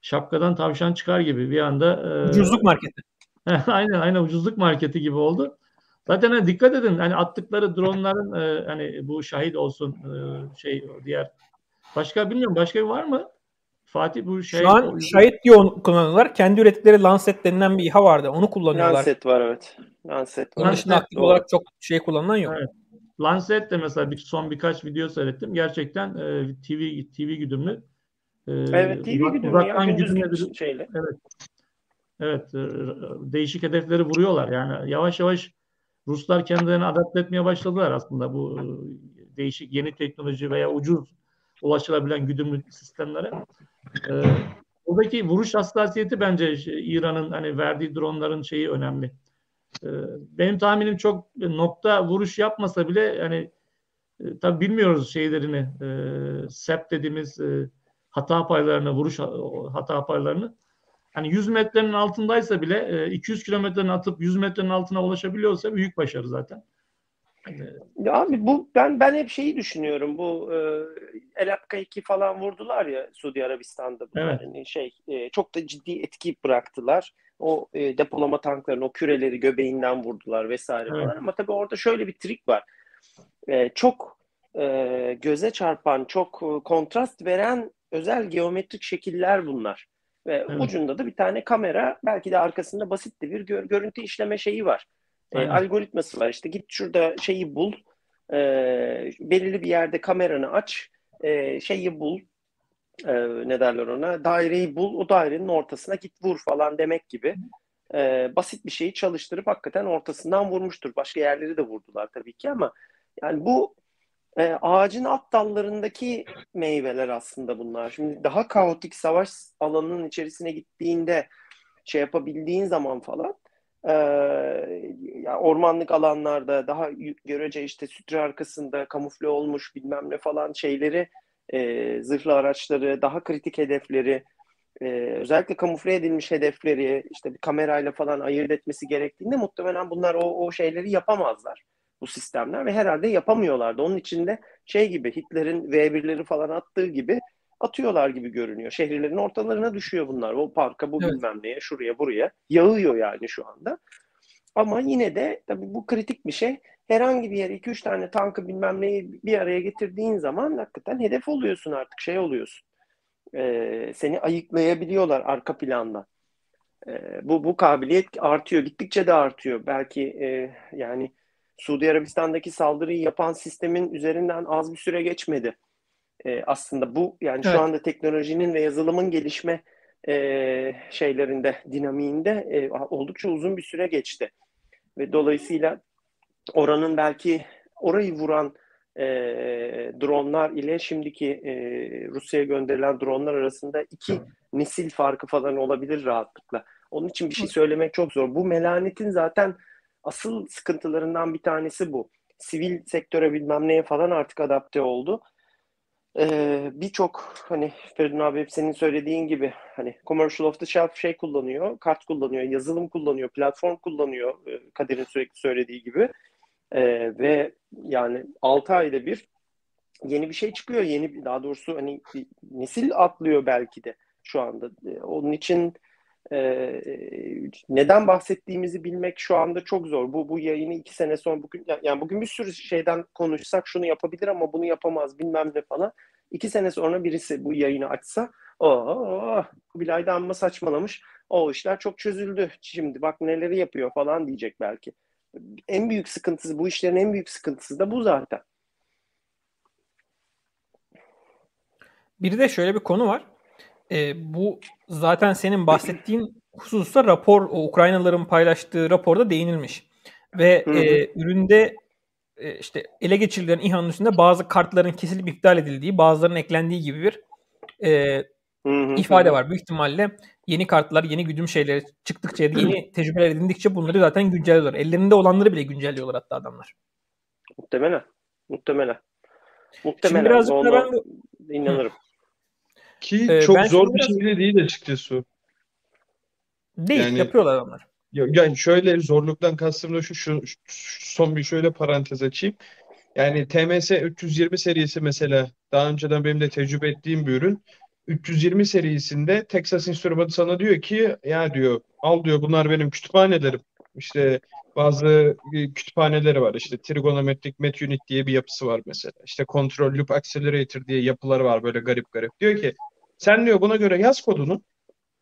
şapkadan tavşan çıkar gibi bir anda e... ucuzluk marketi. (laughs) aynen aynen ucuzluk marketi gibi oldu. Zaten hani dikkat edin hani attıkları dronların e, hani bu şahit olsun e, şey diğer başka bilmiyorum başka bir var mı? Fatih bu şey... Şu an şahit diye kullanıyorlar. Kendi ürettikleri Lancet denilen bir İHA vardı. Onu kullanıyorlar. Lancet var evet. Lancet var. Onun dışında aktif olarak çok şey kullanılan yok. Evet. Lancet de mesela bir, son birkaç video seyrettim. Gerçekten e, TV TV güdümlü. E, evet TV güdümlü. Uzaktan ya, güdümlü. Şeyle. Evet. Evet. E, değişik hedefleri vuruyorlar. Yani yavaş yavaş Ruslar kendilerini adapte etmeye başladılar aslında bu e, değişik yeni teknoloji veya ucuz ulaşılabilen güdümlü sistemlere. Ee, buradaki vuruş hassasiyeti bence İran'ın hani verdiği dronların şeyi önemli. Ee, benim tahminim çok nokta vuruş yapmasa bile hani e, tabi bilmiyoruz şeylerini e, SEP dediğimiz e, hata paylarını, vuruş hata paylarını. Hani 100 metrenin altındaysa bile 200 e, kilometrenin atıp 100 metrenin altına ulaşabiliyorsa büyük başarı zaten. Ya abi bu ben ben hep şeyi düşünüyorum. Bu e, El Akka 2 falan vurdular ya Suudi Arabistan'da bunlar. Evet. Yani şey e, çok da ciddi etki bıraktılar. O e, depolama tanklarının o küreleri göbeğinden vurdular vesaire evet. falan. Ama tabii orada şöyle bir trik var. E, çok e, göze çarpan, çok e, kontrast veren özel geometrik şekiller bunlar. Ve evet. ucunda da bir tane kamera, belki de arkasında basit bir gör, görüntü işleme şeyi var e, algoritması var. İşte git şurada şeyi bul, e, belirli bir yerde kameranı aç, e, şeyi bul, e, ne derler ona, daireyi bul, o dairenin ortasına git vur falan demek gibi. E, basit bir şeyi çalıştırıp hakikaten ortasından vurmuştur. Başka yerleri de vurdular tabii ki ama yani bu e, ağacın alt dallarındaki meyveler aslında bunlar. Şimdi daha kaotik savaş alanının içerisine gittiğinde şey yapabildiğin zaman falan e, ya ormanlık alanlarda daha görece işte sütre arkasında kamufle olmuş bilmem ne falan şeyleri e, zırhlı araçları daha kritik hedefleri e, özellikle kamufle edilmiş hedefleri işte bir kamerayla falan ayırt etmesi gerektiğinde muhtemelen bunlar o, o şeyleri yapamazlar bu sistemler ve herhalde yapamıyorlardı. Onun içinde şey gibi Hitler'in V1'leri falan attığı gibi atıyorlar gibi görünüyor. Şehirlerin ortalarına düşüyor bunlar. O parka bu evet. bilmem neye, şuraya buraya. Yağıyor yani şu anda. Ama yine de tabii bu kritik bir şey. Herhangi bir yere 2-3 tane tankı bilmem neyi bir araya getirdiğin zaman hakikaten hedef oluyorsun artık şey oluyorsun. Ee, seni ayıklayabiliyorlar arka planda. Ee, bu, bu kabiliyet artıyor. Gittikçe de artıyor. Belki e, yani Suudi Arabistan'daki saldırıyı yapan sistemin üzerinden az bir süre geçmedi e, aslında bu yani evet. şu anda teknolojinin ve yazılımın gelişme e, şeylerinde dinamiğinde e, oldukça uzun bir süre geçti ve dolayısıyla oranın belki orayı vuran e, dronlar ile şimdiki e, Rusya'ya gönderilen dronlar arasında iki nesil farkı falan olabilir rahatlıkla. Onun için bir şey söylemek çok zor. Bu melanetin zaten asıl sıkıntılarından bir tanesi bu. Sivil sektöre bilmem neye falan artık adapte oldu Ee, birçok hani Feridun abi hep senin söylediğin gibi hani commercial of the shelf şey kullanıyor, kart kullanıyor, yazılım kullanıyor, platform kullanıyor e, Kadir'in sürekli söylediği gibi. Ee, ve yani 6 ayda bir yeni bir şey çıkıyor. Yeni daha doğrusu hani nesil atlıyor belki de şu anda. Ee, onun için e, neden bahsettiğimizi bilmek şu anda çok zor. Bu bu yayını iki sene sonra bugün yani bugün bir sürü şeyden konuşsak şunu yapabilir ama bunu yapamaz bilmem ne falan. İki sene sonra birisi bu yayını açsa o Kubilay da amma saçmalamış. O işler çok çözüldü. Şimdi bak neleri yapıyor falan diyecek belki. En büyük sıkıntısı bu işlerin en büyük sıkıntısı da bu zaten. Bir de şöyle bir konu var. E, bu zaten senin bahsettiğin hususta rapor, o Ukraynalıların paylaştığı raporda değinilmiş. Ve e, üründe e, işte ele geçirilen İHA'nın üstünde bazı kartların kesilip iptal edildiği, bazılarının eklendiği gibi bir e, ifade var. Büyük ihtimalle yeni kartlar, yeni güdüm şeyleri çıktıkça, yeni (clears throat) tecrübeler edindikçe bunları zaten güncelliyorlar. Ellerinde olanları bile güncelliyorlar hatta adamlar. Muhtemelen. Muhtemelen. Muhtemelen. Şimdi birazcık da ben inanırım. (clears throat) Ki ee, çok zor bir biraz... şey de değil açıkçası. Değil, yani, yapıyorlar onlar. Yani şöyle zorluktan kastım da şu, şu, şu son bir şöyle parantez açayım. Yani TMS 320 serisi mesela daha önceden benim de tecrübe ettiğim bir ürün. 320 serisinde Texas Instruments sana diyor ki ya diyor al diyor bunlar benim kütüphanelerim. İşte bazı kütüphaneleri var. İşte trigonometrik met unit diye bir yapısı var mesela. İşte control loop accelerator diye yapıları var böyle garip garip. Diyor ki sen diyor buna göre yaz kodunu.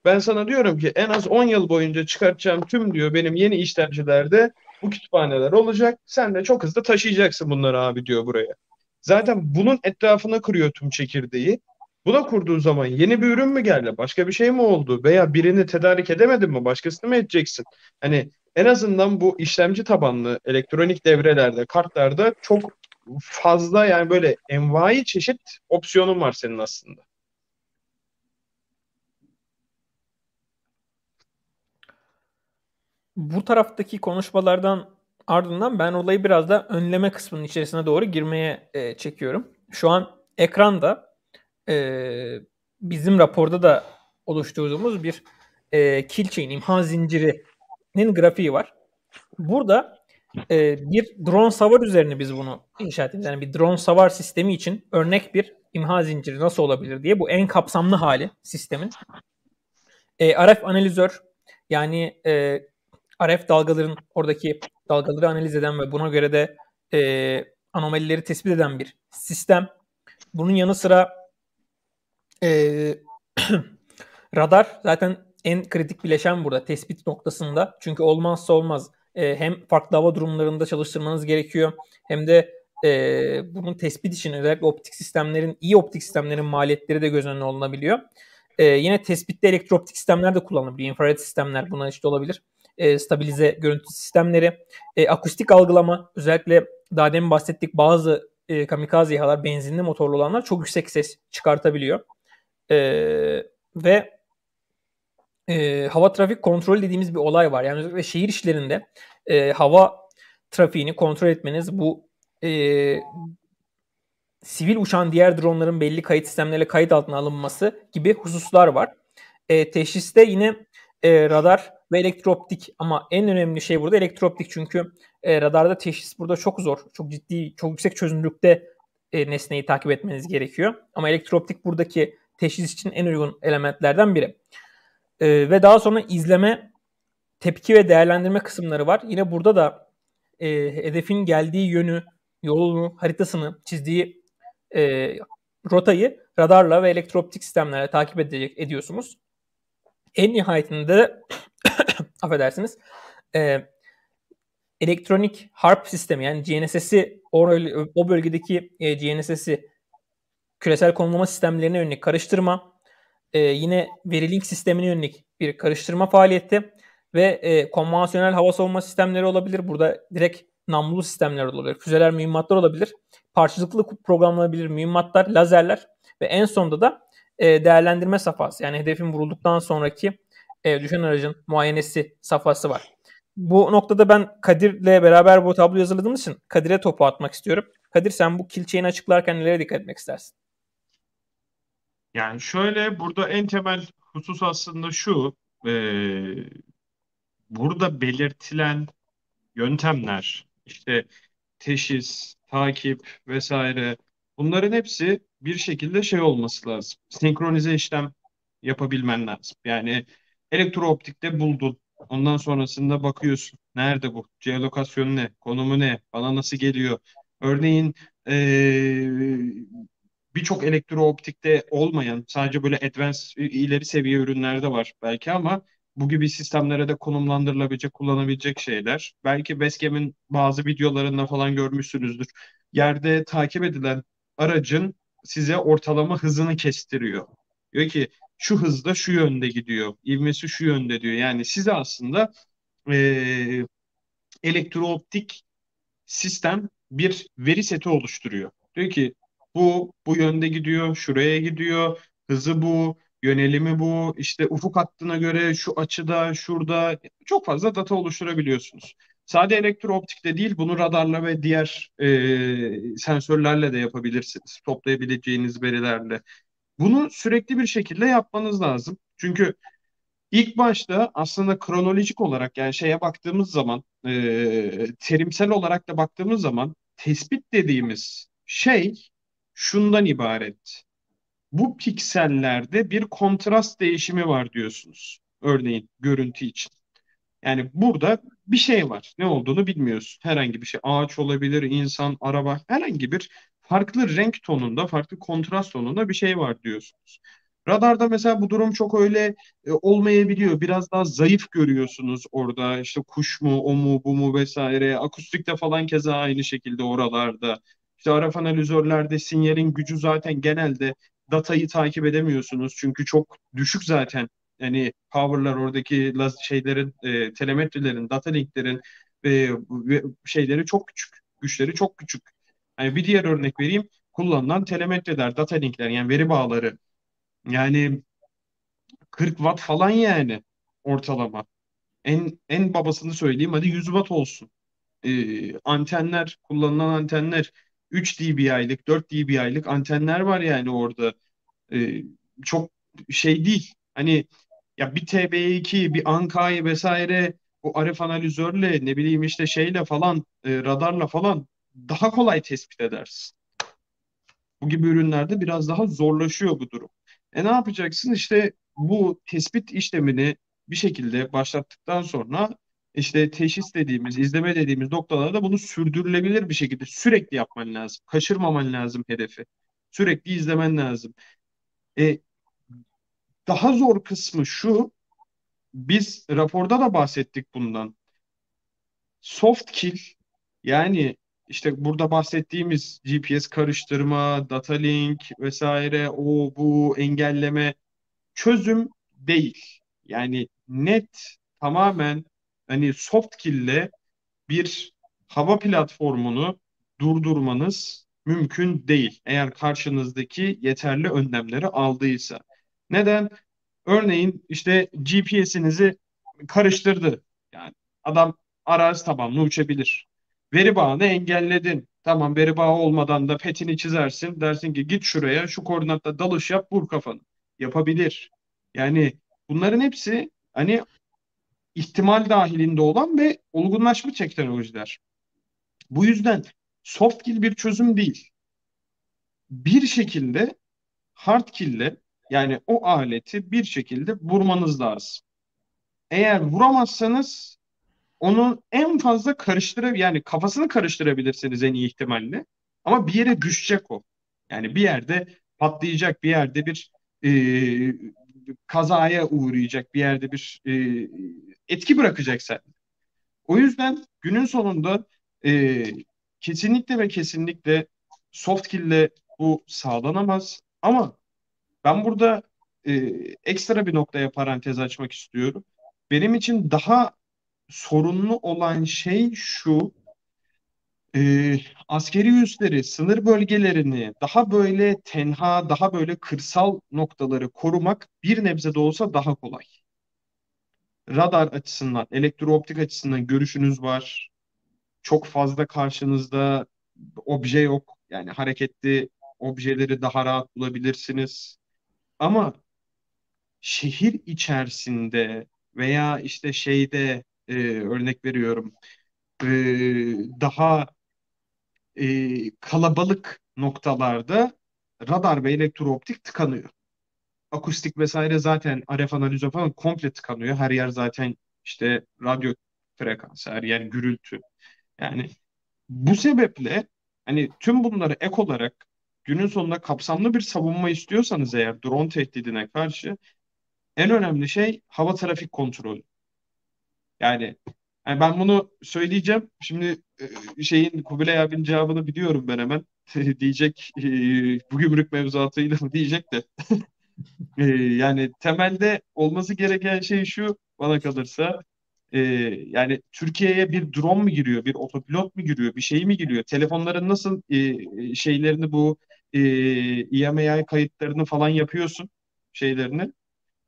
Ben sana diyorum ki en az 10 yıl boyunca çıkartacağım tüm diyor benim yeni işlemcilerde bu kütüphaneler olacak. Sen de çok hızlı taşıyacaksın bunları abi diyor buraya. Zaten bunun etrafına kırıyor tüm çekirdeği. Buna kurduğu zaman yeni bir ürün mü geldi? Başka bir şey mi oldu? Veya birini tedarik edemedin mi? Başkasını mı edeceksin? Hani en azından bu işlemci tabanlı elektronik devrelerde, kartlarda çok fazla yani böyle envai çeşit opsiyonun var senin aslında. bu taraftaki konuşmalardan ardından ben olayı biraz da önleme kısmının içerisine doğru girmeye e, çekiyorum. Şu an ekranda e, bizim raporda da oluşturduğumuz bir e, kill chain, imha zincirinin grafiği var. Burada e, bir drone savar üzerine biz bunu inşa ettik. Yani bir drone savar sistemi için örnek bir imha zinciri nasıl olabilir diye bu en kapsamlı hali sistemin. E, RF analizör yani e, RF dalgaların oradaki dalgaları analiz eden ve buna göre de e, anomalileri tespit eden bir sistem. Bunun yanı sıra e, (clears throat) radar zaten en kritik bileşen burada tespit noktasında. Çünkü olmazsa olmaz. E, hem farklı hava durumlarında çalıştırmanız gerekiyor hem de e, bunun tespit için özellikle optik sistemlerin, iyi optik sistemlerin maliyetleri de göz önüne alınabiliyor. E, yine tespitte elektrooptik sistemler de kullanılabilir. Infrared sistemler buna işte olabilir e, stabilize görüntü sistemleri, e, akustik algılama özellikle daha demin bahsettik bazı e, kamikaze İHA'lar benzinli motorlu olanlar çok yüksek ses çıkartabiliyor. E, ve e, hava trafik kontrolü dediğimiz bir olay var. Yani özellikle şehir işlerinde e, hava trafiğini kontrol etmeniz bu e, sivil uçan diğer dronların belli kayıt sistemleriyle kayıt altına alınması gibi hususlar var. E, teşhiste yine e, radar ve elektrooptik ama en önemli şey burada elektrooptik çünkü e, radarda teşhis burada çok zor. Çok ciddi, çok yüksek çözünürlükte e, nesneyi takip etmeniz gerekiyor. Ama elektrooptik buradaki teşhis için en uygun elementlerden biri. E, ve daha sonra izleme, tepki ve değerlendirme kısımları var. Yine burada da e, hedefin geldiği yönü, yolunu, haritasını çizdiği e, rotayı radarla ve elektrooptik sistemlerle takip edecek, ediyorsunuz. En nihayetinde (coughs) affedersiniz e, elektronik harp sistemi yani GNSS'i o, o bölgedeki e, GNSS'i küresel konumlama sistemlerine yönelik karıştırma e, yine verilink sistemine yönelik bir karıştırma faaliyeti ve e, konvansiyonel hava savunma sistemleri olabilir. Burada direkt namlulu sistemler olabilir. Füzeler, mühimmatlar olabilir. Parçacıklı programlanabilir mühimmatlar, lazerler ve en sonunda da e, değerlendirme safhası. Yani hedefin vurulduktan sonraki e, düşen aracın muayenesi safhası var. Bu noktada ben Kadir'le beraber bu tablo hazırladığımız için Kadir'e topu atmak istiyorum. Kadir sen bu kill chain'i açıklarken nelere dikkat etmek istersin? Yani şöyle burada en temel husus aslında şu. e, burada belirtilen yöntemler, işte teşhis, takip vesaire bunların hepsi bir şekilde şey olması lazım. Senkronize işlem yapabilmen lazım. Yani elektrooptikte buldun. Ondan sonrasında bakıyorsun. Nerede bu? Geolokasyonu ne? Konumu ne? Bana nasıl geliyor? Örneğin eee, birçok elektrooptikte olmayan sadece böyle advanced ileri seviye ürünlerde var belki ama bu gibi sistemlere de konumlandırılabilecek, kullanabilecek şeyler. Belki Basecam'in bazı videolarında falan görmüşsünüzdür. Yerde takip edilen aracın size ortalama hızını kestiriyor. Diyor ki şu hızda şu yönde gidiyor, ivmesi şu yönde diyor. Yani size aslında e, elektrooptik sistem bir veri seti oluşturuyor. Diyor ki bu bu yönde gidiyor, şuraya gidiyor, hızı bu, yönelimi bu, işte ufuk hattına göre şu açıda, şurada çok fazla data oluşturabiliyorsunuz. Sade elektrooptikle değil, bunu radarla ve diğer e, sensörlerle de yapabilirsiniz. Toplayabileceğiniz verilerle. Bunu sürekli bir şekilde yapmanız lazım. Çünkü İlk başta aslında kronolojik olarak yani şeye baktığımız zaman e, terimsel olarak da baktığımız zaman tespit dediğimiz şey şundan ibaret. Bu piksellerde bir kontrast değişimi var diyorsunuz. Örneğin görüntü için. Yani burada bir şey var. Ne olduğunu bilmiyorsun. Herhangi bir şey. Ağaç olabilir, insan, araba. Herhangi bir farklı renk tonunda, farklı kontrast tonunda bir şey var diyorsunuz. Radarda mesela bu durum çok öyle e, olmayabiliyor. Biraz daha zayıf görüyorsunuz orada. İşte kuş mu, o mu, bu mu vesaire. Akustikte falan keza aynı şekilde oralarda. İşte RF analizörlerde sinyalin gücü zaten genelde datayı takip edemiyorsunuz. Çünkü çok düşük zaten. Yani power'lar oradaki şeylerin, e, telemetrilerin, data linklerin e, şeyleri çok küçük. Güçleri çok küçük. Yani bir diğer örnek vereyim. Kullanılan telemetreler, data linkler yani veri bağları yani 40 watt falan yani ortalama. En en babasını söyleyeyim hadi 100 watt olsun. Ee, antenler, kullanılan antenler 3 dB'lik, 4 dB'lik antenler var yani orada. Ee, çok şey değil. Hani ya bir TB2, bir Anka'yı vesaire bu RF analizörle ne bileyim işte şeyle falan e, radarla falan daha kolay tespit edersin. Bu gibi ürünlerde biraz daha zorlaşıyor bu durum. E ne yapacaksın? İşte bu tespit işlemini bir şekilde başlattıktan sonra işte teşhis dediğimiz, izleme dediğimiz noktalarda bunu sürdürülebilir bir şekilde sürekli yapman lazım. Kaçırmaman lazım hedefi. Sürekli izlemen lazım. E, daha zor kısmı şu, biz raporda da bahsettik bundan. Soft kill yani işte burada bahsettiğimiz GPS karıştırma, data link vesaire o bu engelleme çözüm değil. Yani net tamamen hani soft kill'le bir hava platformunu durdurmanız mümkün değil. Eğer karşınızdaki yeterli önlemleri aldıysa. Neden? Örneğin işte GPS'inizi karıştırdı. Yani adam arazi tabanlı uçabilir. Veri bağını engelledin. Tamam veri bağı olmadan da petini çizersin. Dersin ki git şuraya şu koordinatta dalış yap vur kafanı. Yapabilir. Yani bunların hepsi hani ihtimal dahilinde olan ve olgunlaşmış teknolojiler. Bu yüzden soft kill bir çözüm değil. Bir şekilde hard kill'le yani o aleti bir şekilde vurmanız lazım. Eğer vuramazsanız onu en fazla karıştırabilir yani kafasını karıştırabilirsiniz en iyi ihtimalle. Ama bir yere düşecek o. Yani bir yerde patlayacak, bir yerde bir e, kazaya uğrayacak, bir yerde bir e, etki bırakacak sen. O yüzden günün sonunda e, kesinlikle ve kesinlikle soft kill'le bu sağlanamaz. Ama ben burada e, ekstra bir noktaya parantez açmak istiyorum. Benim için daha sorunlu olan şey şu. E, askeri üsleri, sınır bölgelerini daha böyle tenha, daha böyle kırsal noktaları korumak bir nebze de olsa daha kolay. Radar açısından, elektrooptik açısından görüşünüz var. Çok fazla karşınızda obje yok. Yani hareketli objeleri daha rahat bulabilirsiniz. Ama şehir içerisinde veya işte şeyde e, örnek veriyorum e, daha e, kalabalık noktalarda radar ve elektrooptik tıkanıyor. Akustik vesaire zaten RF analizi falan komple tıkanıyor. Her yer zaten işte radyo frekansı, her yer gürültü. Yani bu sebeple hani tüm bunları ek olarak günün sonunda kapsamlı bir savunma istiyorsanız eğer drone tehdidine karşı en önemli şey hava trafik kontrolü. Yani, yani ben bunu söyleyeceğim. Şimdi e, şeyin Kubilay abinin cevabını biliyorum ben hemen. (laughs) diyecek e, bu gümrük mevzuatıyla mı diyecek de. (laughs) e, yani temelde olması gereken şey şu bana kalırsa e, yani Türkiye'ye bir drone mu giriyor, bir otopilot mu giriyor, bir şey mi giriyor? Telefonların nasıl şeylerini bu e, IMEI kayıtlarını falan yapıyorsun şeylerini.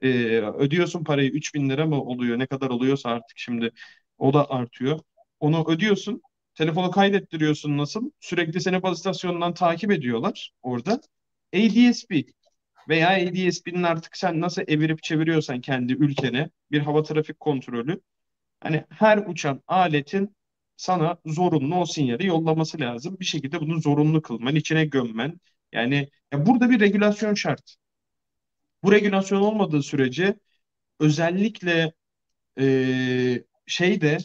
E, ödüyorsun parayı 3000 lira mı oluyor ne kadar oluyorsa artık şimdi o da artıyor. Onu ödüyorsun. Telefonu kaydettiriyorsun nasıl? Sürekli seni baz istasyonundan takip ediyorlar orada. ADSB veya ADSB'nin artık sen nasıl evirip çeviriyorsan kendi ülkene bir hava trafik kontrolü. Hani her uçan aletin sana zorunlu o sinyali yollaması lazım. Bir şekilde bunu zorunlu kılman, içine gömmen. Yani ya burada bir regülasyon şart. Bu regülasyon olmadığı sürece özellikle e, şeyde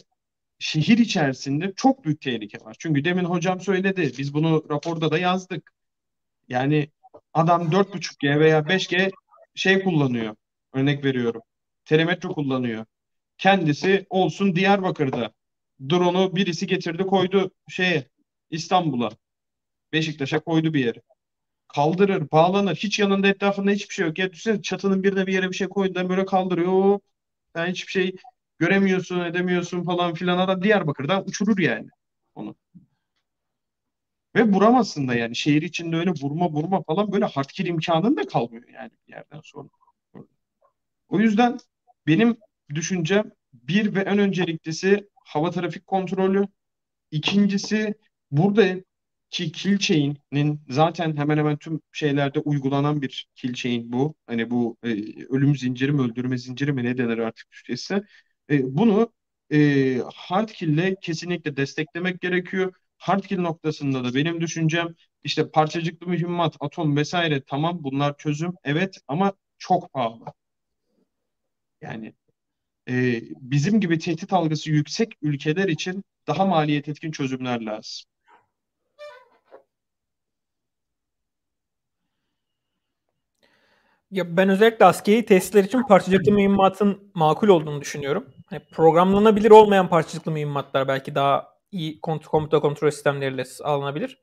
şehir içerisinde çok büyük tehlike var. Çünkü demin hocam söyledi. Biz bunu raporda da yazdık. Yani adam 4.5G veya 5G şey kullanıyor. Örnek veriyorum. Telemetro kullanıyor. Kendisi olsun Diyarbakır'da. Drone'u birisi getirdi koydu şeye İstanbul'a. Beşiktaş'a koydu bir yere kaldırır, bağlanır. Hiç yanında etrafında hiçbir şey yok. Ya düşünsene çatının birine bir yere bir şey koydu böyle kaldırıyor. Sen hiçbir şey göremiyorsun, edemiyorsun falan filan. Adam Diyarbakır'dan uçurur yani onu. Ve vuramazsın da yani. Şehir içinde öyle vurma vurma falan böyle hardkill imkanın da kalmıyor yani bir yerden sonra. O yüzden benim düşüncem bir ve en önceliklisi hava trafik kontrolü. İkincisi burada ki kill chain'in zaten hemen hemen tüm şeylerde uygulanan bir kill chain bu. Hani bu e, ölüm zinciri mi öldürme zinciri mi ne denir artık Türkçesi. E, bunu e, hard kill'le kesinlikle desteklemek gerekiyor. Hard kill noktasında da benim düşüncem işte parçacıklı mühimmat, atom vesaire tamam bunlar çözüm evet ama çok pahalı. Yani e, bizim gibi tehdit algısı yüksek ülkeler için daha maliyet etkin çözümler lazım. Ya ben özellikle askeri testler için parçacıklı mühimmatın makul olduğunu düşünüyorum. Yani programlanabilir olmayan parçacıklı mühimmatlar belki daha iyi kont komuta kontrol sistemleriyle alınabilir.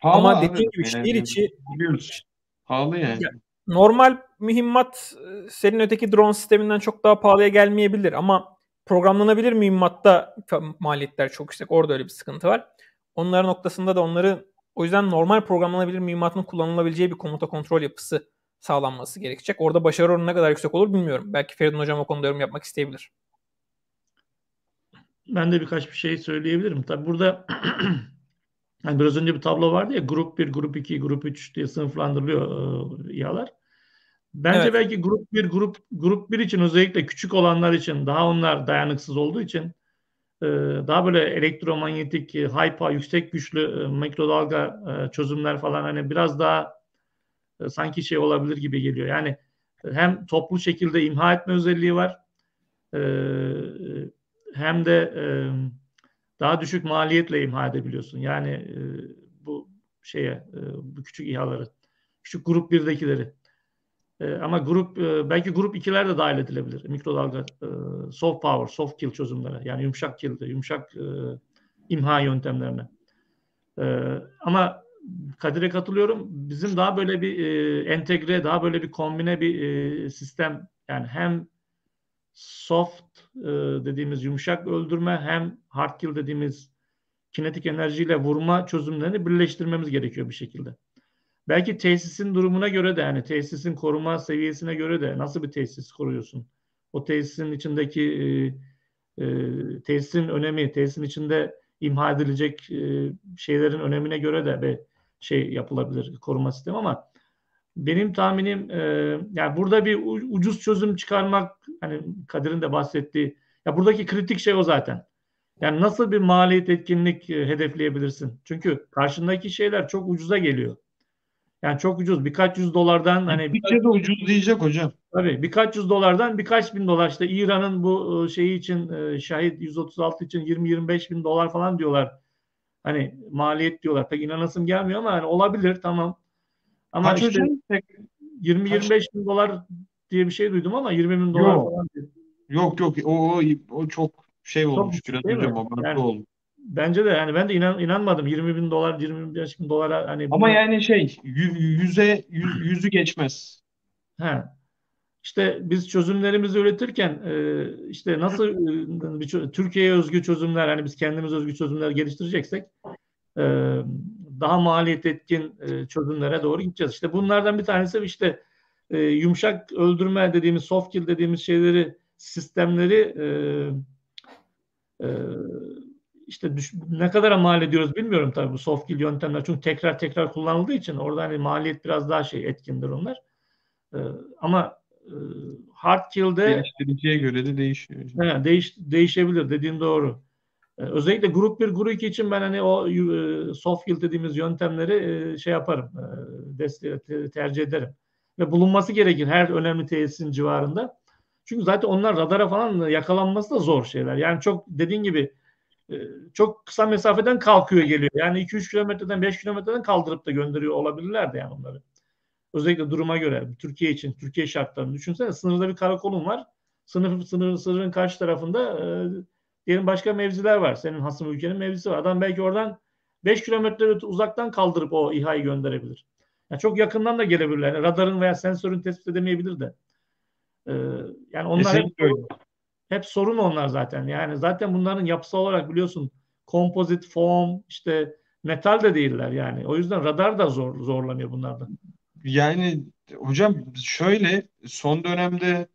Pahalı Ama abi. dediğim gibi şehir içi biliyoruz. Pahalı yani. Ya, normal mühimmat e, senin öteki drone sisteminden çok daha pahalıya gelmeyebilir ama programlanabilir mühimmatta maliyetler çok yüksek. Orada öyle bir sıkıntı var. Onların noktasında da onları o yüzden normal programlanabilir mühimmatın kullanılabileceği bir komuta kontrol yapısı sağlanması gerekecek. Orada başarı oranı ne kadar yüksek olur bilmiyorum. Belki Feridun Hocam o konuda yorum yapmak isteyebilir. Ben de birkaç bir şey söyleyebilirim. Tabi burada yani (clears throat) biraz önce bir tablo vardı ya grup 1, grup 2, grup 3 diye sınıflandırılıyor e, İHA'lar. Bence evet. belki grup 1, grup grup 1 için özellikle küçük olanlar için daha onlar dayanıksız olduğu için e, daha böyle elektromanyetik, e, hyper, yüksek güçlü e, mikrodalga çözümler falan hani biraz daha e, sanki şey olabilir gibi geliyor. Yani e, hem toplu şekilde imha etme özelliği var e, hem de daha düşük maliyetle imha edebiliyorsun. Yani bu şeye bu küçük İHA'ları küçük grup 1'dekileri. Ama grup belki grup 2'ler de dahil edilebilir. Mikrodalga soft power, soft kill çözümlere. Yani yumuşak kill, yumuşak imha yöntemlerine. Ama Kadir'e katılıyorum. Bizim daha böyle bir e, entegre, daha böyle bir kombine bir e, sistem yani hem soft e, dediğimiz yumuşak öldürme hem hard kill dediğimiz kinetik enerjiyle vurma çözümlerini birleştirmemiz gerekiyor bir şekilde. Belki tesisin durumuna göre de yani tesisin koruma seviyesine göre de nasıl bir tesis koruyorsun? O tesisin içindeki e, e, tesisin önemi, tesisin içinde imha edilecek e, şeylerin önemine göre de bir şey yapılabilir koruma sistemi ama benim tahminim e, yani burada bir ucuz çözüm çıkarmak hani Kadir'in de bahsettiği ya buradaki kritik şey o zaten. Yani nasıl bir maliyet etkinlik e, hedefleyebilirsin? Çünkü karşındaki şeyler çok ucuza geliyor. Yani çok ucuz. Birkaç yüz dolardan hani Bütçe de ucuz diyecek hocam. Tabii birkaç yüz dolardan birkaç bin dolar işte İran'ın bu e, şeyi için e, şahit 136 için 20-25 bin dolar falan diyorlar. Hani maliyet diyorlar. Pek inanasım gelmiyor ama hani olabilir tamam. Ama Kaç işte 20-25 bin dolar diye bir şey duydum ama 20 bin dolar yok. falan. Yok yok o, o, o çok şey olmuş çok biraz hocam abartı yani, oldu. Bence de yani ben de inan, inanmadım 20 bin dolar 25 bin dolara hani ama buna... yani şey yüze yüz, yüzü geçmez. He. İşte biz çözümlerimizi üretirken e, işte nasıl e, bir Türkiye'ye özgü çözümler hani biz kendimiz özgü çözümler geliştireceksek e, daha maliyet etkin çözümlere doğru gideceğiz. İşte bunlardan bir tanesi işte yumuşak öldürme dediğimiz soft kill dediğimiz şeyleri sistemleri işte düş, ne kadar mal ediyoruz bilmiyorum tabii bu soft kill yöntemler çünkü tekrar tekrar kullanıldığı için orada hani maliyet biraz daha şey etkindir onlar. ama e, hard kill'de geliştiriciye göre de değişiyor. He, değiş, değişebilir dediğin doğru. E, özellikle grup 1, grup 2 için ben hani o e, soft kill dediğimiz yöntemleri e, şey yaparım. E, tercih ederim. Ve bulunması gerekir her önemli tesisin civarında. Çünkü zaten onlar radara falan yakalanması da zor şeyler. Yani çok dediğin gibi çok kısa mesafeden kalkıyor geliyor. Yani 2-3 kilometreden 5 kilometreden kaldırıp da gönderiyor olabilirler de yani onları. Özellikle duruma göre Türkiye için, Türkiye şartlarını düşünsene sınırda bir karakolun var. Sınır, sınır, sınırın karşı tarafında diyelim başka mevziler var. Senin hasım ülkenin mevzisi var. Adam belki oradan 5 kilometre uzaktan kaldırıp o İHA'yı gönderebilir. Yani çok yakından da gelebilirler. Yani radarın veya sensörün tespit edemeyebilir de. Ee, yani onlar hep, hep sorun onlar zaten. Yani zaten bunların yapısı olarak biliyorsun kompozit, foam, işte metal de değiller yani. O yüzden radar da zor zorlanıyor bunlardan. Yani hocam şöyle son dönemde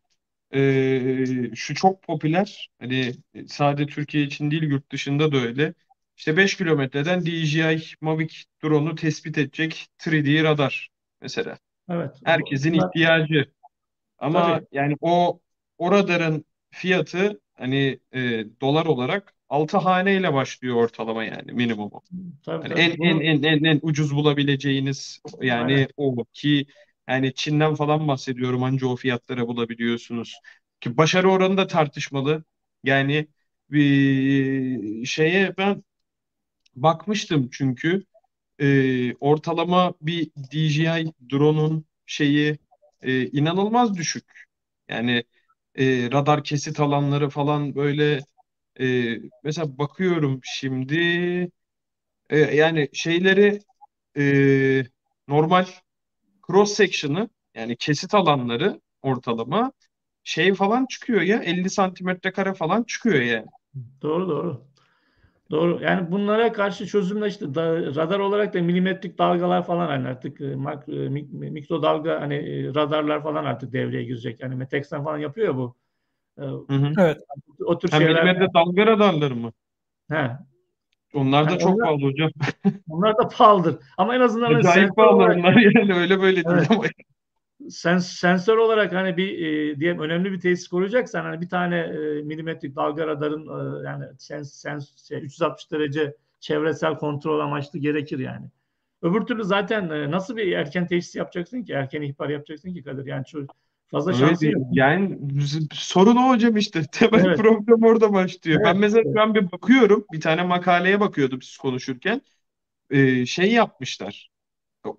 e, şu çok popüler hani sadece Türkiye için değil yurt dışında da öyle. İşte 5 kilometreden DJI Mavic drone'u tespit edecek 3D radar mesela. Evet. Herkesin Bunlar... ihtiyacı. Ama Tabii. yani o o radarın fiyatı hani e, dolar olarak 6 haneyle başlıyor ortalama yani minimumu. Tabii, yani tabii. En, en en en en ucuz bulabileceğiniz yani Aynen. o ki yani Çin'den falan bahsediyorum anca o fiyatlara bulabiliyorsunuz. Ki başarı oranı da tartışmalı. Yani bir şeye ben bakmıştım çünkü e, ortalama bir DJI drone'un şeyi e, inanılmaz düşük. Yani e, radar kesit alanları falan böyle e, mesela bakıyorum şimdi e, yani şeyleri e, normal cross section'ı yani kesit alanları ortalama şey falan çıkıyor ya 50 santimetre kare falan çıkıyor yani. Doğru doğru. Doğru. Yani bunlara karşı çözümler işte da, radar olarak da milimetrik dalgalar falan hani artık e, mak, e, mikro dalga hani e, radarlar falan artık devreye girecek. Yani Metex'ten falan yapıyor ya bu. Hı hı. Evet. O tür ha, şeyler. Milimetre dalga radarları mı? He. Onlar da yani çok onlar, pahalı hocam. (laughs) onlar da pahalıdır. Ama en azından hani Acayip pahalı olarak, onlar yani öyle böyle değil evet. ama sens, sensör olarak hani bir e, diyelim önemli bir tesis koruyacaksan hani bir tane e, milimetrik dalga radarın e, yani sens, sens, şey, 360 derece çevresel kontrol amaçlı gerekir yani. Öbür türlü zaten e, nasıl bir erken teşhis yapacaksın ki? Erken ihbar yapacaksın ki Kadir? Yani şu fazla evet, şansı yok. Yani sorun o hocam işte. (laughs) Temel evet. problem orada başlıyor. Evet. Ben mesela şu an bir bakıyorum. Bir tane makaleye bakıyordum siz konuşurken. Ee, şey yapmışlar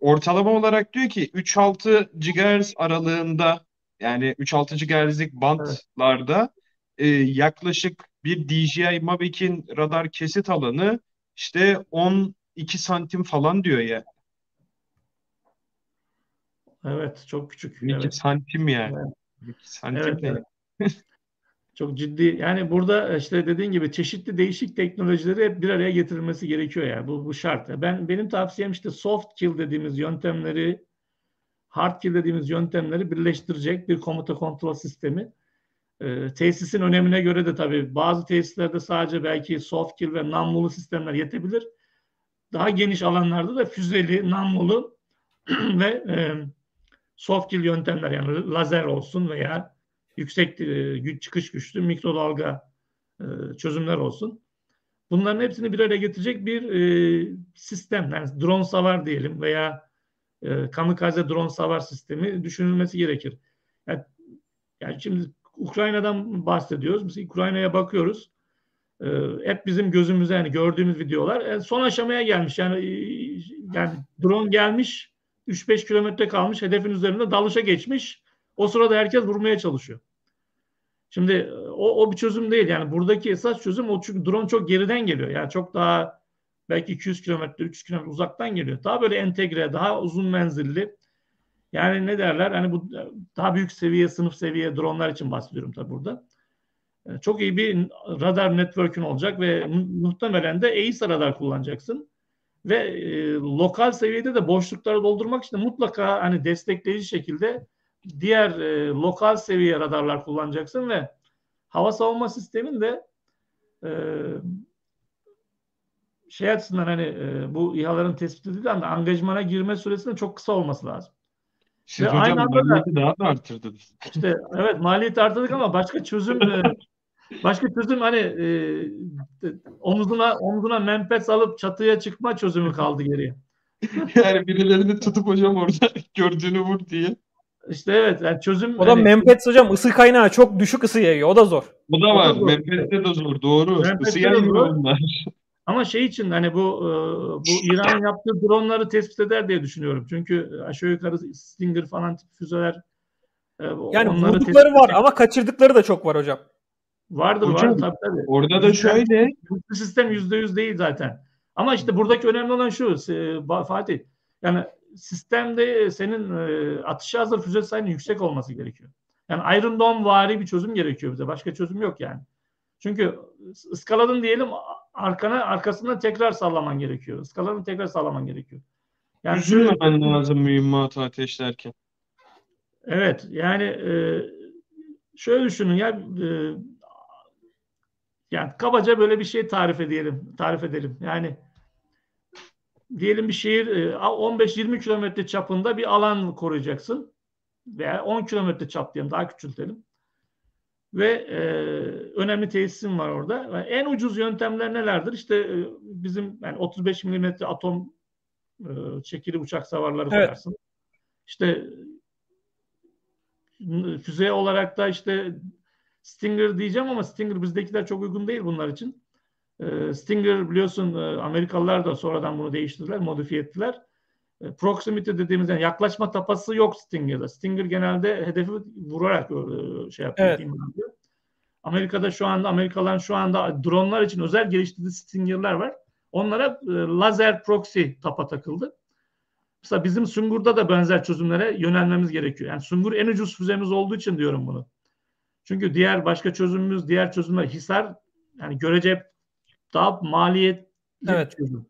ortalama olarak diyor ki 3-6 GHz aralığında yani 3-6 GHz'lik bantlarda evet. e, yaklaşık bir DJI Mavic'in radar kesit alanı işte 12 santim falan diyor ya. Evet çok küçük. 12 evet. santim yani. Evet. 12 santim evet, evet. (laughs) Çok ciddi. Yani burada işte dediğin gibi çeşitli değişik teknolojileri hep bir araya getirilmesi gerekiyor yani. Bu, bu şart. Ben benim tavsiyem işte soft kill dediğimiz yöntemleri hard kill dediğimiz yöntemleri birleştirecek bir komuta kontrol sistemi. Ee, tesisin önemine göre de tabii bazı tesislerde sadece belki soft kill ve namlulu sistemler yetebilir. Daha geniş alanlarda da füzeli, namlulu (clears throat) ve e, soft kill yöntemler yani lazer olsun veya yüksek e, güç çıkış güçlü mikrodalga e, çözümler olsun. Bunların hepsini bir araya getirecek bir e, sistem. Yani drone savar diyelim veya kamikaze drone savar sistemi düşünülmesi gerekir. Yani, yani şimdi Ukrayna'dan bahsediyoruz. Biz Ukrayna'ya bakıyoruz. Hep bizim gözümüze yani gördüğümüz videolar son aşamaya gelmiş. Yani yani drone gelmiş 3-5 kilometre kalmış hedefin üzerinde dalışa geçmiş. O sırada herkes vurmaya çalışıyor. Şimdi e, o, o bir çözüm değil. Yani buradaki esas çözüm o çünkü drone çok geriden geliyor. Yani çok daha belki 200 kilometre, 300 kilometre uzaktan geliyor. Daha böyle entegre, daha uzun menzilli. Yani ne derler? Hani bu daha büyük seviye, sınıf seviye dronlar için bahsediyorum tabii burada. E, çok iyi bir radar network'ün olacak ve muhtemelen de EISA radar kullanacaksın. Ve e, lokal seviyede de boşlukları doldurmak için de mutlaka hani destekleyici şekilde diğer e, lokal seviye radarlar kullanacaksın ve hava savunma sistemin de e, şey açısından hani e, bu İHA'ların tespit edildiği anda angajmana girme süresinin çok kısa olması lazım. Siz Ve hocam maliyeti daha da arttırdınız. İşte evet maliyeti arttırdık ama başka çözüm e, (laughs) başka çözüm hani e, omuzuna omuzuna menpes alıp çatıya çıkma çözümü kaldı geriye. (laughs) yani birilerini tutup hocam orada (laughs) gördüğünü vur diye. İşte evet yani çözüm. O da hani, Mempets hocam ısı kaynağı çok düşük ısı yayıyor. O da zor. O da var. Mempets'te de zor. Doğru. Isı yayıyor onlar. Ama şey için hani bu e, bu İran'ın yaptığı dronları tespit eder diye düşünüyorum. Çünkü aşağı yukarı Stinger falan tip füzeler e, yani vurdukları var ama kaçırdıkları da çok var hocam. Vardır hocam, var tabii tabii. Orada da şöyle. Bu sistem yüzde yüz değil zaten. Ama işte buradaki önemli olan şu Fatih. Yani sistemde senin e, atışa hazır füze sayının yüksek olması gerekiyor. Yani Iron Dome vari bir çözüm gerekiyor bize. Başka çözüm yok yani. Çünkü ıskaladın diyelim arkana arkasından tekrar sallaman gerekiyor. Iskaladın tekrar sallaman gerekiyor. Yani Üzülmemen lazım mühimmatı ateşlerken. Evet yani e, şöyle düşünün ya e, yani kabaca böyle bir şey tarif edelim. Tarif edelim. Yani diyelim bir şehir 15-20 e, kilometre çapında bir alan koruyacaksın. Veya 10 kilometre çap diyelim daha küçültelim. Ve e, önemli tesisin var orada. Yani en ucuz yöntemler nelerdir? İşte e, bizim yani 35 milimetre atom e, çekili uçak savarları evet. koyarsın. İşte füze olarak da işte Stinger diyeceğim ama Stinger bizdekiler çok uygun değil bunlar için. Ee, Stinger biliyorsun e, Amerikalılar da sonradan bunu değiştirdiler, modifiye ettiler. E, proximity dediğimiz yani yaklaşma tapası yok Stinger'da. Stinger genelde hedefi vurarak e, şey yapıyor. Evet. Amerika'da şu anda Amerikalıların şu anda dronlar için özel geliştirdiği Stinger'lar var. Onlara lazer proxy tapa takıldı. Mesela bizim Sungur'da da benzer çözümlere yönelmemiz gerekiyor. Yani Sungur en ucuz füzemiz olduğu için diyorum bunu. Çünkü diğer başka çözümümüz, diğer çözümler Hisar yani görece daha maliyetli evet. çözüm.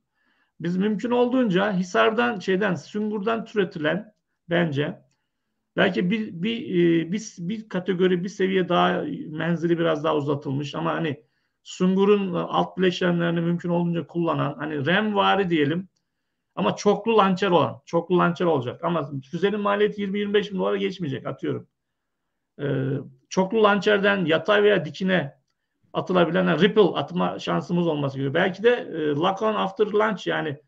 Biz mümkün olduğunca Hisar'dan şeyden Sungur'dan türetilen bence belki bir bir, e, bir bir kategori bir seviye daha menzili biraz daha uzatılmış ama hani Sungur'un alt bileşenlerini mümkün olduğunca kullanan hani RAM vari diyelim ama çoklu lançer olan çoklu lançer olacak ama füzenin maliyeti 20-25 bin dolara geçmeyecek atıyorum. Ee, çoklu lançerden yatay veya dikine atılabilen ripple atma şansımız olması gerekiyor. Belki de e, lock on after launch yani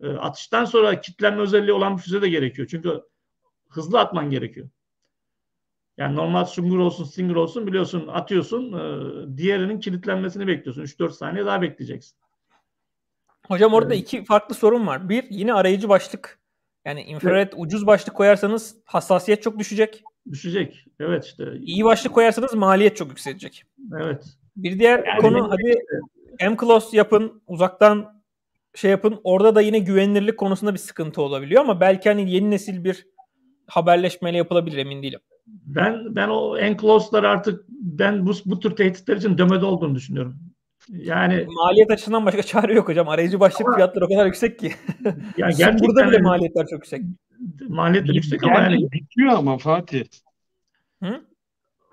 e, atıştan sonra kitlenme özelliği olan bir füze de gerekiyor. Çünkü hızlı atman gerekiyor. Yani normal sungur olsun, stinger olsun biliyorsun atıyorsun. E, diğerinin kilitlenmesini bekliyorsun. 3-4 saniye daha bekleyeceksin. Hocam orada evet. iki farklı sorun var. Bir yine arayıcı başlık. Yani infrared evet. ucuz başlık koyarsanız hassasiyet çok düşecek. Düşecek. Evet işte. İyi başlık koyarsanız maliyet çok yükselecek. Evet. Bir diğer yani konu hadi M-Close yapın, uzaktan şey yapın. Orada da yine güvenilirlik konusunda bir sıkıntı olabiliyor ama belki hani yeni nesil bir haberleşmeyle yapılabilir emin değilim. Ben ben o enclose'lar artık ben bu, bu tür tehditler için dömede olduğunu düşünüyorum. Yani maliyet açısından başka (laughs) çare yok hocam. Arayıcı başlık ama, fiyatları o kadar yüksek ki. Ya gerçekten (laughs) burada bile maliyetler çok yüksek. Maliyetler yüksek ama yani düşüyor ama Fatih. Hı?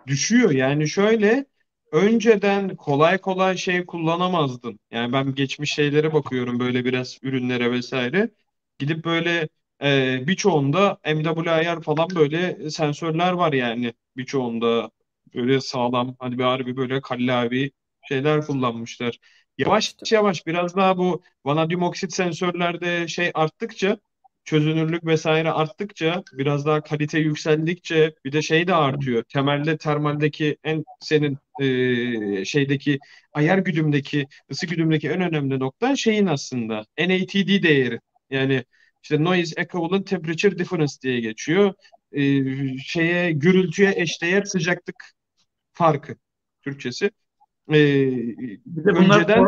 Düşüyor. Yani şöyle önceden kolay kolay şey kullanamazdın. Yani ben geçmiş şeylere bakıyorum böyle biraz ürünlere vesaire. Gidip böyle E, birçoğunda MWIR falan böyle sensörler var yani. Birçoğunda böyle sağlam hani bir harbi böyle kallavi şeyler kullanmışlar. Yavaş yavaş biraz daha bu vanadyum oksit sensörlerde şey arttıkça çözünürlük vesaire arttıkça biraz daha kalite yükseldikçe bir de şey de artıyor. Temelde termaldeki en senin e, şeydeki ayar güdümdeki ısı güdümdeki en önemli nokta şeyin aslında NATD değeri. Yani işte noise equivalent temperature difference diye geçiyor. E, şeye gürültüye eşdeğer sıcaklık farkı Türkçesi. E, bir de bunlar önceden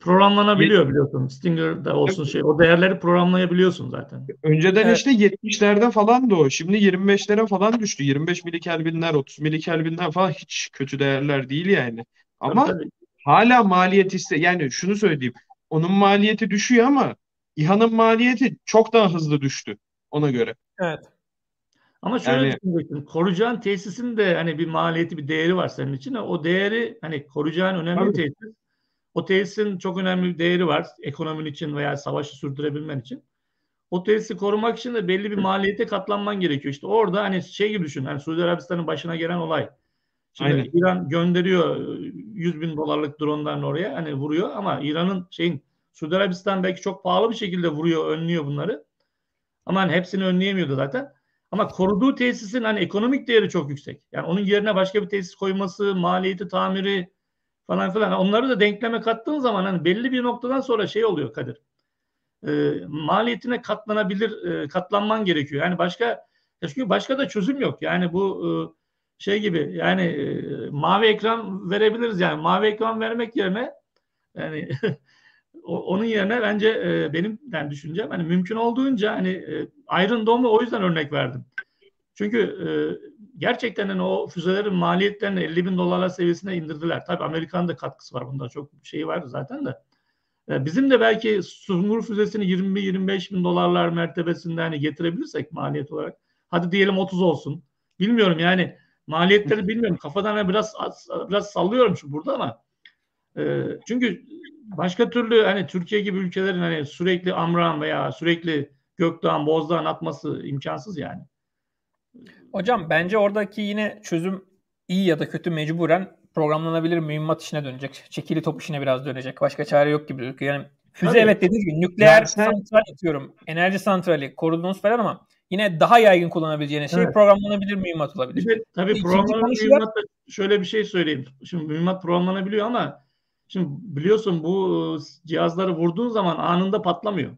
programlanabiliyor biliyorsun. Stinger'da olsun şey o değerleri programlayabiliyorsun zaten. Önceden evet. işte 70'lerde falan da o. Şimdi 25'lere falan düştü. 25 milikelvinler, 30 milikelvinler falan hiç kötü değerler değil yani. Ama tabii, tabii. hala maliyet iste yani şunu söyleyeyim. Onun maliyeti düşüyor ama İHA'nın maliyeti çok daha hızlı düştü ona göre. Evet. Ama şöyle yani, düşüneceksin. Koruyacağın tesisin de hani bir maliyeti, bir değeri var senin için. O değeri hani koruyacağın önemli tabii. tesis o tesisin çok önemli bir değeri var ekonomin için veya savaşı sürdürebilmen için. O tesisi korumak için de belli bir maliyete katlanman gerekiyor. İşte orada hani şey gibi düşün. Hani Suudi Arabistan'ın başına gelen olay. Şimdi Aynen. İran gönderiyor 100 bin dolarlık dronlarını oraya hani vuruyor ama İran'ın şeyin Suudi Arabistan belki çok pahalı bir şekilde vuruyor, önlüyor bunları. Ama hani hepsini önleyemiyordu zaten. Ama koruduğu tesisin hani ekonomik değeri çok yüksek. Yani onun yerine başka bir tesis koyması, maliyeti, tamiri, falan filan. Onları da denkleme kattığın zaman hani belli bir noktadan sonra şey oluyor Kadir. E, maliyetine katlanabilir, e, katlanman gerekiyor. Yani başka çünkü başka da çözüm yok. Yani bu e, şey gibi yani e, mavi ekran verebiliriz yani mavi ekran vermek yerine yani (laughs) onun yerine bence e, benim yani düşüncem hani mümkün olduğunca hani e, Iron Dome'u o yüzden örnek verdim. Çünkü e, gerçekten hani o füzelerin maliyetlerini 50 bin dolarlar seviyesine indirdiler. Tabii Amerika'nın da katkısı var. Bunda çok şey var zaten de. E, bizim de belki Sungur füzesini 20-25 bin dolarlar mertebesinde hani getirebilirsek maliyet olarak. Hadi diyelim 30 olsun. Bilmiyorum yani maliyetleri bilmiyorum. Kafadan hani biraz biraz sallıyorum şu burada ama e, çünkü başka türlü hani Türkiye gibi ülkelerin hani sürekli Amran veya sürekli Gökdağ'ın, Bozdağ'ın atması imkansız yani. Hocam bence oradaki yine çözüm iyi ya da kötü mecburen programlanabilir mühimmat işine dönecek. Çekili top işine biraz dönecek. Başka çare yok gibi gözüküyor. Yani füze Tabii. evet dediğiniz gibi nükleer sen... santral atıyorum. Enerji santrali korudunuz falan ama yine daha yaygın kullanabileceğiniz şey evet. programlanabilir mühimmat olabilir. Bir de, tabii programlanabilir mühimmat da şöyle bir şey söyleyeyim. Şimdi mühimmat programlanabiliyor ama şimdi biliyorsun bu cihazları vurduğun zaman anında patlamıyor.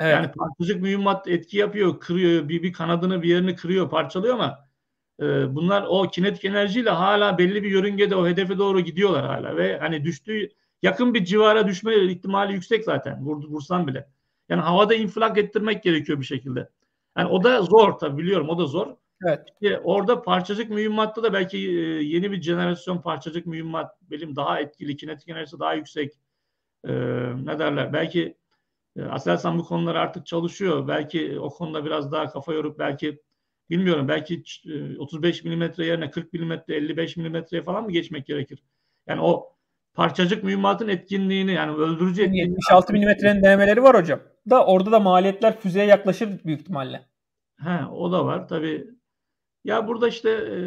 Evet. Yani parçacık mühimmat etki yapıyor, kırıyor, bir, bir kanadını bir yerini kırıyor, parçalıyor ama e, bunlar o kinetik enerjiyle hala belli bir yörüngede o hedefe doğru gidiyorlar hala ve hani düştüğü yakın bir civara düşme ihtimali yüksek zaten vur, vursan bile. Yani havada infilak ettirmek gerekiyor bir şekilde. Yani o da zor tabii biliyorum o da zor. Evet. İşte orada parçacık mühimmatta da belki e, yeni bir jenerasyon parçacık mühimmat benim daha etkili, kinetik enerjisi daha yüksek. E, ne derler? Belki Aselsan bu konuları artık çalışıyor. Belki o konuda biraz daha kafa yorup belki bilmiyorum belki 35 e, milimetre yerine 40 milimetre 55 milimetreye falan mı geçmek gerekir? Yani o parçacık mühimmatın etkinliğini yani öldürücü etkinliğini 76 milimetrenin denemeleri var hocam. Da orada da maliyetler füzeye yaklaşır büyük ihtimalle. He, o da var tabii. Ya burada işte e,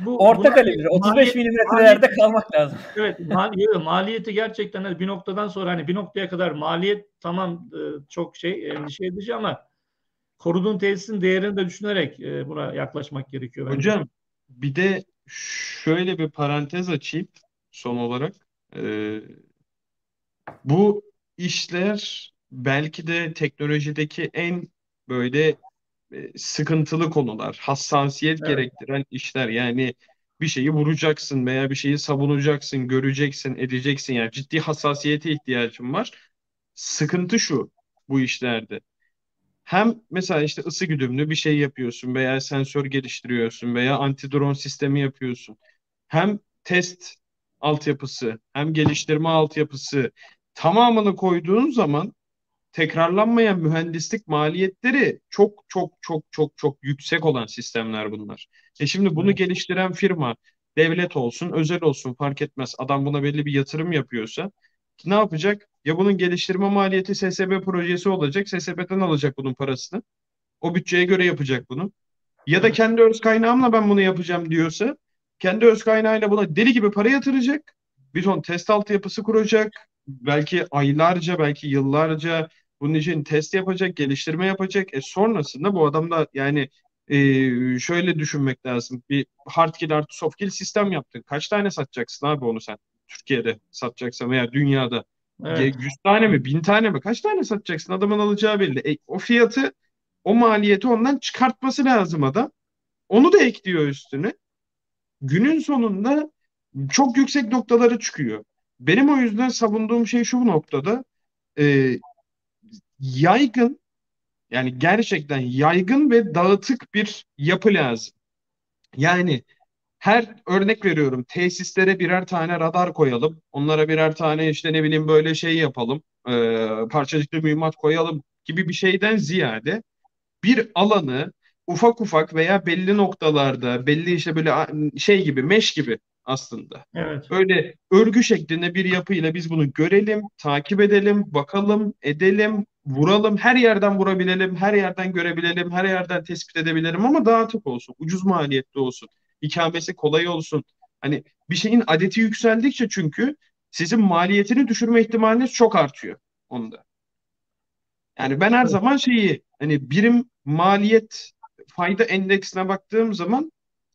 bu orta kalibre 35 milimetrelerde kalmak lazım. (laughs) Evet maliyeti, maliyeti gerçekten hani bir noktadan sonra hani bir noktaya kadar maliyet tamam e, çok şey endişe edici ama koruduğun tesisin değerini de düşünerek e, buna yaklaşmak gerekiyor. Bence. Hocam bir de şöyle bir parantez açayım son olarak. Ee, bu işler belki de teknolojideki en böyle sıkıntılı konular, hassasiyet evet. gerektiren işler. Yani bir şeyi vuracaksın veya bir şeyi savunacaksın, göreceksin, edeceksin. Yani ciddi hassasiyete ihtiyacın var. Sıkıntı şu bu işlerde. Hem mesela işte ısı güdümlü bir şey yapıyorsun veya sensör geliştiriyorsun veya anti drone sistemi yapıyorsun. Hem test altyapısı hem geliştirme altyapısı tamamını koyduğun zaman tekrarlanmayan mühendislik maliyetleri çok çok çok çok çok yüksek olan sistemler bunlar. E şimdi bunu evet. geliştiren firma devlet olsun, özel olsun fark etmez. Adam buna belli bir yatırım yapıyorsa ne yapacak? Ya bunun geliştirme maliyeti SSB projesi olacak. SSB'den alacak bunun parasını. O bütçeye göre yapacak bunu. Ya da kendi öz kaynağımla ben bunu yapacağım diyorsa kendi öz kaynağıyla buna deli gibi para yatıracak. Bir ton test altyapısı kuracak. Belki aylarca, belki yıllarca bunun için test yapacak, geliştirme yapacak. E sonrasında bu adam da yani e, şöyle düşünmek lazım. Bir hard kill artı soft kill sistem yaptın. Kaç tane satacaksın abi onu sen? Türkiye'de satacaksan veya dünyada. Evet. 100 tane mi? 1000 tane mi? Kaç tane satacaksın? Adamın alacağı belli. E, o fiyatı, o maliyeti ondan çıkartması lazım adam. Onu da ekliyor üstüne. Günün sonunda çok yüksek noktalara çıkıyor. Benim o yüzden savunduğum şey şu noktada e, yaygın yani gerçekten yaygın ve dağıtık bir yapı lazım. Yani her örnek veriyorum tesislere birer tane radar koyalım. Onlara birer tane işte ne bileyim böyle şey yapalım. E, parçacıklı mühimmat koyalım gibi bir şeyden ziyade bir alanı ufak ufak veya belli noktalarda belli işte böyle şey gibi meş gibi aslında. Evet. Böyle örgü şeklinde bir yapıyla biz bunu görelim, takip edelim, bakalım, edelim, vuralım, her yerden vurabilelim, her yerden görebilelim, her yerden tespit edebilelim ama dağıtık olsun, ucuz maliyetli olsun, ikamesi kolay olsun. Hani bir şeyin adeti yükseldikçe çünkü sizin maliyetini düşürme ihtimaliniz çok artıyor onda. Yani ben her zaman şeyi hani birim maliyet fayda endeksine baktığım zaman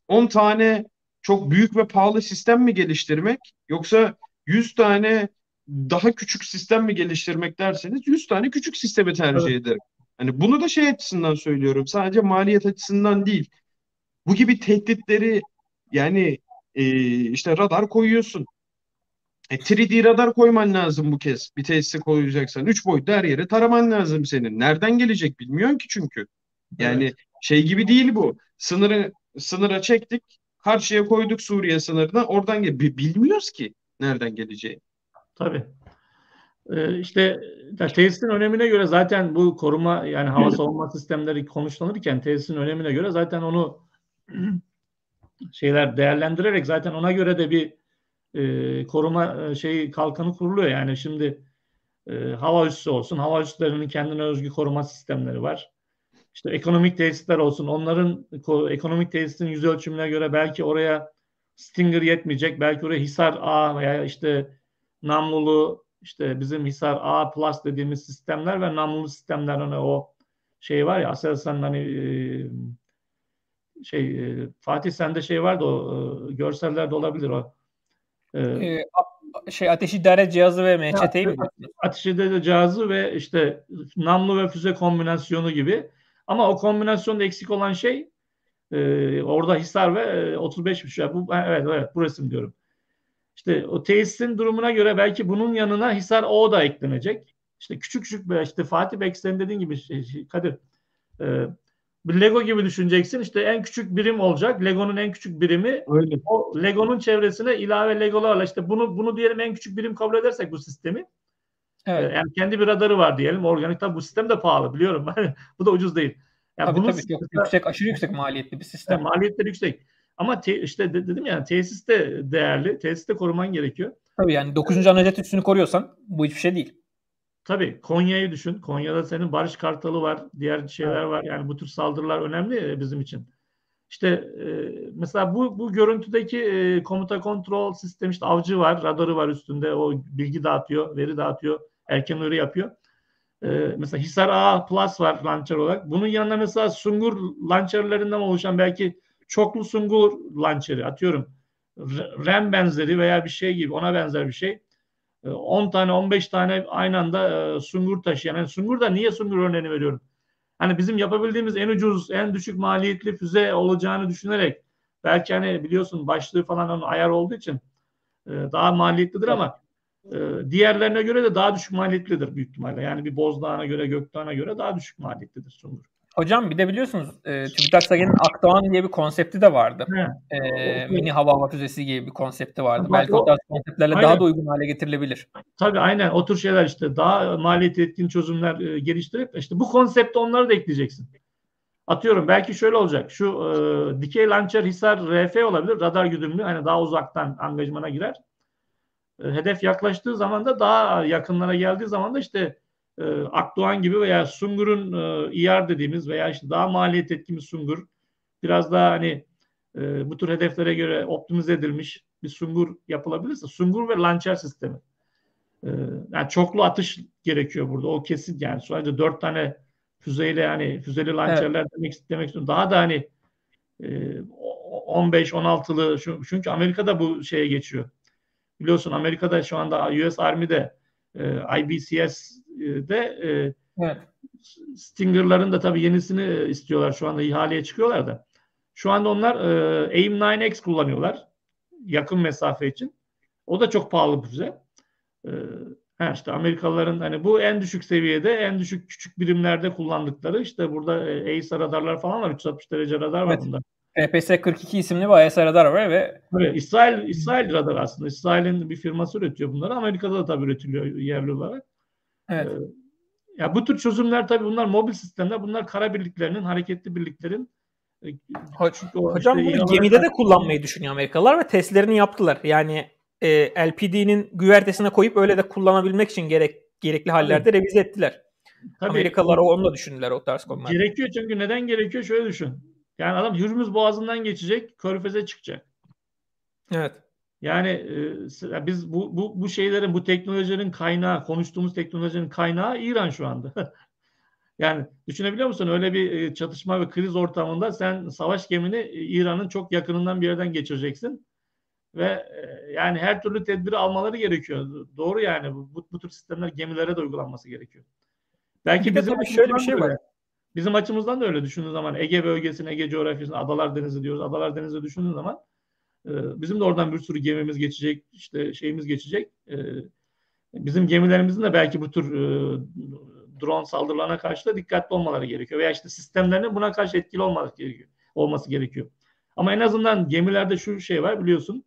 10 tane çok büyük ve pahalı sistem mi geliştirmek yoksa 100 tane daha küçük sistem mi geliştirmek derseniz 100 tane küçük sistemi tercih evet. ederim. Hani bunu da şey açısından söylüyorum. Sadece maliyet açısından değil. Bu gibi tehditleri yani e, işte radar koyuyorsun. E, 3D radar koyman lazım bu kez. Bir tesise koyacaksan. Üç boyutlu her yere taraman lazım senin. Nereden gelecek bilmiyorsun ki çünkü. Yani evet. şey gibi değil bu. Sınırı sınıra çektik. Karşıya koyduk Suriye sınırına. Oradan gel bilmiyoruz ki nereden geleceği. Tabii. Ee, işte tesisin önemine göre zaten bu koruma yani hava savunma sistemleri konuşlanırken tesisin önemine göre zaten onu şeyler değerlendirerek zaten ona göre de bir e, koruma e, şeyi kalkanı kuruluyor. Yani şimdi e, hava üssü olsun, hava üslerinin kendine özgü koruma sistemleri var. İşte ekonomik tesisler olsun, onların ekonomik tesisin yüz ölçümüne göre belki oraya Stinger yetmeyecek, belki oraya Hisar A veya işte namlulu işte bizim Hisar A Plus dediğimiz sistemler ve namlulu sistemler hani o şey var ya Aselsan'ın hani e, şey e, Fatih sende şey vardı o e, görsellerde olabilir o. Ee, şey ateş idare cihazı ve MÇT'yi mi? Ateş idare cihazı ve işte namlu ve füze kombinasyonu gibi. Ama o kombinasyonda eksik olan şey e, orada Hisar ve e, 35'miş. Ya bu evet evet bu resim diyorum. İşte o tesisin durumuna göre belki bunun yanına Hisar O da eklenecek. İşte küçük küçük böyle işte Fatih Bey senin dediğin gibi şey, şey, Kadir e, bir Lego gibi düşüneceksin. İşte en küçük birim olacak. Lego'nun en küçük birimi. Öyle. O Lego'nun çevresine ilave Lego'larla işte bunu bunu diyelim en küçük birim kabul edersek bu sistemi. Evet. Yani kendi bir radarı var diyelim. Organik tabi bu sistem de pahalı biliyorum. (laughs) bu da ucuz değil. Yani tabii, bunun tabii. Yok, yüksek, aşırı yüksek maliyetli bir sistem. Yani maliyetleri yüksek. Ama te, işte dedim ya tesis de değerli. Tesis de koruman gerekiyor. Tabii yani 9. anajet üstünü koruyorsan bu hiçbir şey değil. Tabii Konya'yı düşün. Konya'da senin Barış Kartalı var. Diğer şeyler var. Yani bu tür saldırılar önemli bizim için. İşte e, mesela bu bu görüntüdeki e, komuta kontrol sistemi işte avcı var, radarı var üstünde. O bilgi dağıtıyor, veri dağıtıyor, erken uyarı yapıyor. E, mesela Hisar A Plus var launcher olarak. Bunun yanında mesela Sungur launcherlerinden oluşan belki çoklu Sungur launcheri atıyorum. RAM benzeri veya bir şey gibi ona benzer bir şey. 10 e, tane 15 tane aynı anda e, sungur taşıyan. Yani sungur da niye sungur örneğini veriyorum? Hani bizim yapabildiğimiz en ucuz, en düşük maliyetli füze olacağını düşünerek belki hani biliyorsun başlığı falan onun ayar olduğu için e, daha maliyetlidir ama diğerlerine göre de daha düşük maliyetlidir büyük ihtimalle. Yani bir Bozdağ'a göre, Gökdağ'a göre daha düşük maliyetlidir sungur. Hocam bir de biliyorsunuz e, TÜBİTAK SAGE'nin Akdoğan diye bir konsepti de vardı. E, mini hava hava füzesi gibi bir konsepti vardı. Bak, Belki o, o tarz konseptlerle aynen. daha da uygun hale getirilebilir. Tabii aynen o tür şeyler işte daha maliyet etkin çözümler e, geliştirip işte bu konsepte onları da ekleyeceksin. Atıyorum belki şöyle olacak. Şu e, dikey launcher Hisar RF olabilir. Radar güdümlü. Hani daha uzaktan angajmana girer. E, hedef yaklaştığı zaman da daha yakınlara geldiği zaman da işte e, Akdoğan gibi veya Sungur'un e, IR dediğimiz veya işte daha maliyet etkin Sungur biraz daha hani e, bu tür hedeflere göre optimize edilmiş bir Sungur yapılabilirse Sungur ve Launcher sistemi. E, yani çoklu atış gerekiyor burada. O kesin yani. Sadece dört tane füzeyle yani füzeli lançerler evet. demek, demek istiyorum. Daha da hani e, 15-16'lı çünkü Amerika'da bu şeye geçiyor. Biliyorsun Amerika'da şu anda US Army'de e, IBCS'de e, evet. Stinger'ların da tabii yenisini istiyorlar şu anda ihaleye çıkıyorlar da. Şu anda onlar e, AIM-9X kullanıyorlar yakın mesafe için. O da çok pahalı bir füze. E, Ha işte Amerikalıların hani bu en düşük seviyede, en düşük küçük birimlerde kullandıkları işte burada AESA radarlar falan var. 360 derece radar var evet. bunda. EPS 42 isimli bir AESA radar var ve evet, İsrail İsrail radar aslında. İsrail'in bir firması üretiyor bunları. Amerika'da da tabii üretiliyor yerli olarak. Evet. Ee, ya bu tür çözümler tabii bunlar mobil sistemler. Bunlar kara birliklerinin, hareketli birliklerin e, Hocam işte bunu gemide de kullanmayı düşünüyor Amerikalılar ve testlerini yaptılar. Yani e, LPD'nin güvertesine koyup öyle de kullanabilmek için gerek gerekli hallerde revize ettiler. Tabii. Amerikalılar onu da düşündüler o tarz konularda. Gerekiyor çünkü neden gerekiyor şöyle düşün. Yani adam Hürmüz Boğazı'ndan geçecek, Körfez'e çıkacak. Evet. Yani e, biz bu, bu, bu şeylerin, bu teknolojinin kaynağı, konuştuğumuz teknolojinin kaynağı İran şu anda. (laughs) yani düşünebiliyor musun? Öyle bir e, çatışma ve kriz ortamında sen savaş gemini e, İran'ın çok yakınından bir yerden geçireceksin ve e, yani her türlü tedbiri almaları gerekiyor. Doğru yani bu, bu tür sistemler gemilere de uygulanması gerekiyor. Belki bizim şöyle bir şey var. Bizim açımızdan da öyle düşündüğün zaman Ege bölgesine, Ege coğrafyasına, Adalar Denizi diyoruz. Adalar Denizi düşündüğün zaman e, bizim de oradan bir sürü gemimiz geçecek, işte şeyimiz geçecek. E, bizim gemilerimizin de belki bu tür drone saldırılarına karşı da dikkatli olmaları gerekiyor. Veya işte sistemlerinin buna karşı etkili olması gerekiyor. Olması gerekiyor. Ama en azından gemilerde şu şey var biliyorsun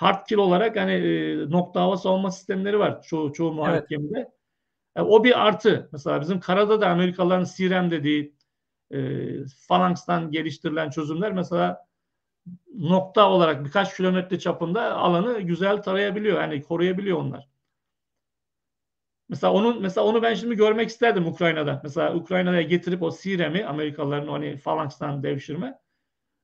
hard kill olarak hani e, nokta hava savunma sistemleri var çoğu çoğu muharip evet. gemide. E, o bir artı. Mesela bizim karada da Amerikalıların CRM dediği e, Phalanx'tan geliştirilen çözümler mesela nokta olarak birkaç kilometre çapında alanı güzel tarayabiliyor. Yani koruyabiliyor onlar. Mesela onun mesela onu ben şimdi görmek isterdim Ukrayna'da. Mesela Ukrayna'ya getirip o CRM'i Amerikalıların hani Phalanx'tan devşirme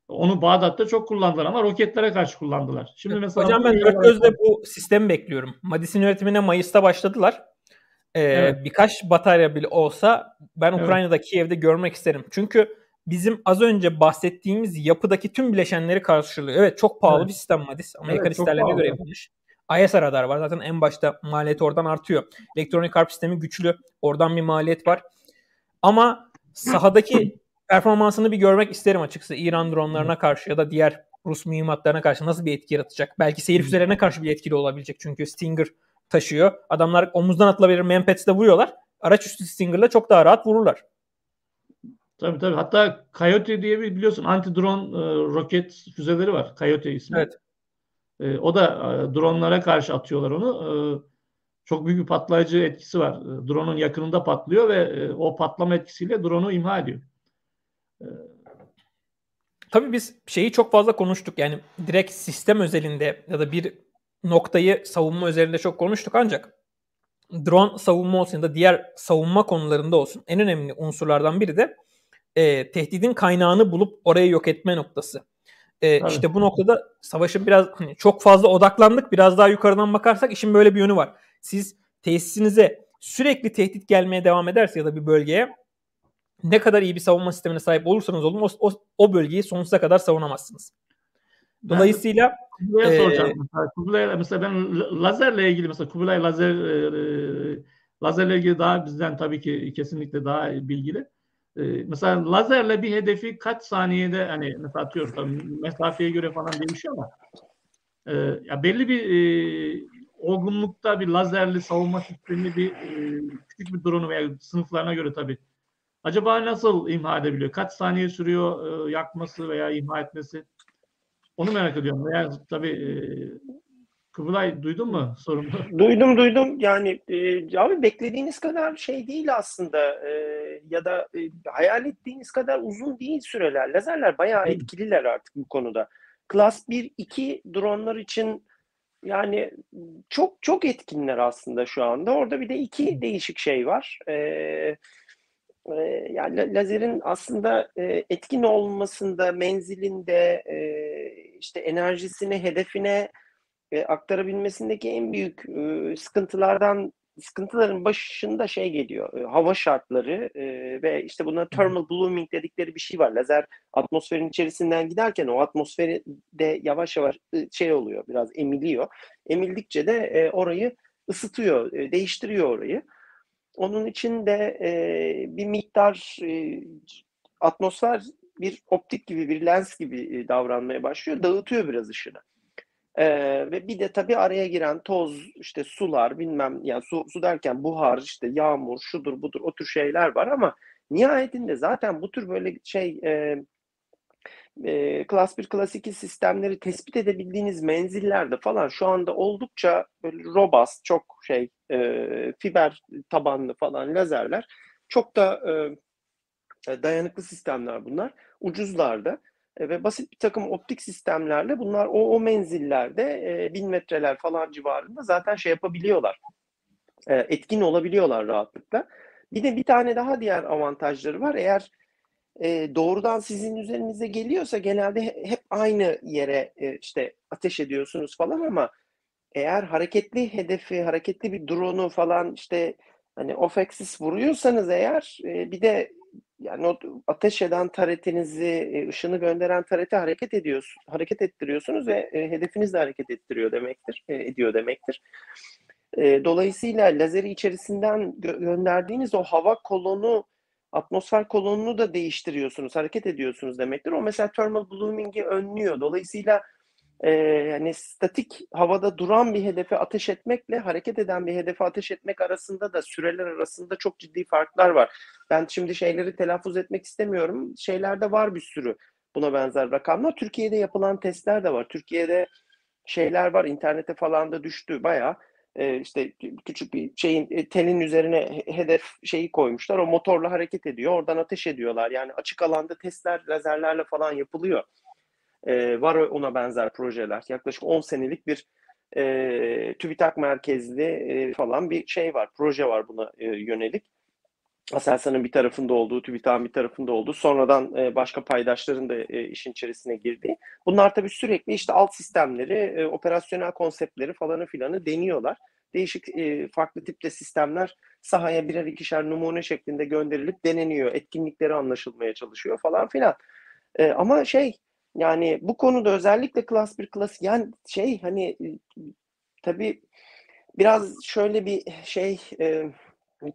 onu Bağdat'ta çok kullandılar ama roketlere karşı kullandılar. Şimdi mesela Hocam ben dört gözle bu sistemi bekliyorum. Madis'in üretimine Mayıs'ta başladılar. Ee, evet. Birkaç batarya bile olsa ben Ukrayna'da evet. Kiev'de görmek isterim. Çünkü bizim az önce bahsettiğimiz yapıdaki tüm bileşenleri karşılıyor. Evet çok pahalı evet. bir sistem Madis. Amerikan evet, isterlerine göre yapılmış. ISR radar var. Zaten en başta maliyet oradan artıyor. Elektronik harp sistemi güçlü. Oradan bir maliyet var. Ama sahadaki performansını bir görmek isterim açıkçası. İran dronlarına karşı ya da diğer Rus mühimmatlarına karşı nasıl bir etki yaratacak? Belki seyir füzelerine karşı bir etkili olabilecek. Çünkü Stinger taşıyor. Adamlar omuzdan atılabilir Mempets'te vuruyorlar. Araç üstü Stinger'la çok daha rahat vururlar. Tabii tabii. Hatta Coyote diye bir biliyorsun anti-drone e, roket füzeleri var. Coyote ismi. Evet. E, o da e, dronlara karşı atıyorlar onu. E, çok büyük bir patlayıcı etkisi var. E, drone'un yakınında patlıyor ve e, o patlama etkisiyle drone'u imha ediyor. Tabii biz şeyi çok fazla konuştuk. Yani direkt sistem özelinde ya da bir noktayı savunma özelinde çok konuştuk ancak drone savunma olsun ya da diğer savunma konularında olsun en önemli unsurlardan biri de e, tehdidin kaynağını bulup orayı yok etme noktası. E, işte bu noktada savaşın biraz hani çok fazla odaklandık. Biraz daha yukarıdan bakarsak işin böyle bir yönü var. Siz tesisinize sürekli tehdit gelmeye devam ederse ya da bir bölgeye ne kadar iyi bir savunma sistemine sahip olursanız olun o, o, o bölgeyi sonsuza kadar savunamazsınız. Dolayısıyla Kubilay e, soracağım. Mesela, Kubilay, mesela ben lazerle ilgili mesela Kubilay lazer e, lazerle ilgili daha bizden tabii ki kesinlikle daha bilgili. E, mesela lazerle bir hedefi kaç saniyede hani mesela atıyorum tabii mesafeye göre falan değişiyor ama e, ya belli bir e, olgunlukta bir lazerli savunma sistemi bir e, küçük bir drone veya sınıflarına göre tabii Acaba nasıl imha edebiliyor? Kaç saniye sürüyor e, yakması veya imha etmesi? Onu merak ediyorum. Veya tabii e, Kıbrılay duydun mu sorunu? (laughs) Duydum duydum. Yani e, abi beklediğiniz kadar şey değil aslında e, ya da e, hayal ettiğiniz kadar uzun değil süreler. Lazerler bayağı etkililer artık bu konuda. Class 1-2 dronlar için Yani çok çok etkinler aslında şu anda. Orada bir de iki değişik şey var. Ee, yani lazerin aslında e, etkin olmasında, menzilinde, e, işte enerjisini hedefine e, aktarabilmesindeki en büyük e, sıkıntılardan sıkıntıların başında şey geliyor. E, hava şartları e, ve işte buna thermal blooming dedikleri bir şey var. Lazer atmosferin içerisinden giderken o atmosferi de yavaş yavaş e, şey oluyor. Biraz emiliyor. Emildikçe de e, orayı ısıtıyor, e, değiştiriyor orayı. Onun için de e, bir miktar e, atmosfer bir optik gibi, bir lens gibi e, davranmaya başlıyor. Dağıtıyor biraz ışını. Ee, ve bir de tabii araya giren toz, işte sular, bilmem yani su, su derken buhar, işte yağmur, şudur budur o tür şeyler var ama nihayetinde zaten bu tür böyle şey e, e, Class 1, Class 2 sistemleri tespit edebildiğiniz menzillerde falan şu anda oldukça böyle robust, çok şey e, fiber tabanlı falan lazerler çok da e, dayanıklı sistemler bunlar. Ucuzlarda. E, ve basit bir takım optik sistemlerle bunlar o, o menzillerde e, bin metreler falan civarında zaten şey yapabiliyorlar. E, etkin olabiliyorlar rahatlıkla. Bir de bir tane daha diğer avantajları var. Eğer e, doğrudan sizin üzerinize geliyorsa genelde hep aynı yere e, işte ateş ediyorsunuz falan ama eğer hareketli hedefi, hareketli bir drone'u falan işte hani off-axis vuruyorsanız eğer e, bir de yani o ateş eden taretinizi, e, ışını gönderen tareti hareket ediyorsun, hareket ettiriyorsunuz ve e, hedefiniz de hareket ettiriyor demektir, e, ediyor demektir. E, dolayısıyla lazeri içerisinden gö- gönderdiğiniz o hava kolonu, atmosfer kolonunu da değiştiriyorsunuz, hareket ediyorsunuz demektir. O mesela thermal blooming'i önlüyor. Dolayısıyla e, yani statik havada duran bir hedefe ateş etmekle hareket eden bir hedefe ateş etmek arasında da süreler arasında çok ciddi farklar var. Ben şimdi şeyleri telaffuz etmek istemiyorum. Şeylerde var bir sürü buna benzer rakamlar. Türkiye'de yapılan testler de var. Türkiye'de şeyler var internete falan da düştü bayağı e, işte küçük bir şeyin e, telin üzerine hedef şeyi koymuşlar. O motorla hareket ediyor. Oradan ateş ediyorlar. Yani açık alanda testler lazerlerle falan yapılıyor. E, var ona benzer projeler. Yaklaşık 10 senelik bir e, TÜBİTAK merkezli e, falan bir şey var. Proje var buna e, yönelik. Aselsan'ın bir tarafında olduğu, TÜBİTAK'ın bir tarafında olduğu, sonradan e, başka paydaşların da e, işin içerisine girdiği. Bunlar tabii sürekli işte alt sistemleri, e, operasyonel konseptleri falanı filanı deniyorlar. Değişik e, farklı tipte sistemler sahaya birer ikişer numune şeklinde gönderilip deneniyor. Etkinlikleri anlaşılmaya çalışıyor falan filan. E, ama şey yani bu konuda özellikle klas 1 klas yani şey hani tabii biraz şöyle bir şey e,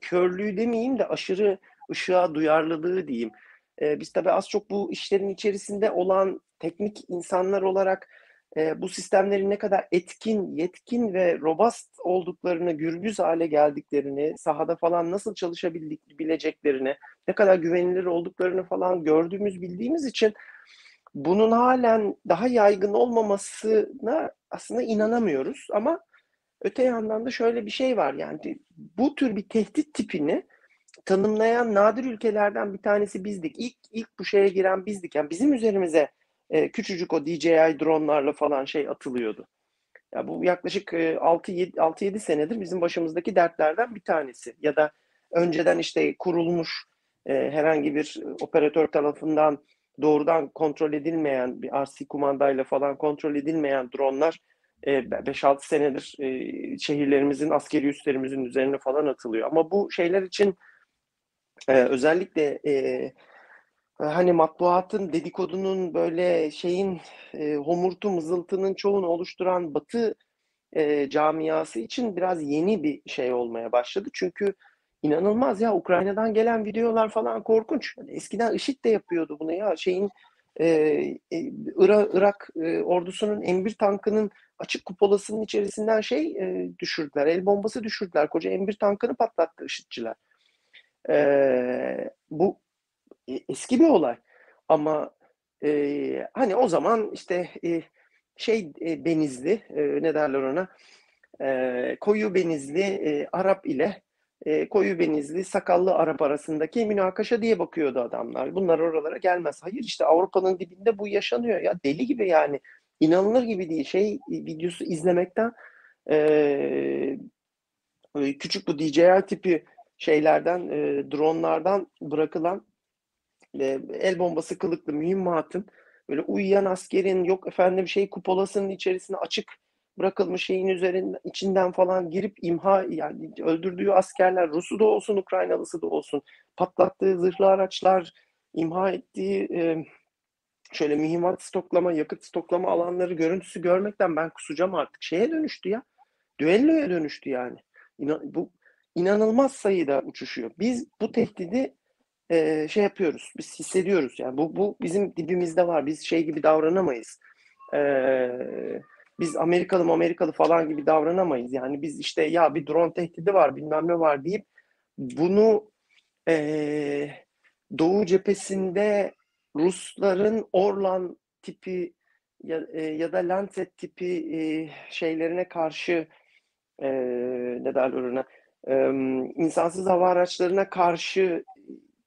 körlüğü demeyeyim de aşırı ışığa duyarlılığı diyeyim. E, biz tabii az çok bu işlerin içerisinde olan teknik insanlar olarak e, bu sistemlerin ne kadar etkin, yetkin ve robust olduklarını, gürbüz hale geldiklerini, sahada falan nasıl çalışabileceklerini, ne kadar güvenilir olduklarını falan gördüğümüz, bildiğimiz için bunun halen daha yaygın olmamasına aslında inanamıyoruz ama öte yandan da şöyle bir şey var yani bu tür bir tehdit tipini tanımlayan nadir ülkelerden bir tanesi bizdik. İlk ilk bu şeye giren bizdik. Yani bizim üzerimize e, küçücük o DJI dronlarla falan şey atılıyordu. Ya bu yaklaşık e, 6-7 senedir bizim başımızdaki dertlerden bir tanesi. Ya da önceden işte kurulmuş e, herhangi bir operatör tarafından doğrudan kontrol edilmeyen bir RC kumandayla falan kontrol edilmeyen dronlar 5-6 e, senedir e, şehirlerimizin, askeri üslerimizin üzerine falan atılıyor. Ama bu şeyler için e, özellikle hani matbuatın, dedikodunun böyle şeyin homurtu, mızıltının çoğunu oluşturan batı camiası için biraz yeni bir şey olmaya başladı. Çünkü İnanılmaz ya Ukrayna'dan gelen videolar falan korkunç. Hani eskiden IŞİD de yapıyordu bunu ya şeyin e, e, Irak, Irak e, ordusunun M1 tankının açık kupolasının içerisinden şey e, düşürdüler. El bombası düşürdüler. Koca M1 tankını patlattı IŞİD'çiler. E, bu e, eski bir olay. Ama e, hani o zaman işte e, şey e, benizli e, ne derler ona e, koyu benizli e, Arap ile e, koyu benizli, sakallı Arap arasındaki münakaşa diye bakıyordu adamlar. Bunlar oralara gelmez. Hayır işte Avrupa'nın dibinde bu yaşanıyor ya deli gibi yani. inanılır gibi değil. Şey videosu izlemekten e, küçük bu DJI tipi şeylerden, e, dronlardan bırakılan e, el bombası kılıklı mühimmatın böyle uyuyan askerin yok efendim şey kupolasının içerisine açık bırakılmış şeyin üzerinden içinden falan girip imha yani öldürdüğü askerler Rus'u da olsun Ukraynalısı da olsun patlattığı zırhlı araçlar imha ettiği e, şöyle mühimmat stoklama yakıt stoklama alanları görüntüsü görmekten ben kusacağım artık. Şeye dönüştü ya düelloya dönüştü yani. İnan, bu inanılmaz sayıda uçuşuyor biz bu tehdidi e, şey yapıyoruz biz hissediyoruz yani. Bu bu bizim dibimizde var biz şey gibi davranamayız. Eee biz Amerikalı Amerikalı falan gibi davranamayız. Yani biz işte ya bir drone tehdidi var bilmem ne var deyip bunu e, Doğu cephesinde Rusların Orlan tipi ya, e, ya da Lancet tipi e, şeylerine karşı e, ne derler ona e, insansız hava araçlarına karşı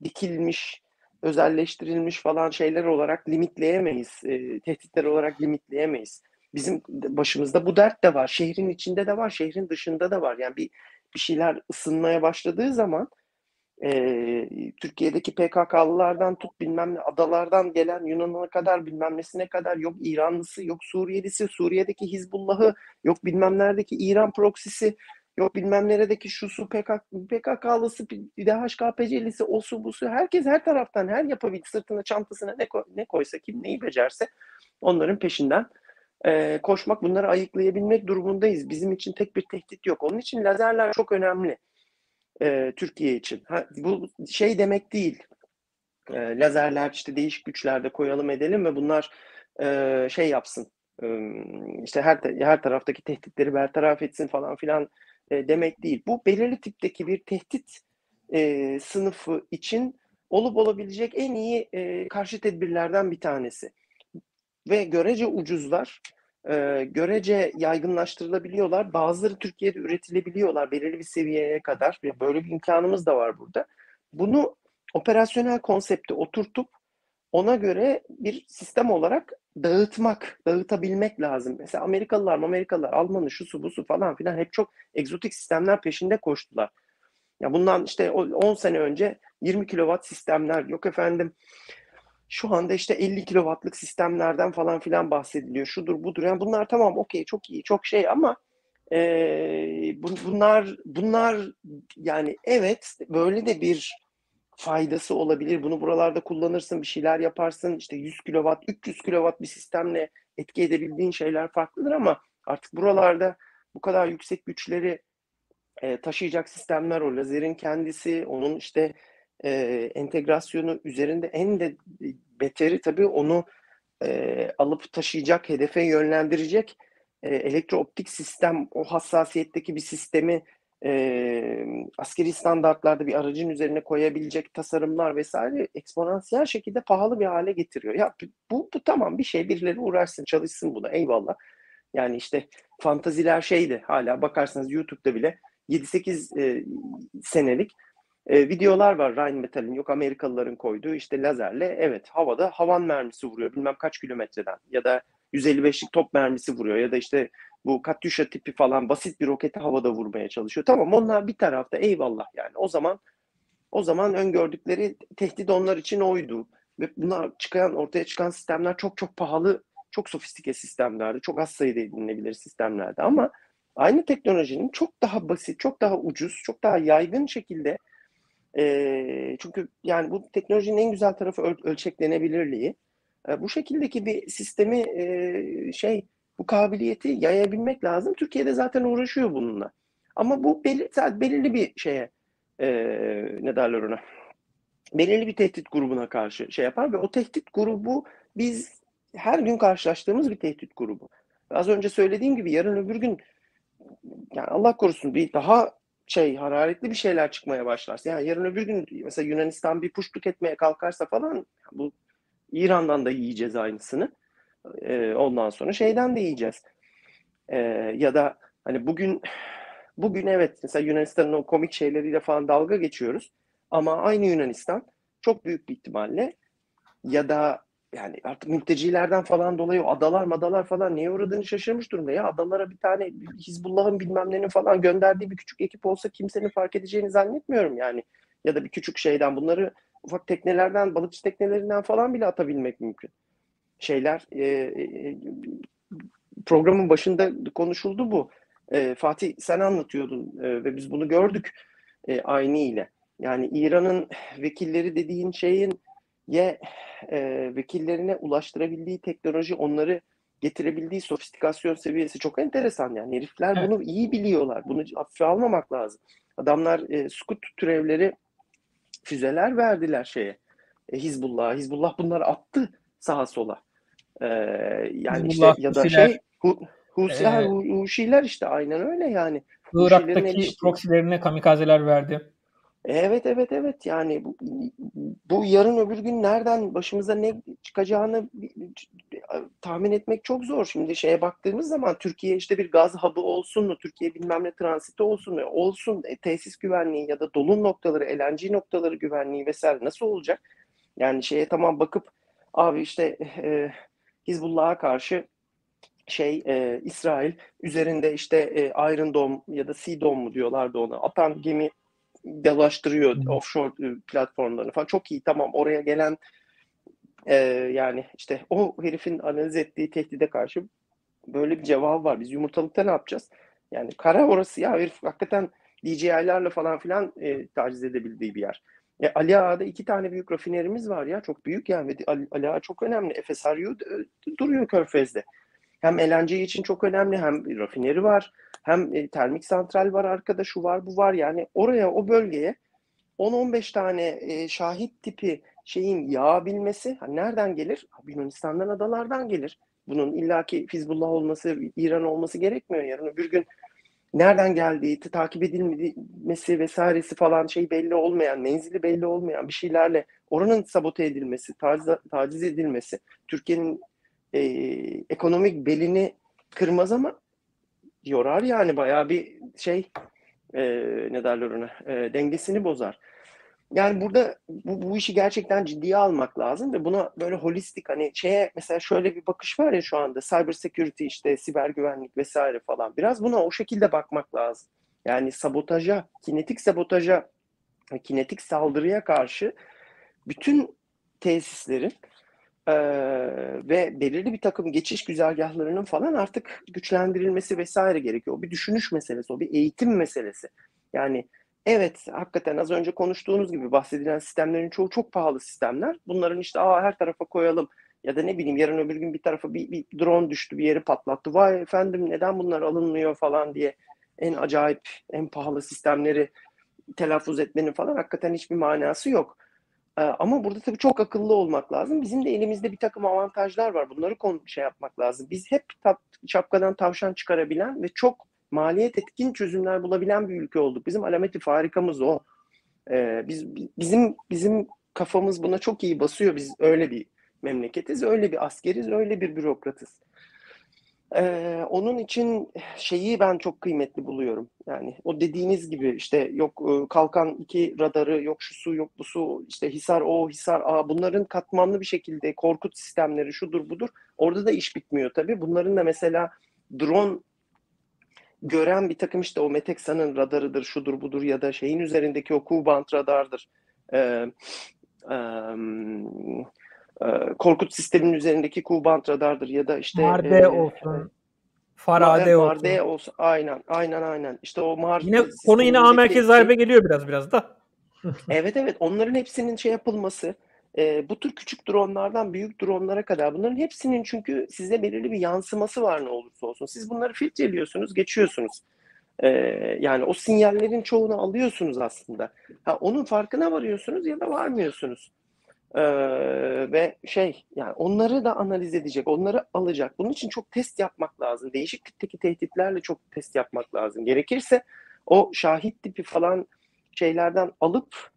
dikilmiş özelleştirilmiş falan şeyler olarak limitleyemeyiz. E, tehditler olarak limitleyemeyiz bizim başımızda bu dert de var. Şehrin içinde de var, şehrin dışında da var. Yani bir bir şeyler ısınmaya başladığı zaman e, Türkiye'deki PKK'lılardan tut bilmem ne adalardan gelen Yunan'a kadar bilmem nesine kadar yok İranlısı, yok Suriyelisi, Suriye'deki Hizbullah'ı, yok bilmem neredeki İran proksisi, yok bilmem neredeki şusu PKK, PKK'lısı, DHKPC'lisi, osu busu herkes her taraftan her yapabildi sırtına çantasına ne, koy, ne koysa kim neyi becerse onların peşinden e, koşmak, bunları ayıklayabilmek durumundayız. Bizim için tek bir tehdit yok. Onun için lazerler çok önemli e, Türkiye için. Ha, bu şey demek değil. E, lazerler işte değişik güçlerde koyalım edelim ve bunlar e, şey yapsın. E, işte her her taraftaki tehditleri bertaraf etsin falan filan e, demek değil. Bu belirli tipteki bir tehdit e, sınıfı için olup olabilecek en iyi e, karşı tedbirlerden bir tanesi ve görece ucuzlar, e, görece yaygınlaştırılabiliyorlar. Bazıları Türkiye'de üretilebiliyorlar belirli bir seviyeye kadar. Böyle bir imkanımız da var burada. Bunu operasyonel konsepte oturtup ona göre bir sistem olarak dağıtmak, dağıtabilmek lazım. Mesela Amerikalılar, Amerikalılar, Almanı, şu su, bu su falan filan hep çok egzotik sistemler peşinde koştular. Ya bundan işte 10 sene önce 20 kilowatt sistemler, yok efendim şu anda işte 50 kilowattlık sistemlerden falan filan bahsediliyor. Şudur budur. Yani bunlar tamam okey çok iyi çok şey ama e, bunlar bunlar yani evet böyle de bir faydası olabilir. Bunu buralarda kullanırsın, bir şeyler yaparsın. İşte 100 kilowatt, 300 kilowatt bir sistemle etki edebildiğin şeyler farklıdır ama artık buralarda bu kadar yüksek güçleri e, taşıyacak sistemler o lazerin kendisi, onun işte e, entegrasyonu üzerinde en de beteri tabii onu e, alıp taşıyacak, hedefe yönlendirecek e, elektrooptik sistem, o hassasiyetteki bir sistemi e, askeri standartlarda bir aracın üzerine koyabilecek tasarımlar vesaire eksponansiyel şekilde pahalı bir hale getiriyor. Ya bu, bu tamam bir şey birileri uğraşsın çalışsın buna eyvallah. Yani işte fantaziler şeydi hala bakarsanız YouTube'da bile 7-8 e, senelik e, videolar var Rheinmetall'in yok Amerikalıların koyduğu işte lazerle evet havada havan mermisi vuruyor bilmem kaç kilometreden ya da 155'lik top mermisi vuruyor ya da işte bu Katyusha tipi falan basit bir roketi havada vurmaya çalışıyor. Tamam onlar bir tarafta eyvallah yani o zaman o zaman öngördükleri tehdit onlar için oydu. Ve bunlar çıkan ortaya çıkan sistemler çok çok pahalı, çok sofistike sistemlerdi. Çok az sayıda edinilebilir sistemlerdi ama aynı teknolojinin çok daha basit, çok daha ucuz, çok daha yaygın şekilde e, çünkü yani bu teknolojinin en güzel tarafı öl- ölçeklenebilirliği. E, bu şekildeki bir sistemi e, şey bu kabiliyeti yayabilmek lazım. Türkiye'de zaten uğraşıyor bununla. Ama bu belli, belirli bir şeye e, ne derler ona belirli bir tehdit grubuna karşı şey yapar ve o tehdit grubu biz her gün karşılaştığımız bir tehdit grubu. Az önce söylediğim gibi yarın öbür gün yani Allah korusun bir daha şey hararetli bir şeyler çıkmaya başlarsa yani yarın öbür gün mesela Yunanistan bir puşluk etmeye kalkarsa falan bu İran'dan da yiyeceğiz aynısını. Ee, ondan sonra şeyden de yiyeceğiz. Ee, ya da hani bugün bugün evet mesela Yunanistan'ın o komik şeyleriyle falan dalga geçiyoruz. Ama aynı Yunanistan çok büyük bir ihtimalle ya da yani artık mültecilerden falan dolayı o adalar madalar falan neye uğradığını şaşırmış durumda ya. Adalara bir tane Hizbullah'ın bilmem nenin falan gönderdiği bir küçük ekip olsa kimsenin fark edeceğini zannetmiyorum yani. Ya da bir küçük şeyden bunları ufak teknelerden, balıkçı teknelerinden falan bile atabilmek mümkün. Şeyler e, e, programın başında konuşuldu bu. E, Fatih sen anlatıyordun e, ve biz bunu gördük e, aynı ile. Yani İran'ın vekilleri dediğin şeyin ye e, vekillerine ulaştırabildiği teknoloji, onları getirebildiği sofistikasyon seviyesi çok enteresan yani. Herifler evet. bunu iyi biliyorlar. Bunu hafife almamak lazım. Adamlar e, Scout türevleri füzeler verdiler şeye. E, Hizbullah. Hizbullah bunları attı sağa sola. E, yani Hizbullah, işte ya da Husiler. şey hu, Husiler, ee, Huşiler işte aynen öyle yani. Irak'taki proxilerine kamikazeler verdi. Evet evet evet yani bu, bu yarın öbür gün nereden başımıza ne çıkacağını tahmin etmek çok zor. Şimdi şeye baktığımız zaman Türkiye işte bir gaz hub'ı olsun mu, Türkiye bilmem ne transiti olsun mu, olsun e, tesis güvenliği ya da dolum noktaları, LNG noktaları güvenliği vesaire nasıl olacak? Yani şeye tamam bakıp abi işte e, Hizbullah'a karşı şey e, İsrail üzerinde işte e, Iron Dome ya da Sea Dome mu diyorlardı ona atan gemi dolaştırıyor offshore e, platformlarını falan. Çok iyi tamam oraya gelen e, yani işte o herifin analiz ettiği tehdide karşı böyle bir cevabı var. Biz yumurtalıkta ne yapacağız? Yani kara orası ya herif hakikaten DJI'larla falan filan e, taciz edebildiği bir yer. E, Ali Ağa'da iki tane büyük rafinerimiz var ya çok büyük yani Ali, Ali Ağa çok önemli. FSRU e, duruyor Körfez'de. Hem LNG için çok önemli hem rafineri var hem e, termik santral var arkada şu var bu var yani oraya o bölgeye 10-15 tane e, şahit tipi şeyin yağabilmesi hani nereden gelir? Yunanistan'dan adalardan gelir. Bunun illaki Fizbullah olması, İran olması gerekmiyor. Yarın öbür gün nereden geldiği, takip edilmesi vesairesi falan şey belli olmayan, menzili belli olmayan bir şeylerle oranın sabote edilmesi, taciz, taciz edilmesi, Türkiye'nin e, ekonomik belini kırmaz ama yorar yani bayağı bir şey e, ne derler ona e, dengesini bozar. Yani burada bu, bu işi gerçekten ciddiye almak lazım ve buna böyle holistik hani şeye mesela şöyle bir bakış var ya şu anda cyber security işte siber güvenlik vesaire falan biraz buna o şekilde bakmak lazım. Yani sabotaja, kinetik sabotaja, kinetik saldırıya karşı bütün tesislerin ee, ve belirli bir takım geçiş güzergahlarının falan artık güçlendirilmesi vesaire gerekiyor. O bir düşünüş meselesi, o bir eğitim meselesi. Yani evet hakikaten az önce konuştuğunuz gibi bahsedilen sistemlerin çoğu çok pahalı sistemler. Bunların işte Aa, her tarafa koyalım ya da ne bileyim yarın öbür gün bir tarafa bir, bir drone düştü bir yeri patlattı. Vay efendim neden bunlar alınmıyor falan diye en acayip en pahalı sistemleri telaffuz etmenin falan hakikaten hiçbir manası yok. Ama burada tabii çok akıllı olmak lazım. Bizim de elimizde bir takım avantajlar var. Bunları konu şey yapmak lazım. Biz hep şapkadan tavşan çıkarabilen ve çok maliyet etkin çözümler bulabilen bir ülke olduk. Bizim alameti farikamız o. Ee, biz bizim bizim kafamız buna çok iyi basıyor. Biz öyle bir memleketiz, öyle bir askeriz, öyle bir bürokratız. Ee, onun için şeyi ben çok kıymetli buluyorum. Yani o dediğiniz gibi işte yok kalkan iki radarı, yok şu su, yok bu su, işte Hisar O, Hisar A bunların katmanlı bir şekilde Korkut sistemleri şudur budur. Orada da iş bitmiyor tabii. Bunların da mesela drone gören bir takım işte o Meteksa'nın radarıdır, şudur budur ya da şeyin üzerindeki o Q-band radardır. Ee, Korkut sistemin üzerindeki Q-band radardır ya da işte Marde e, olsun. Farade olsun. Marde olsun. Aynen, aynen, aynen. İşte o Mar Yine konu yine A merkez darbe geliyor biraz biraz da. (laughs) evet evet onların hepsinin şey yapılması e, bu tür küçük dronlardan büyük dronlara kadar bunların hepsinin çünkü size belirli bir yansıması var ne olursa olsun. Siz bunları filtreliyorsunuz, geçiyorsunuz. E, yani o sinyallerin çoğunu alıyorsunuz aslında. Ha, onun farkına varıyorsunuz ya da varmıyorsunuz. Ee, ve şey yani onları da analiz edecek, onları alacak. Bunun için çok test yapmak lazım. Değişik tipteki tehditlerle çok test yapmak lazım. Gerekirse o şahit tipi falan şeylerden alıp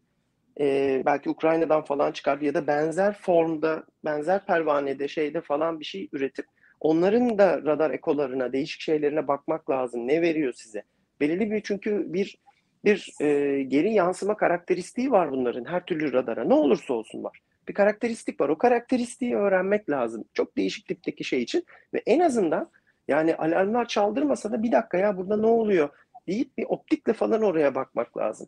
e, belki Ukrayna'dan falan çıkar ya da benzer formda, benzer pervanede şeyde falan bir şey üretip onların da radar ekolarına, değişik şeylerine bakmak lazım. Ne veriyor size? Belirli bir çünkü bir bir e, geri yansıma karakteristiği var bunların her türlü radara. Ne olursa olsun var. bir karakteristik var. O karakteristiği öğrenmek lazım. Çok değişik tipteki şey için ve en azından yani alarmlar çaldırmasa da bir dakika ya burada ne oluyor deyip bir optikle falan oraya bakmak lazım.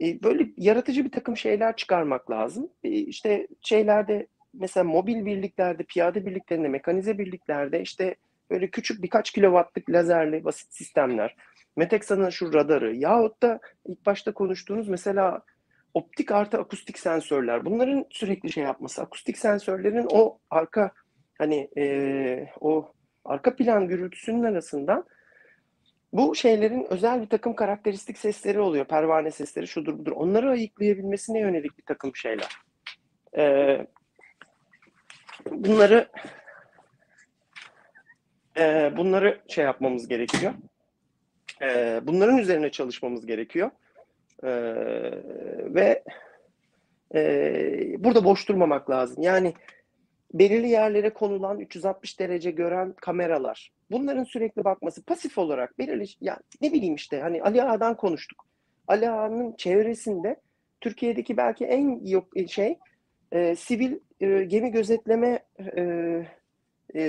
E, böyle yaratıcı bir takım şeyler çıkarmak lazım. E, işte şeylerde mesela mobil birliklerde, piyade birliklerinde, mekanize birliklerde işte böyle küçük birkaç kilowattlık lazerli basit sistemler. Metexa'nın şu radarı yahut da ilk başta konuştuğunuz mesela optik artı akustik sensörler. Bunların sürekli şey yapması. Akustik sensörlerin o arka hani e, o arka plan gürültüsünün arasından bu şeylerin özel bir takım karakteristik sesleri oluyor. Pervane sesleri şudur budur. Onları ayıklayabilmesine yönelik bir takım şeyler. Ee, bunları e, bunları şey yapmamız gerekiyor. E, bunların üzerine çalışmamız gerekiyor. E, ve e, burada boş durmamak lazım. Yani belirli yerlere konulan 360 derece gören kameralar. Bunların sürekli bakması pasif olarak belirli ya ne bileyim işte hani Ali Ağa'dan konuştuk. Ali Ağa'nın çevresinde Türkiye'deki belki en yok şey e, sivil e, gemi gözetleme e, e,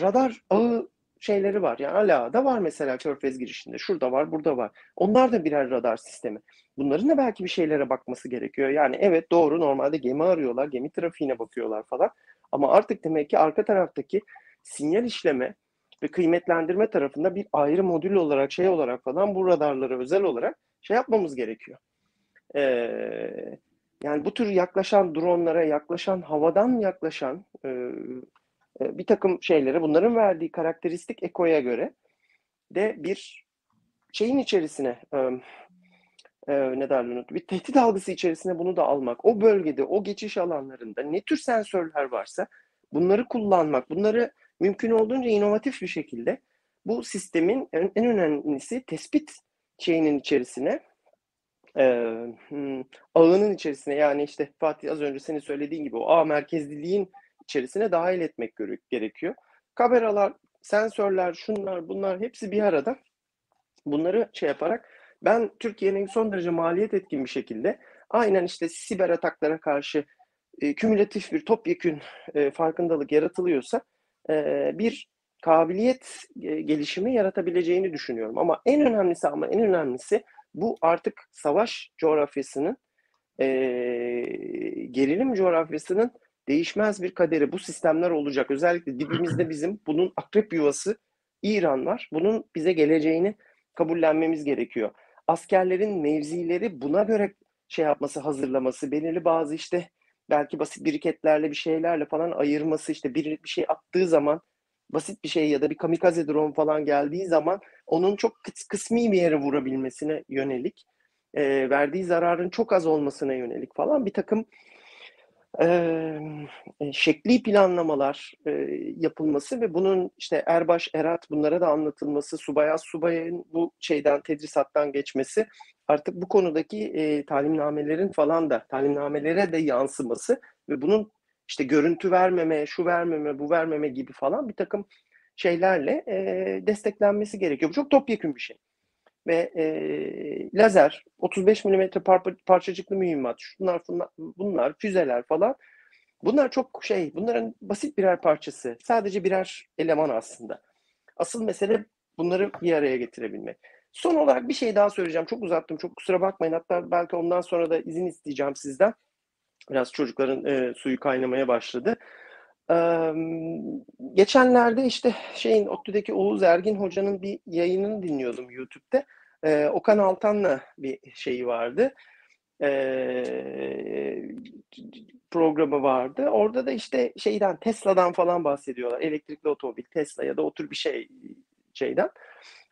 radar ağı şeyleri var. Yani hala da var mesela Körfez girişinde. Şurada var, burada var. Onlar da birer radar sistemi. Bunların da belki bir şeylere bakması gerekiyor. Yani evet doğru normalde gemi arıyorlar, gemi trafiğine bakıyorlar falan. Ama artık demek ki arka taraftaki sinyal işleme ve kıymetlendirme tarafında bir ayrı modül olarak şey olarak falan bu radarlara özel olarak şey yapmamız gerekiyor. Ee, yani bu tür yaklaşan dronlara, yaklaşan havadan yaklaşan e, e, bir takım şeylere bunların verdiği karakteristik ekoya göre de bir şeyin içerisine e, ne derler bir tehdit algısı içerisine bunu da almak, o bölgede, o geçiş alanlarında ne tür sensörler varsa bunları kullanmak, bunları mümkün olduğunca inovatif bir şekilde bu sistemin en, en önemlisi tespit şeyinin içerisine e, hmm, ağının içerisine. Yani işte Fatih az önce senin söylediğin gibi o ağ merkezliliğin içerisine dahil etmek gerekiyor. Kameralar, sensörler, şunlar bunlar hepsi bir arada. Bunları şey yaparak ben Türkiye'nin son derece maliyet etkin bir şekilde aynen işte siber ataklara karşı e, kümülatif bir topyekün e, farkındalık yaratılıyorsa e, bir kabiliyet e, gelişimi yaratabileceğini düşünüyorum. Ama en önemlisi ama en önemlisi bu artık savaş coğrafyasının e, gerilim coğrafyasının değişmez bir kaderi. Bu sistemler olacak. Özellikle dibimizde (clears throat) bizim bunun akrep yuvası İran var. Bunun bize geleceğini kabullenmemiz gerekiyor. Askerlerin mevzileri buna göre şey yapması, hazırlaması, belirli bazı işte belki basit biriketlerle bir şeylerle falan ayırması işte bir, bir şey attığı zaman basit bir şey ya da bir kamikaze drone falan geldiği zaman onun çok kısmi bir yere vurabilmesine yönelik e, verdiği zararın çok az olmasına yönelik falan bir takım e, şekli planlamalar e, yapılması ve bunun işte Erbaş, Erat bunlara da anlatılması, Subayaz, Subay'ın bu şeyden, tedrisattan geçmesi artık bu konudaki e, talimnamelerin falan da talimnamelere de yansıması ve bunun işte görüntü vermeme, şu vermeme, bu vermeme gibi falan bir takım şeylerle e, desteklenmesi gerekiyor. Bu çok topyekun bir şey ve e, lazer, 35 mm par parçacıklı mühimmat, şunlar, bunlar, füzeler falan. Bunlar çok şey, bunların basit birer parçası. Sadece birer eleman aslında. Asıl mesele bunları bir araya getirebilmek. Son olarak bir şey daha söyleyeceğim. Çok uzattım, çok kusura bakmayın. Hatta belki ondan sonra da izin isteyeceğim sizden. Biraz çocukların e, suyu kaynamaya başladı. Ee, geçenlerde işte şeyin ODTÜ'deki Oğuz Ergin Hoca'nın bir yayınını dinliyordum YouTube'da. Ee, Okan Altan'la bir şeyi vardı. Ee, programı vardı. Orada da işte şeyden Tesla'dan falan bahsediyorlar. Elektrikli otomobil, Tesla ya da o tür bir şey şeyden.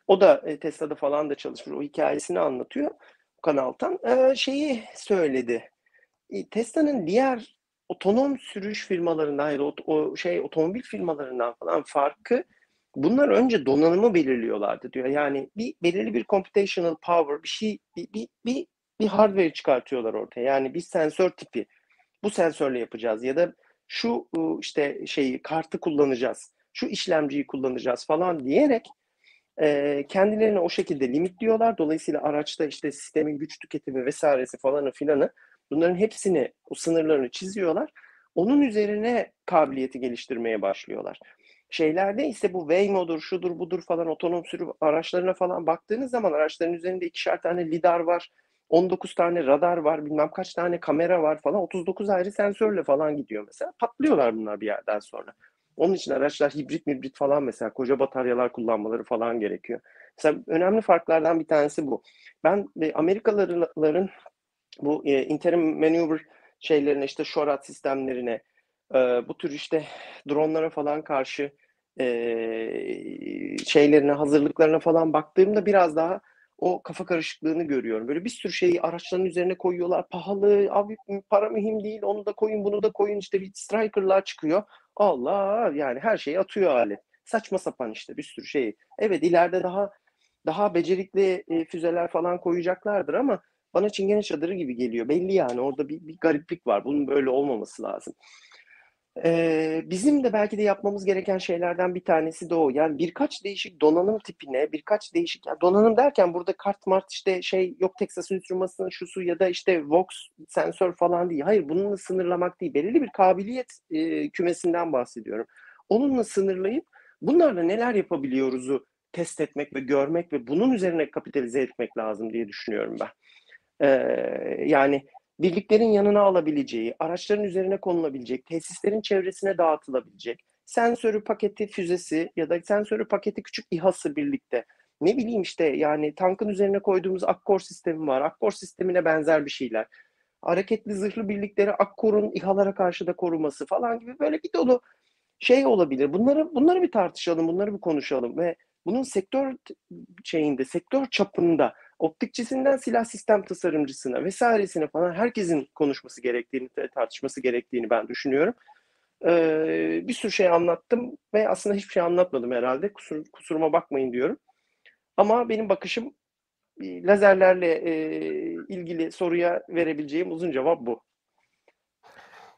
O da e, Tesla'da falan da çalışmış. O hikayesini anlatıyor. Okan Altan. Ee, şeyi söyledi. E, Tesla'nın diğer otonom sürüş firmalarından hayır o, o şey otomobil firmalarından falan farkı bunlar önce donanımı belirliyorlardı diyor. Yani bir belirli bir computational power bir şey bir bir bir, bir hardware çıkartıyorlar ortaya. Yani bir sensör tipi. Bu sensörle yapacağız ya da şu işte şeyi kartı kullanacağız. Şu işlemciyi kullanacağız falan diyerek kendilerini o şekilde limitliyorlar. Dolayısıyla araçta işte sistemin güç tüketimi vesairesi falanı filanı Bunların hepsini, o sınırlarını çiziyorlar. Onun üzerine kabiliyeti geliştirmeye başlıyorlar. Şeylerde ise bu Waymo'dur, şudur budur falan otonom sürü araçlarına falan baktığınız zaman araçların üzerinde ikişer tane lidar var. 19 tane radar var, bilmem kaç tane kamera var falan. 39 ayrı sensörle falan gidiyor mesela. Patlıyorlar bunlar bir yerden sonra. Onun için araçlar hibrit hibrit falan mesela koca bataryalar kullanmaları falan gerekiyor. Mesela önemli farklardan bir tanesi bu. Ben Amerikalıların bu e, interim maneuver şeylerine işte şorat sistemlerine e, bu tür işte dronlara falan karşı e, şeylerine hazırlıklarına falan baktığımda biraz daha o kafa karışıklığını görüyorum. Böyle bir sürü şeyi araçların üzerine koyuyorlar. Pahalı, abi para mühim değil. Onu da koyun, bunu da koyun. İşte bir striker'lar çıkıyor. Allah yani her şeyi atıyor alet. Saçma sapan işte bir sürü şey. Evet ileride daha daha becerikli e, füzeler falan koyacaklardır ama bana çingene çadırı gibi geliyor. Belli yani orada bir, bir gariplik var. Bunun böyle olmaması lazım. Ee, bizim de belki de yapmamız gereken şeylerden bir tanesi de o. Yani birkaç değişik donanım tipine, birkaç değişik yani donanım derken burada kart mart işte şey yok Texas Instruments'ın şusu ya da işte Vox sensör falan değil. Hayır bununla sınırlamak değil. Belirli bir kabiliyet e, kümesinden bahsediyorum. Onunla sınırlayıp bunlarla neler yapabiliyoruzu test etmek ve görmek ve bunun üzerine kapitalize etmek lazım diye düşünüyorum ben. Ee, yani birliklerin yanına alabileceği, araçların üzerine konulabilecek, tesislerin çevresine dağıtılabilecek, sensörü paketi füzesi ya da sensörü paketi küçük İHA'sı birlikte. Ne bileyim işte yani tankın üzerine koyduğumuz Akkor sistemi var. Akkor sistemine benzer bir şeyler. Hareketli zırhlı birlikleri Akkor'un İHA'lara karşı da koruması falan gibi böyle bir dolu şey olabilir. Bunları bunları bir tartışalım, bunları bir konuşalım ve bunun sektör şeyinde, sektör çapında optikçisinden silah sistem tasarımcısına vesairesine falan herkesin konuşması gerektiğini, tartışması gerektiğini ben düşünüyorum. Ee, bir sürü şey anlattım ve aslında hiçbir şey anlatmadım herhalde. Kusur, kusuruma bakmayın diyorum. Ama benim bakışım e, lazerlerle e, ilgili soruya verebileceğim uzun cevap bu.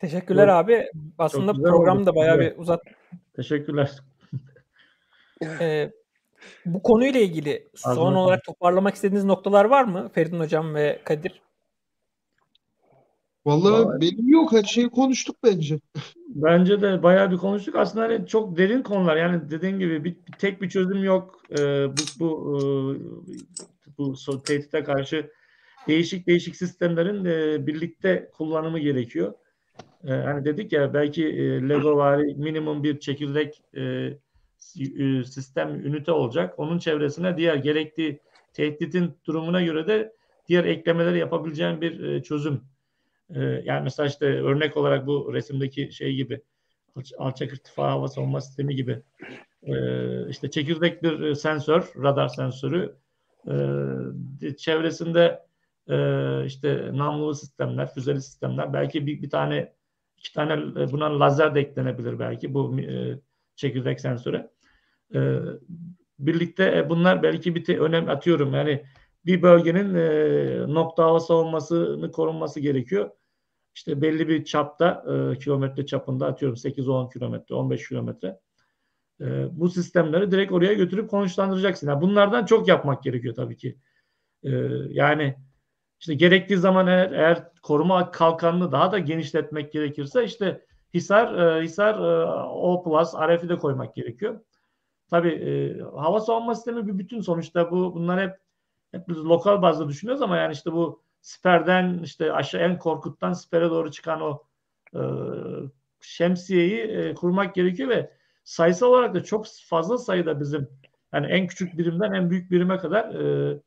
Teşekkürler evet. abi. Aslında program da bayağı bir uzat. Teşekkürler. ee, bu konuyla ilgili son Azim olarak toparlamak istediğiniz noktalar var mı Feridun Hocam ve Kadir? Vallahi benim yok. Her şeyi konuştuk bence. (laughs) Bence de bayağı bir konuştuk. Aslında hani çok derin konular. Yani dediğin gibi bir, tek bir çözüm yok. Ee, bu bu e, bu tehdite karşı değişik değişik sistemlerin e, birlikte kullanımı gerekiyor. E, hani dedik ya belki e, Lego vari minimum bir çekirdek e, sistem ünite olacak. Onun çevresine diğer gerektiği tehditin durumuna göre de diğer eklemeleri yapabileceğim bir e, çözüm. E, yani mesela işte örnek olarak bu resimdeki şey gibi alçak irtifa hava savunma sistemi gibi işte çekirdek bir sensör, radar sensörü çevresinde işte namlulu sistemler, füzeli sistemler belki bir, bir tane iki tane buna lazer de eklenebilir belki bu çekirdek sensöre. E, birlikte bunlar belki bir önem atıyorum. Yani bir bölgenin e, nokta hava savunmasını korunması gerekiyor. İşte belli bir çapta, e, kilometre çapında atıyorum 8-10 kilometre, 15 kilometre. E, bu sistemleri direkt oraya götürüp konuşlandıracaksın. Yani bunlardan çok yapmak gerekiyor tabii ki. E, yani işte gerektiği zaman eğer, eğer koruma kalkanını daha da genişletmek gerekirse işte Hisar, e, Hisar e, O RF'i de koymak gerekiyor. Tabii e, hava savunma sistemi bir bütün sonuçta bu bunlar hep hep biz lokal bazda düşünüyoruz ama yani işte bu siperden işte aşağı en korkuttan sipere doğru çıkan o e, şemsiyeyi e, kurmak gerekiyor ve sayısal olarak da çok fazla sayıda bizim yani en küçük birimden en büyük birime kadar e,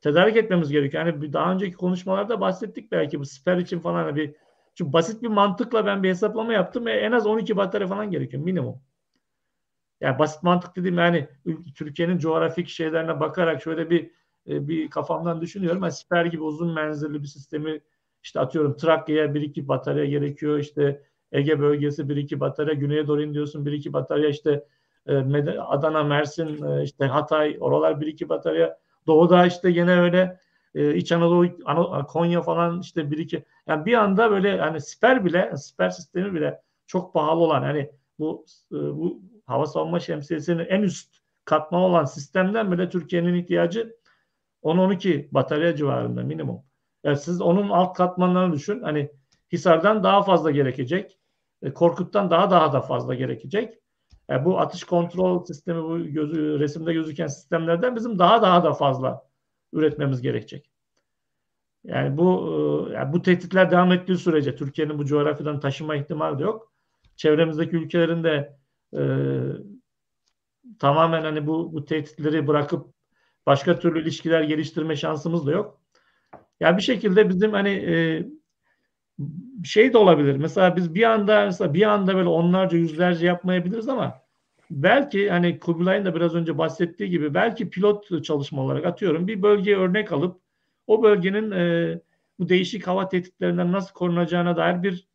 tedarik etmemiz gerekiyor. Yani daha önceki konuşmalarda bahsettik belki bu siper için falan hani bir çünkü basit bir mantıkla ben bir hesaplama yaptım ve en az 12 batarya falan gerekiyor minimum. Yani basit mantık dediğim yani Türkiye'nin coğrafik şeylerine bakarak şöyle bir e, bir kafamdan düşünüyorum. Yani siper gibi uzun menzilli bir sistemi işte atıyorum Trakya'ya bir iki batarya gerekiyor. İşte Ege bölgesi bir iki batarya. Güney'e doğru iniyorsun bir iki batarya. İşte e, Adana, Mersin, e, işte Hatay oralar bir iki batarya. Doğuda işte gene öyle İç Anadolu, Konya falan işte bir iki. Yani bir anda böyle hani siper bile, siper sistemi bile çok pahalı olan hani bu bu hava savunma şemsiyesinin en üst katman olan sistemden bile Türkiye'nin ihtiyacı 10-12 batarya civarında minimum. Yani siz onun alt katmanlarını düşün. Hani Hisar'dan daha fazla gerekecek. E, Korkut'tan daha daha da fazla gerekecek. Yani bu atış kontrol sistemi bu gözü, resimde gözüken sistemlerden bizim daha daha da fazla üretmemiz gerekecek. Yani bu e, yani bu tehditler devam ettiği sürece Türkiye'nin bu coğrafyadan taşıma ihtimali de yok. Çevremizdeki ülkelerin de e, tamamen hani bu bu tehditleri bırakıp başka türlü ilişkiler geliştirme şansımız da yok. Ya yani bir şekilde bizim hani e, şey de olabilir. Mesela biz bir anda mesela bir anda böyle onlarca yüzlerce yapmayabiliriz ama belki hani Kubilay'ın da biraz önce bahsettiği gibi belki pilot çalışma olarak atıyorum bir bölgeye örnek alıp o bölgenin e, bu değişik hava tehditlerinden nasıl korunacağına dair bir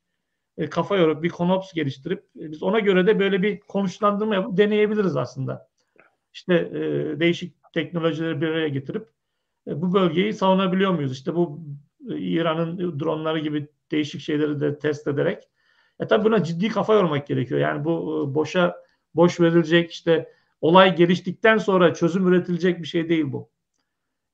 e, kafa yorup bir konops geliştirip e, biz ona göre de böyle bir konuşlandırma yapıp deneyebiliriz aslında. İşte e, değişik teknolojileri bir araya getirip e, bu bölgeyi savunabiliyor muyuz? İşte bu e, İran'ın dronları gibi değişik şeyleri de test ederek. E tabi buna ciddi kafa yormak gerekiyor. Yani bu e, boşa boş verilecek işte olay geliştikten sonra çözüm üretilecek bir şey değil bu.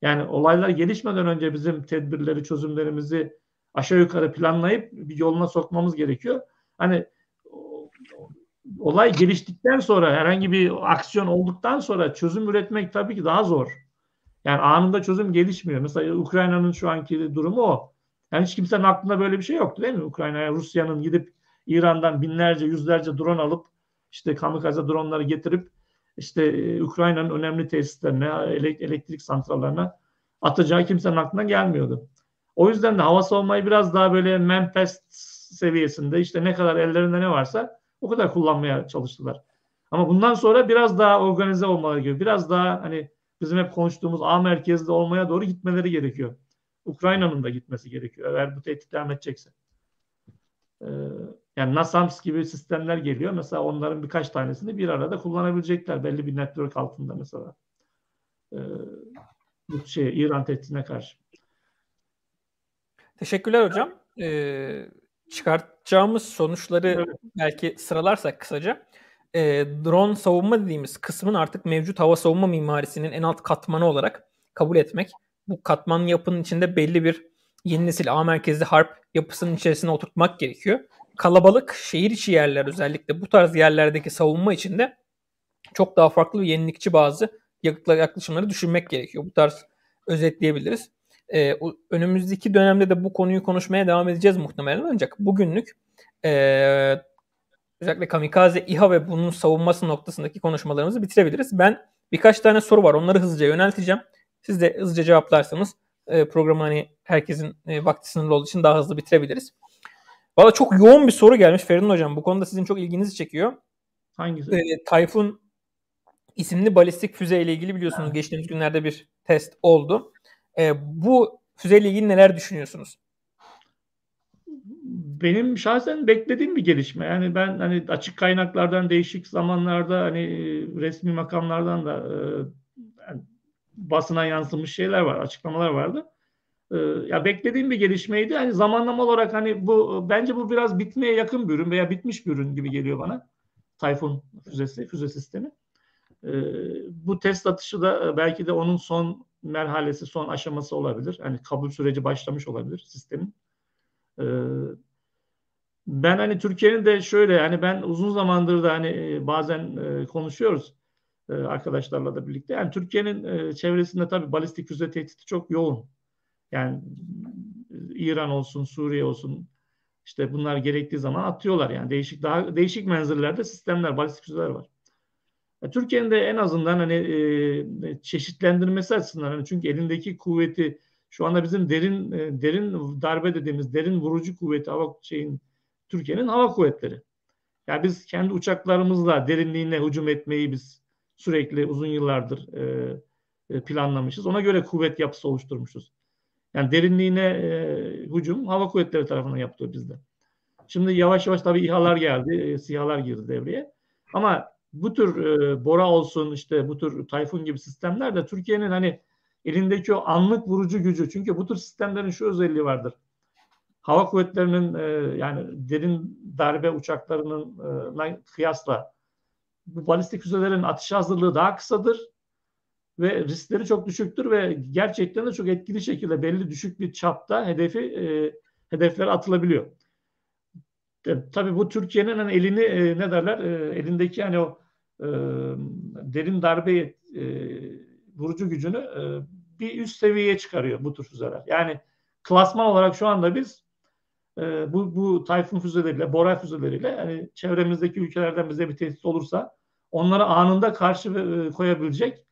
Yani olaylar gelişmeden önce bizim tedbirleri, çözümlerimizi aşağı yukarı planlayıp bir yoluna sokmamız gerekiyor. Hani olay geliştikten sonra herhangi bir aksiyon olduktan sonra çözüm üretmek tabii ki daha zor. Yani anında çözüm gelişmiyor. Mesela Ukrayna'nın şu anki durumu o. Yani hiç kimsenin aklında böyle bir şey yoktu değil mi? Ukrayna'ya Rusya'nın gidip İran'dan binlerce, yüzlerce drone alıp işte kamikaze dronları getirip işte e, Ukrayna'nın önemli tesislerine, elektrik santrallerine atacağı kimsenin aklına gelmiyordu. O yüzden de hava savunmayı biraz daha böyle manifest seviyesinde işte ne kadar ellerinde ne varsa o kadar kullanmaya çalıştılar. Ama bundan sonra biraz daha organize olmaları gerekiyor. Biraz daha hani bizim hep konuştuğumuz A merkezli olmaya doğru gitmeleri gerekiyor. Ukrayna'nın da gitmesi gerekiyor eğer bu tehdit devam edecekse. Ee, yani NASAMS gibi sistemler geliyor. Mesela onların birkaç tanesini bir arada kullanabilecekler belli bir network altında mesela. Ee, bu şey İran tehditine karşı. Teşekkürler hocam. Ee, çıkartacağımız sonuçları evet. belki sıralarsak kısaca. E, drone savunma dediğimiz kısmın artık mevcut hava savunma mimarisinin en alt katmanı olarak kabul etmek. Bu katman yapının içinde belli bir yeni nesil A merkezli harp yapısının içerisine oturtmak gerekiyor. Kalabalık şehir içi yerler özellikle bu tarz yerlerdeki savunma içinde çok daha farklı ve yenilikçi bazı yaklaşımları düşünmek gerekiyor. Bu tarz özetleyebiliriz. Ee, önümüzdeki dönemde de bu konuyu konuşmaya devam edeceğiz muhtemelen ancak bugünlük e, özellikle kamikaze İHA ve bunun savunması noktasındaki konuşmalarımızı bitirebiliriz. Ben birkaç tane soru var onları hızlıca yönelteceğim. Siz de hızlıca cevaplarsanız e, programı hani herkesin e, vakti sınırlı olduğu için daha hızlı bitirebiliriz. Valla çok yoğun bir soru gelmiş Feridun Hocam. Bu konuda sizin çok ilginizi çekiyor. Hangisi? E, Tayfun isimli balistik füze ile ilgili biliyorsunuz ha. geçtiğimiz günlerde bir test oldu. E, bu füzeyle ilgili neler düşünüyorsunuz? Benim şahsen beklediğim bir gelişme. Yani ben hani açık kaynaklardan değişik zamanlarda hani resmi makamlardan da e, yani basına yansımış şeyler var, açıklamalar vardı. E, ya beklediğim bir gelişmeydi. Hani zamanlama olarak hani bu bence bu biraz bitmeye yakın bir ürün veya bitmiş bir ürün gibi geliyor bana. Tayfun füzesi, füze sistemi. E, bu test atışı da belki de onun son merhalesi, son aşaması olabilir. Yani kabul süreci başlamış olabilir sistemin. Ee, ben hani Türkiye'nin de şöyle yani ben uzun zamandır da hani e, bazen e, konuşuyoruz e, arkadaşlarla da birlikte. Yani Türkiye'nin çevresinde tabii balistik füze tehdidi çok yoğun. Yani İran olsun, Suriye olsun işte bunlar gerektiği zaman atıyorlar yani değişik daha değişik menzillerde sistemler, balistik füzeler var. Türkiye'nin de en azından hani e, çeşitlendirmesi açısından hani çünkü elindeki kuvveti şu anda bizim derin e, derin darbe dediğimiz derin vurucu kuvveti hava şeyin Türkiye'nin hava kuvvetleri. Yani biz kendi uçaklarımızla derinliğine hücum etmeyi biz sürekli uzun yıllardır e, e, planlamışız. Ona göre kuvvet yapısı oluşturmuşuz. Yani derinliğine e, hücum hava kuvvetleri tarafından yapılıyor bizde. Şimdi yavaş yavaş tabii İHA'lar geldi, e, SİHA'lar girdi devreye. Ama bu tür e, Bora olsun işte bu tür Tayfun gibi sistemler de Türkiye'nin hani elindeki o anlık vurucu gücü. Çünkü bu tür sistemlerin şu özelliği vardır. Hava kuvvetlerinin e, yani derin darbe uçaklarının e, kıyasla bu balistik füzelerin atış hazırlığı daha kısadır ve riskleri çok düşüktür ve gerçekten de çok etkili şekilde belli düşük bir çapta hedefi e, hedeflere atılabiliyor. E, tabii bu Türkiye'nin hani elini e, ne derler e, elindeki hani o e, derin darbe e, vurucu gücünü e, bir üst seviyeye çıkarıyor bu tür füzeler. Yani klasman olarak şu anda biz e, bu, bu Tayfun füzeleriyle, Bora füzeleriyle hani çevremizdeki ülkelerden bize bir tehdit olursa onlara anında karşı e, koyabilecek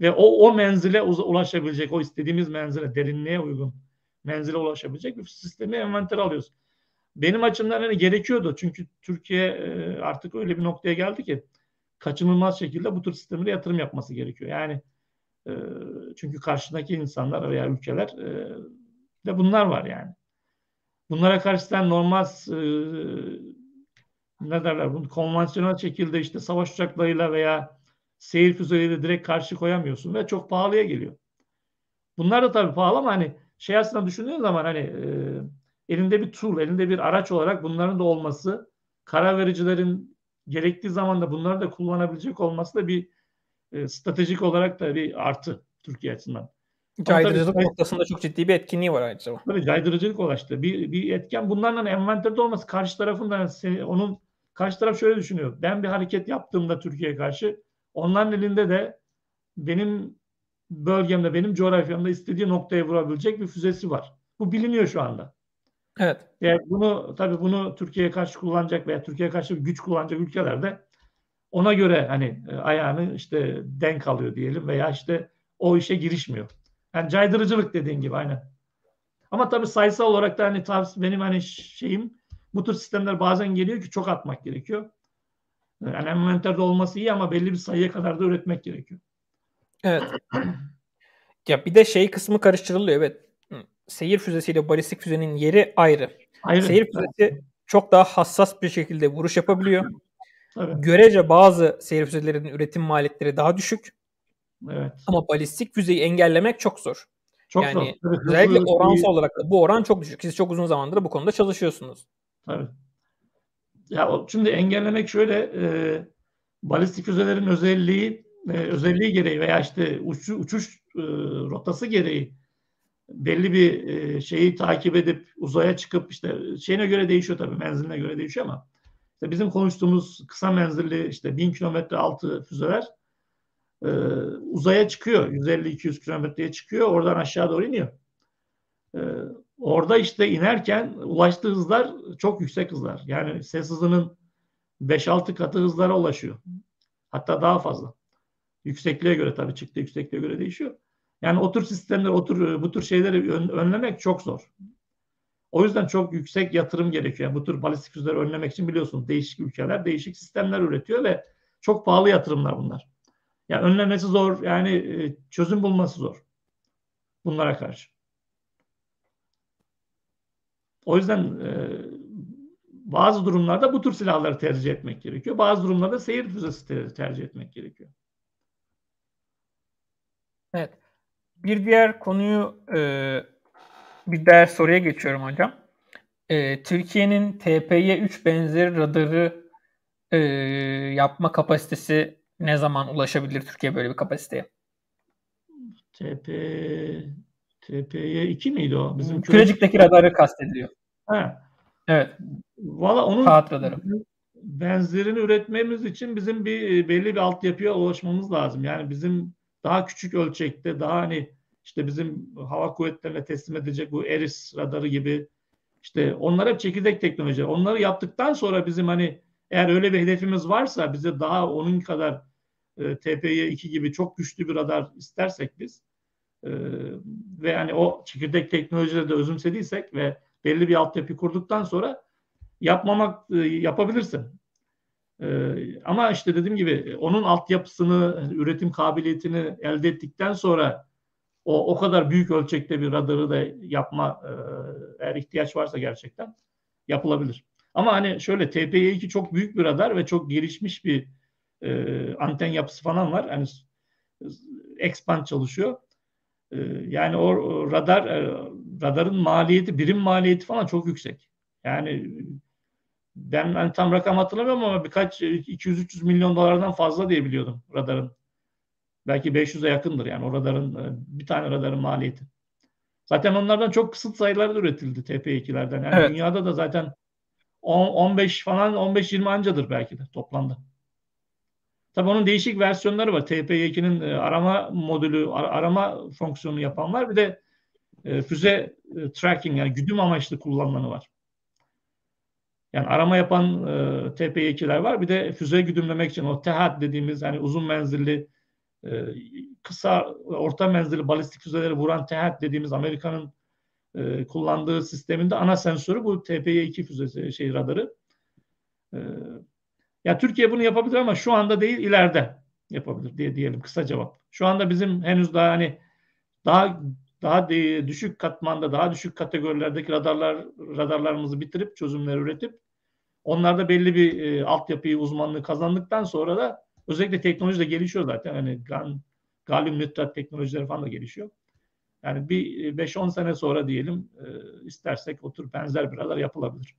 ve o o menzile ulaşabilecek, o istediğimiz menzile, derinliğe uygun menzile ulaşabilecek bir sistemi envanter alıyoruz. Benim açımdan hani gerekiyordu çünkü Türkiye e, artık öyle bir noktaya geldi ki kaçınılmaz şekilde bu tür sistemlere yatırım yapması gerekiyor. Yani e, çünkü karşındaki insanlar veya ülkeler e, de bunlar var yani. Bunlara karşı sen normal e, ne derler bunu konvansiyonel şekilde işte savaş uçaklarıyla veya seyir füzeleriyle direkt karşı koyamıyorsun ve çok pahalıya geliyor. Bunlar da tabii pahalı ama hani şey aslında düşündüğün zaman hani e, elinde bir tool, elinde bir araç olarak bunların da olması, karar vericilerin gerektiği zaman da bunları da kullanabilecek olması da bir e, stratejik olarak da bir artı Türkiye açısından. Caydırıcılık tabii, noktasında çok ciddi bir etkinliği var ayrıca. Tabii caydırıcılık ulaştı. Bir, bir etken bunlarla envanterde olması karşı tarafından onun karşı taraf şöyle düşünüyor. Ben bir hareket yaptığımda Türkiye'ye karşı onların elinde de benim bölgemde, benim coğrafyamda istediği noktaya vurabilecek bir füzesi var. Bu biliniyor şu anda. Evet. Yani bunu tabii bunu Türkiye'ye karşı kullanacak veya Türkiye'ye karşı güç kullanacak ülkelerde ona göre hani e, ayağını işte denk alıyor diyelim veya işte o işe girişmiyor. Yani caydırıcılık dediğin gibi aynen. Ama tabii sayısal olarak da hani benim hani şeyim bu tür sistemler bazen geliyor ki çok atmak gerekiyor. Yani envanterde olması iyi ama belli bir sayıya kadar da üretmek gerekiyor. Evet. ya bir de şey kısmı karıştırılıyor evet. Seyir füzesiyle balistik füzenin yeri ayrı. ayrı. Seyir füzesi çok daha hassas bir şekilde vuruş yapabiliyor. Evet. Görece bazı seyir füzelerinin üretim maliyetleri daha düşük. Evet. Ama balistik füzeyi engellemek çok zor. Çok yani zor. Evet, özellikle oransal olarak da bu oran çok düşük. Siz çok uzun zamandır bu konuda çalışıyorsunuz. Tabii. Ya şimdi engellemek şöyle e, balistik füzelerin özelliği e, özelliği gereği veya işte uç, uçuş e, rotası gereği belli bir e, şeyi takip edip uzaya çıkıp işte şeyine göre değişiyor tabii menziline göre değişiyor ama işte bizim konuştuğumuz kısa menzilli işte 1000 kilometre altı füzeler e, uzaya çıkıyor. 150-200 kilometreye çıkıyor. Oradan aşağı doğru iniyor. E, orada işte inerken ulaştığı hızlar çok yüksek hızlar. Yani ses hızının 5-6 katı hızlara ulaşıyor. Hatta daha fazla. Yüksekliğe göre tabii çıktığı yüksekliğe göre değişiyor. Yani o tür sistemler, o tür, bu tür şeyleri ön, önlemek çok zor. O yüzden çok yüksek yatırım gerekiyor. Yani bu tür balistik füzeleri önlemek için biliyorsunuz değişik ülkeler değişik sistemler üretiyor ve çok pahalı yatırımlar bunlar. Yani önlemesi zor, yani e, çözüm bulması zor bunlara karşı. O yüzden e, bazı durumlarda bu tür silahları tercih etmek gerekiyor. Bazı durumlarda seyir füzesi tercih etmek gerekiyor. Evet. Bir diğer konuyu e, bir diğer soruya geçiyorum hocam. E, Türkiye'nin TPY-3 benzeri radarı e, yapma kapasitesi ne zaman ulaşabilir Türkiye böyle bir kapasiteye? TP TP'ye 2 miydi o? Bizim Kürecik'teki radarı kastediliyor. Ha. Evet. Valla onun Kağıt radarı. benzerini üretmemiz için bizim bir belli bir altyapıya ulaşmamız lazım. Yani bizim daha küçük ölçekte, daha hani işte bizim hava kuvvetlerine teslim edecek bu ERIS radarı gibi işte onlar hep çekirdek teknoloji. Onları yaptıktan sonra bizim hani eğer öyle bir hedefimiz varsa bize daha onun kadar e, TPY 2 gibi çok güçlü bir radar istersek biz e, ve yani o çekirdek teknolojileri de özümsediysek ve belli bir altyapı kurduktan sonra yapmamak e, yapabilirsin. E, ama işte dediğim gibi onun altyapısını, üretim kabiliyetini elde ettikten sonra o o kadar büyük ölçekte bir radarı da yapma e, eğer ihtiyaç varsa gerçekten yapılabilir. Ama hani şöyle TPY2 çok büyük bir radar ve çok gelişmiş bir e, anten yapısı falan var. Hani expand çalışıyor. E, yani o, o radar e, radarın maliyeti, birim maliyeti falan çok yüksek. Yani ben hani tam rakam hatırlamıyorum ama birkaç 200-300 milyon dolardan fazla diye biliyordum radarın Belki 500'e yakındır yani o radarın e, bir tane radarın maliyeti. Zaten onlardan çok kısıt sayıları üretildi TP2'lerden. Yani evet. dünyada da zaten 10, 15 falan 15-20 ancadır belki de toplamda. Tabii onun değişik versiyonları var. TP2'nin e, arama modülü, arama fonksiyonu yapan var. Bir de e, füze tracking yani güdüm amaçlı kullanılanı var. Yani arama yapan e, TP2'ler var. Bir de füze güdümlemek için o TEHAD dediğimiz hani uzun menzilli e, kısa orta menzilli balistik füzeleri vuran TEHAD dediğimiz Amerika'nın e, kullandığı sisteminde ana sensörü bu TPY2 füzesi şey radarı. E, ya Türkiye bunu yapabilir ama şu anda değil ileride yapabilir diye diyelim kısa cevap. Şu anda bizim henüz daha hani daha daha düşük katmanda, daha düşük kategorilerdeki radarlar radarlarımızı bitirip çözümler üretip onlarda belli bir e, altyapıyı, uzmanlığı kazandıktan sonra da özellikle teknoloji de gelişiyor zaten. Hani gan, galyum nitrat teknolojileri falan da gelişiyor. Yani bir 5-10 sene sonra diyelim e, istersek otur benzer bir radar yapılabilir.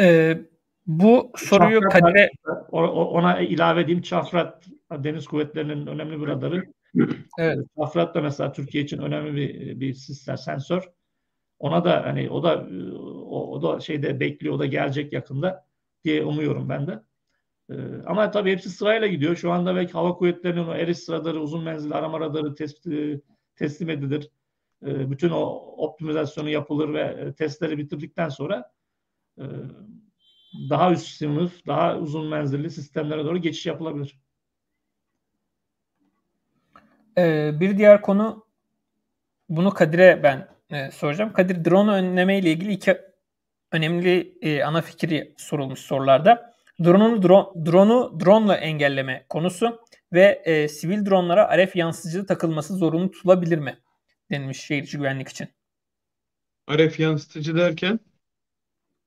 Ee, bu soruyu Kadir'e ona ilave edeyim. Çafrat Deniz Kuvvetleri'nin önemli bir radarı. Evet. Çafrat da mesela Türkiye için önemli bir bir sistem sensör. Ona da hani o da o, o da şeyde bekliyor, o da gelecek yakında diye umuyorum ben de. Ee, ama tabii hepsi sırayla gidiyor. Şu anda belki hava kuvvetlerinin o Eris radarı, uzun menzilli arama radarı test, e, teslim edilir. Ee, bütün o optimizasyonu yapılır ve e, testleri bitirdikten sonra e, daha üst sınıf, daha uzun menzilli sistemlere doğru geçiş yapılabilir. Ee, bir diğer konu bunu Kadir'e ben e, soracağım. Kadir drone önleme ile ilgili iki önemli e, ana fikri sorulmuş sorularda. Drone'u drone, drone'u drone ile engelleme konusu ve e, sivil dronlara RF yansıtıcı takılması zorunlu tutulabilir mi? denilmiş şehir içi güvenlik için. RF yansıtıcı derken?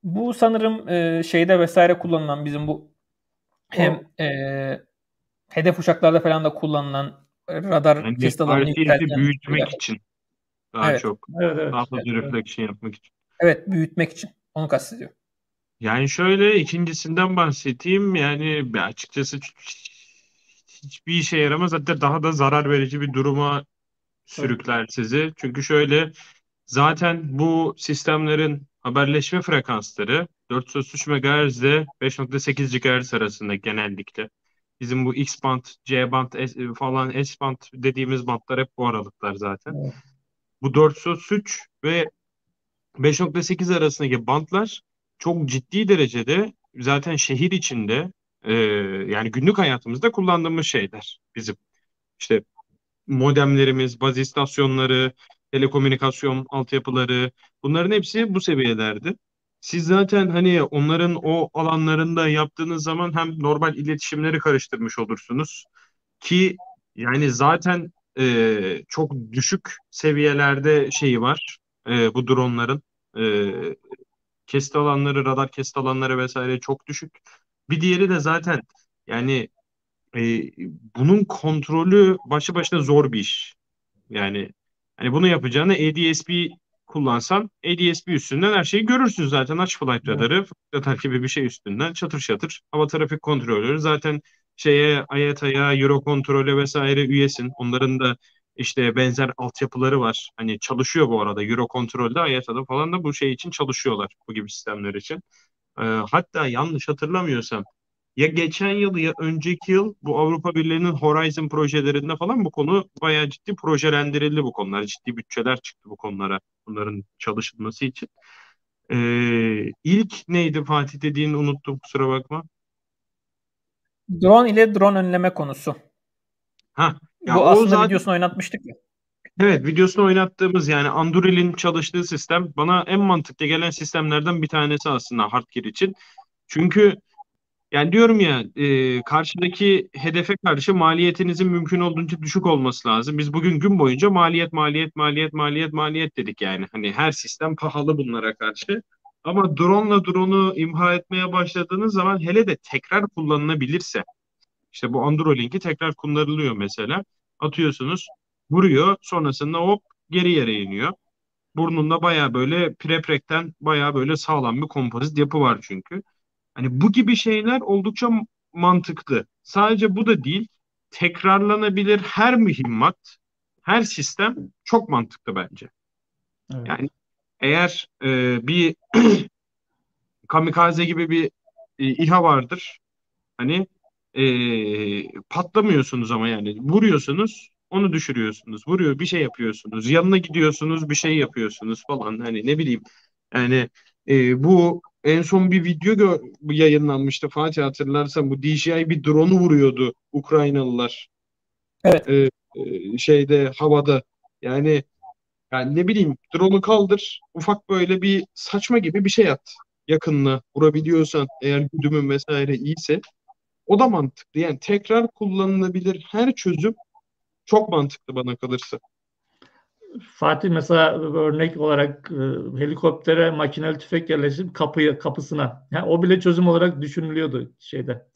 Bu sanırım e, şeyde vesaire kullanılan bizim bu hem e, hedef uçaklarda falan da kullanılan radar yani kesit alanını büyütmek şeyler. için daha evet. çok. Evet, evet. Daha fazla evet, reflection yapmak için. Evet büyütmek için. Onu kastediyor. Yani şöyle ikincisinden bahsedeyim. Yani açıkçası hiçbir işe yaramaz. Hatta daha da zarar verici bir duruma sürükler sizi. Çünkü şöyle zaten bu sistemlerin haberleşme frekansları 433 MHz ile 5.8 GHz arasında genellikle. Bizim bu X band, C band S, falan S band dediğimiz bantlar hep bu aralıklar zaten. Evet. Bu 433 ve 5.8 arasındaki bantlar çok ciddi derecede zaten şehir içinde e, yani günlük hayatımızda kullandığımız şeyler bizim. İşte modemlerimiz, baz istasyonları, telekomünikasyon altyapıları bunların hepsi bu seviyelerdi. Siz zaten hani onların o alanlarında yaptığınız zaman hem normal iletişimleri karıştırmış olursunuz ki yani zaten e, çok düşük seviyelerde şeyi var e, bu dronların e, kesit alanları, radar kesit alanları vesaire çok düşük. Bir diğeri de zaten yani e, bunun kontrolü başlı başına zor bir iş. Yani hani bunu yapacağını ADSB kullansan ADSB üstünden her şeyi görürsün zaten. Aç flight radarı, flight gibi bir şey üstünden çatır çatır. Hava trafik kontrolörü zaten şeye IATA'ya, Eurocontrol'e vesaire üyesin. Onların da işte benzer altyapıları var. Hani çalışıyor bu arada. Eurocontrol'de, IATA'da falan da bu şey için çalışıyorlar. Bu gibi sistemler için. Ee, hatta yanlış hatırlamıyorsam ya geçen yıl ya önceki yıl bu Avrupa Birliği'nin Horizon projelerinde falan bu konu bayağı ciddi projelendirildi bu konular. Ciddi bütçeler çıktı bu konulara. Bunların çalışılması için. Ee, ilk neydi Fatih dediğini unuttum kusura bakma. Drone ile drone önleme konusu. Ha, ya Bu aslında zaten, videosunu oynatmıştık ya. Evet videosunu oynattığımız yani Anduril'in çalıştığı sistem bana en mantıklı gelen sistemlerden bir tanesi aslında Hardgear için. Çünkü yani diyorum ya e, karşıdaki hedefe karşı maliyetinizin mümkün olduğunca düşük olması lazım. Biz bugün gün boyunca maliyet maliyet maliyet maliyet maliyet dedik yani. Hani her sistem pahalı bunlara karşı. Ama drone'la drone'u imha etmeye başladığınız zaman hele de tekrar kullanılabilirse işte bu Andurolink'i tekrar kullanılıyor mesela. Atıyorsunuz, vuruyor, sonrasında hop geri yere iniyor. Burnunda baya böyle preprekten baya böyle sağlam bir kompozit yapı var çünkü. Hani bu gibi şeyler oldukça mantıklı. Sadece bu da değil. tekrarlanabilir her mühimmat, her sistem çok mantıklı bence. Evet. Yani eğer e, bir (clears throat) kamikaze gibi bir e, İHA vardır. Hani e, patlamıyorsunuz ama yani vuruyorsunuz onu düşürüyorsunuz. Vuruyor bir şey yapıyorsunuz. Yanına gidiyorsunuz bir şey yapıyorsunuz falan. Hani ne bileyim yani e, bu en son bir video gö- yayınlanmıştı Fatih hatırlarsan bu DJI bir drone'u vuruyordu Ukraynalılar. Evet. E, e, şeyde havada yani yani ne bileyim drone'u kaldır ufak böyle bir saçma gibi bir şey at yakınına vurabiliyorsan eğer güdümün vesaire iyiyse o da mantıklı. Yani tekrar kullanılabilir her çözüm çok mantıklı bana kalırsa. Fatih mesela örnek olarak e, helikoptere makineli tüfek yerleştirip kapıya kapısına. Yani o bile çözüm olarak düşünülüyordu şeyde.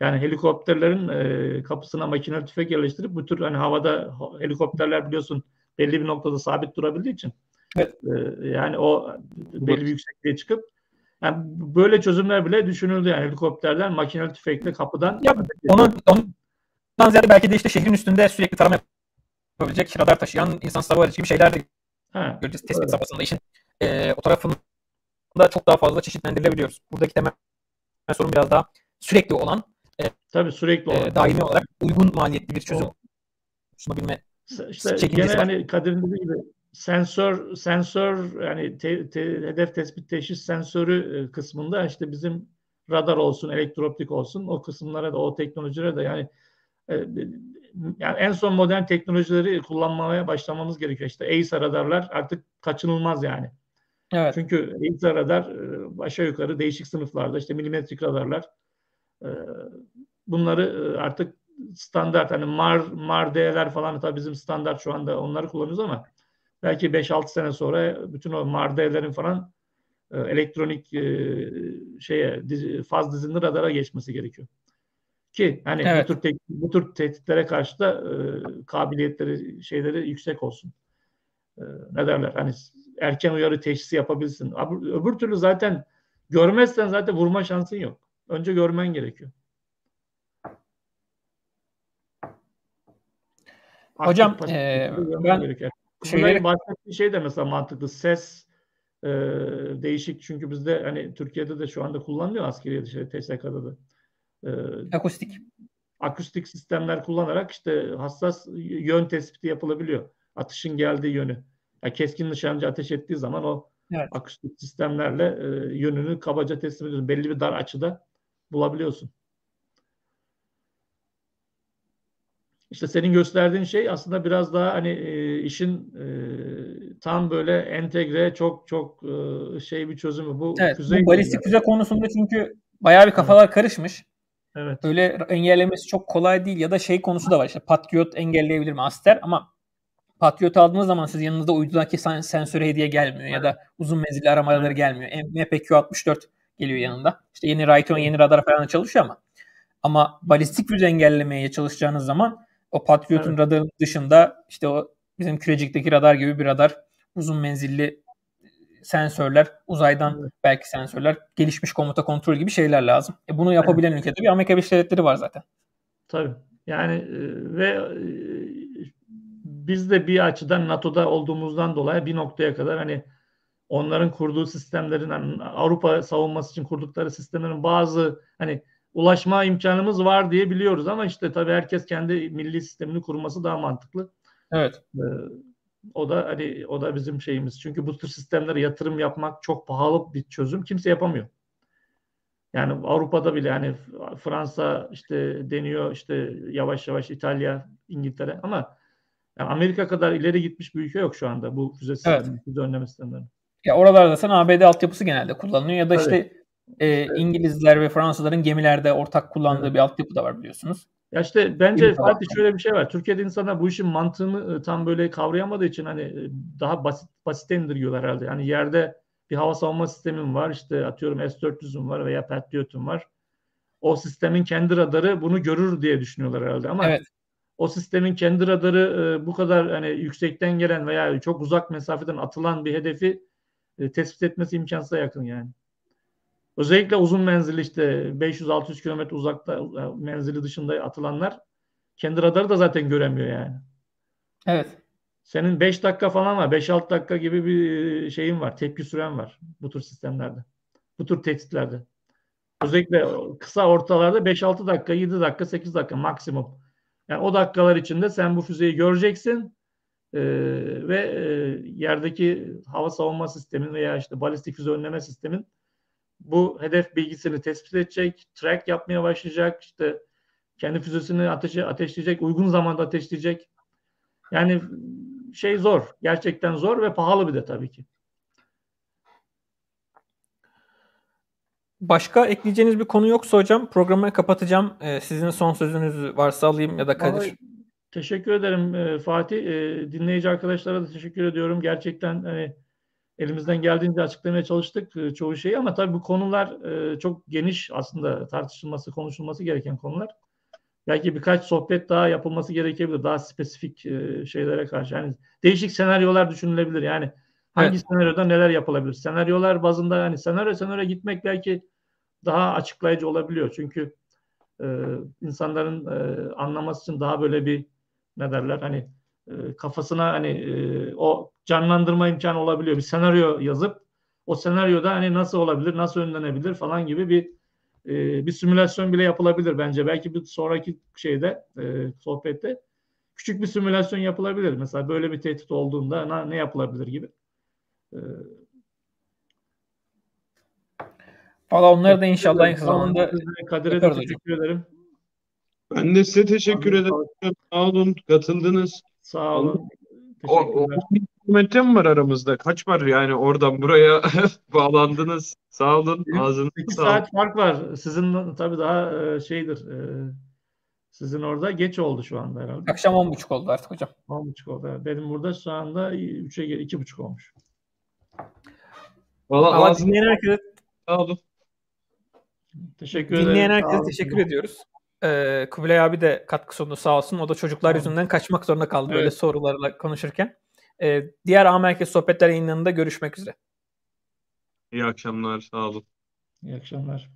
Yani helikopterlerin e, kapısına makineli tüfek yerleştirip bu tür hani havada helikopterler biliyorsun belli bir noktada sabit durabildiği için evet. e, yani o belli bir yüksekliğe çıkıp yani böyle çözümler bile düşünüldü yani helikopterden makineli tüfekle kapıdan. Ya, onun, ondan ziyade belki de işte şehrin üstünde sürekli tarama yapabilecek radar taşıyan insan hava aracı gibi şeyler de ha, göreceğiz tespit evet. safhasında işin. E, o tarafında çok daha fazla çeşitlendirilebiliyoruz. Buradaki temel sorun biraz daha sürekli olan e, Tabii sürekli olan. E, daimi olarak uygun maliyetli bir çözüm sunabilme işte gene hani Kadir'in dediği gibi sensör sensör yani te, te, hedef tespit teşhis sensörü e, kısmında işte bizim radar olsun, elektroptik olsun o kısımlara da o teknolojilere de yani e, yani en son modern teknolojileri kullanmaya başlamamız gerekiyor. İşte ACE radarlar artık kaçınılmaz yani. Evet. Çünkü ACE radar e, aşağı yukarı değişik sınıflarda işte milimetrik radarlar bunları artık standart hani MAR, MAR D'ler falan tabii bizim standart şu anda onları kullanıyoruz ama belki 5-6 sene sonra bütün o MAR D'lerin falan e, elektronik e, şeye dizi, faz dizinli radara geçmesi gerekiyor. Ki hani evet. bu tür tek, bu tür tehditlere karşı da e, kabiliyetleri şeyleri yüksek olsun. E, ne derler? Hani erken uyarı teşhisi yapabilsin. Öbür, öbür türlü zaten görmezsen zaten vurma şansın yok. Önce görmen gerekiyor. Hocam e, ben gerekiyor. şeyleri... bahsettiği şey de mesela mantıklı. Ses e, değişik çünkü bizde hani Türkiye'de de şu anda kullanılıyor askeri şey, TSK'da da. E, akustik. Akustik sistemler kullanarak işte hassas yön tespiti yapılabiliyor. Atışın geldiği yönü. Yani keskin nişancı ateş ettiği zaman o evet. akustik sistemlerle e, yönünü kabaca teslim ediyorsun. Belli bir dar açıda bulabiliyorsun. İşte senin gösterdiğin şey aslında biraz daha hani e, işin e, tam böyle entegre çok çok e, şey bir çözümü. Bu evet, füze bu balistik füze konusunda çünkü bayağı bir kafalar evet. karışmış. Evet. Öyle engellemesi çok kolay değil ya da şey konusu da var işte Patriot engelleyebilir mi Aster ama Patriot aldığınız zaman siz yanınızda uydudaki sensörü hediye gelmiyor evet. ya da uzun menzilli aramaları gelmiyor. MPQ-64 geliyor yanında. İşte yeni Raytheon, yeni radar falan çalışıyor ama ama balistik füze engellemeye çalışacağınız zaman o Patriot'un evet. radarın dışında işte o bizim kürecikteki radar gibi bir radar uzun menzilli sensörler, uzaydan evet. belki sensörler, gelişmiş komuta kontrol gibi şeyler lazım. E bunu yapabilen evet. ülkede bir Amerika Birleşik Devletleri var zaten. Tabii. Yani e, ve e, biz de bir açıdan NATO'da olduğumuzdan dolayı bir noktaya kadar hani onların kurduğu sistemlerin hani Avrupa savunması için kurdukları sistemlerin bazı hani ulaşma imkanımız var diye biliyoruz ama işte tabii herkes kendi milli sistemini kurması daha mantıklı. Evet. Ee, o da hani o da bizim şeyimiz. Çünkü bu tür sistemlere yatırım yapmak çok pahalı bir çözüm. Kimse yapamıyor. Yani Avrupa'da bile hani Fransa işte deniyor işte yavaş yavaş İtalya, İngiltere ama yani Amerika kadar ileri gitmiş bir ülke yok şu anda bu füze sistemi, evet. füze önleme sistemleri. Ya oralarda sen ABD altyapısı genelde kullanılıyor ya da evet. işte e, İngilizler ve Fransızların gemilerde ortak kullandığı bir altyapı da var biliyorsunuz. Ya işte bence Fatih şöyle bir şey var. Türkiye'de insanlar bu işin mantığını e, tam böyle kavrayamadığı için hani e, daha basit basite indiriyorlar herhalde. Yani yerde bir hava savunma sistemim var. işte atıyorum S-400'üm var veya Patriot'um var. O sistemin kendi radarı bunu görür diye düşünüyorlar herhalde ama evet. o sistemin kendi radarı e, bu kadar hani yüksekten gelen veya çok uzak mesafeden atılan bir hedefi tespit etmesi imkansıza yakın yani. Özellikle uzun menzilli işte 500-600 kilometre uzakta e, menzili dışında atılanlar kendi radarı da zaten göremiyor yani. Evet. Senin 5 dakika falan var. 5-6 dakika gibi bir şeyin var. Tepki süren var bu tür sistemlerde. Bu tür tehditlerde. Özellikle kısa ortalarda 5-6 dakika, 7 dakika, 8 dakika maksimum. Yani o dakikalar içinde sen bu füzeyi göreceksin e, ve e, yerdeki hava savunma sistemin veya işte balistik füze önleme sistemin bu hedef bilgisini tespit edecek, track yapmaya başlayacak, işte kendi füzesini ateşe ateşleyecek, uygun zamanda ateşleyecek. Yani şey zor, gerçekten zor ve pahalı bir de tabii ki. Başka ekleyeceğiniz bir konu yoksa hocam programı kapatacağım. Ee, sizin son sözünüz varsa alayım ya da Kadir. Vallahi, teşekkür ederim e, Fatih. E, dinleyici arkadaşlara da teşekkür ediyorum. Gerçekten hani elimizden geldiğince açıklamaya çalıştık e, çoğu şeyi ama tabii bu konular e, çok geniş aslında tartışılması, konuşulması gereken konular. Belki birkaç sohbet daha yapılması gerekebilir. Daha spesifik e, şeylere karşı. Yani değişik senaryolar düşünülebilir. Yani hangi evet. senaryoda neler yapılabilir? Senaryolar bazında yani senaryo senaryo gitmek belki daha açıklayıcı olabiliyor. Çünkü e, insanların e, anlaması için daha böyle bir ne derler hani e, kafasına hani e, o canlandırma imkanı olabiliyor. Bir senaryo yazıp o senaryoda hani nasıl olabilir, nasıl önlenebilir falan gibi bir e, bir simülasyon bile yapılabilir bence. Belki bir sonraki şeyde e, sohbette küçük bir simülasyon yapılabilir. Mesela böyle bir tehdit olduğunda ne, ne yapılabilir gibi. E, Valla onları da inşallah en kısa zamanda Kadir'e de teşekkür ederim. Ben de size teşekkür ederim. Sağ olun, katıldınız. Sağ olun. O, o kilometre mi var aramızda? Kaç var yani oradan buraya (laughs) bağlandınız? Sağ olun. Ağzınıza 8 saat fark var. Sizin tabii daha e, şeydir. E, sizin orada geç oldu şu anda herhalde. Akşam 10.30 oldu artık hocam. 10.30 oldu. Benim burada şu anda 3'e 2.30 olmuş. Valla Ama dinleyen herkese sağ olun. Teşekkür ederim. Dinleyen herkese teşekkür ediyoruz. Ee, Kubilay abi de katkı sundu sağ olsun. O da çocuklar tamam. yüzünden kaçmak zorunda kaldı evet. böyle sorularla konuşurken. Ee, diğer A Merkez Sohbetler yayınlarında görüşmek üzere. İyi akşamlar. Sağ olun. İyi akşamlar.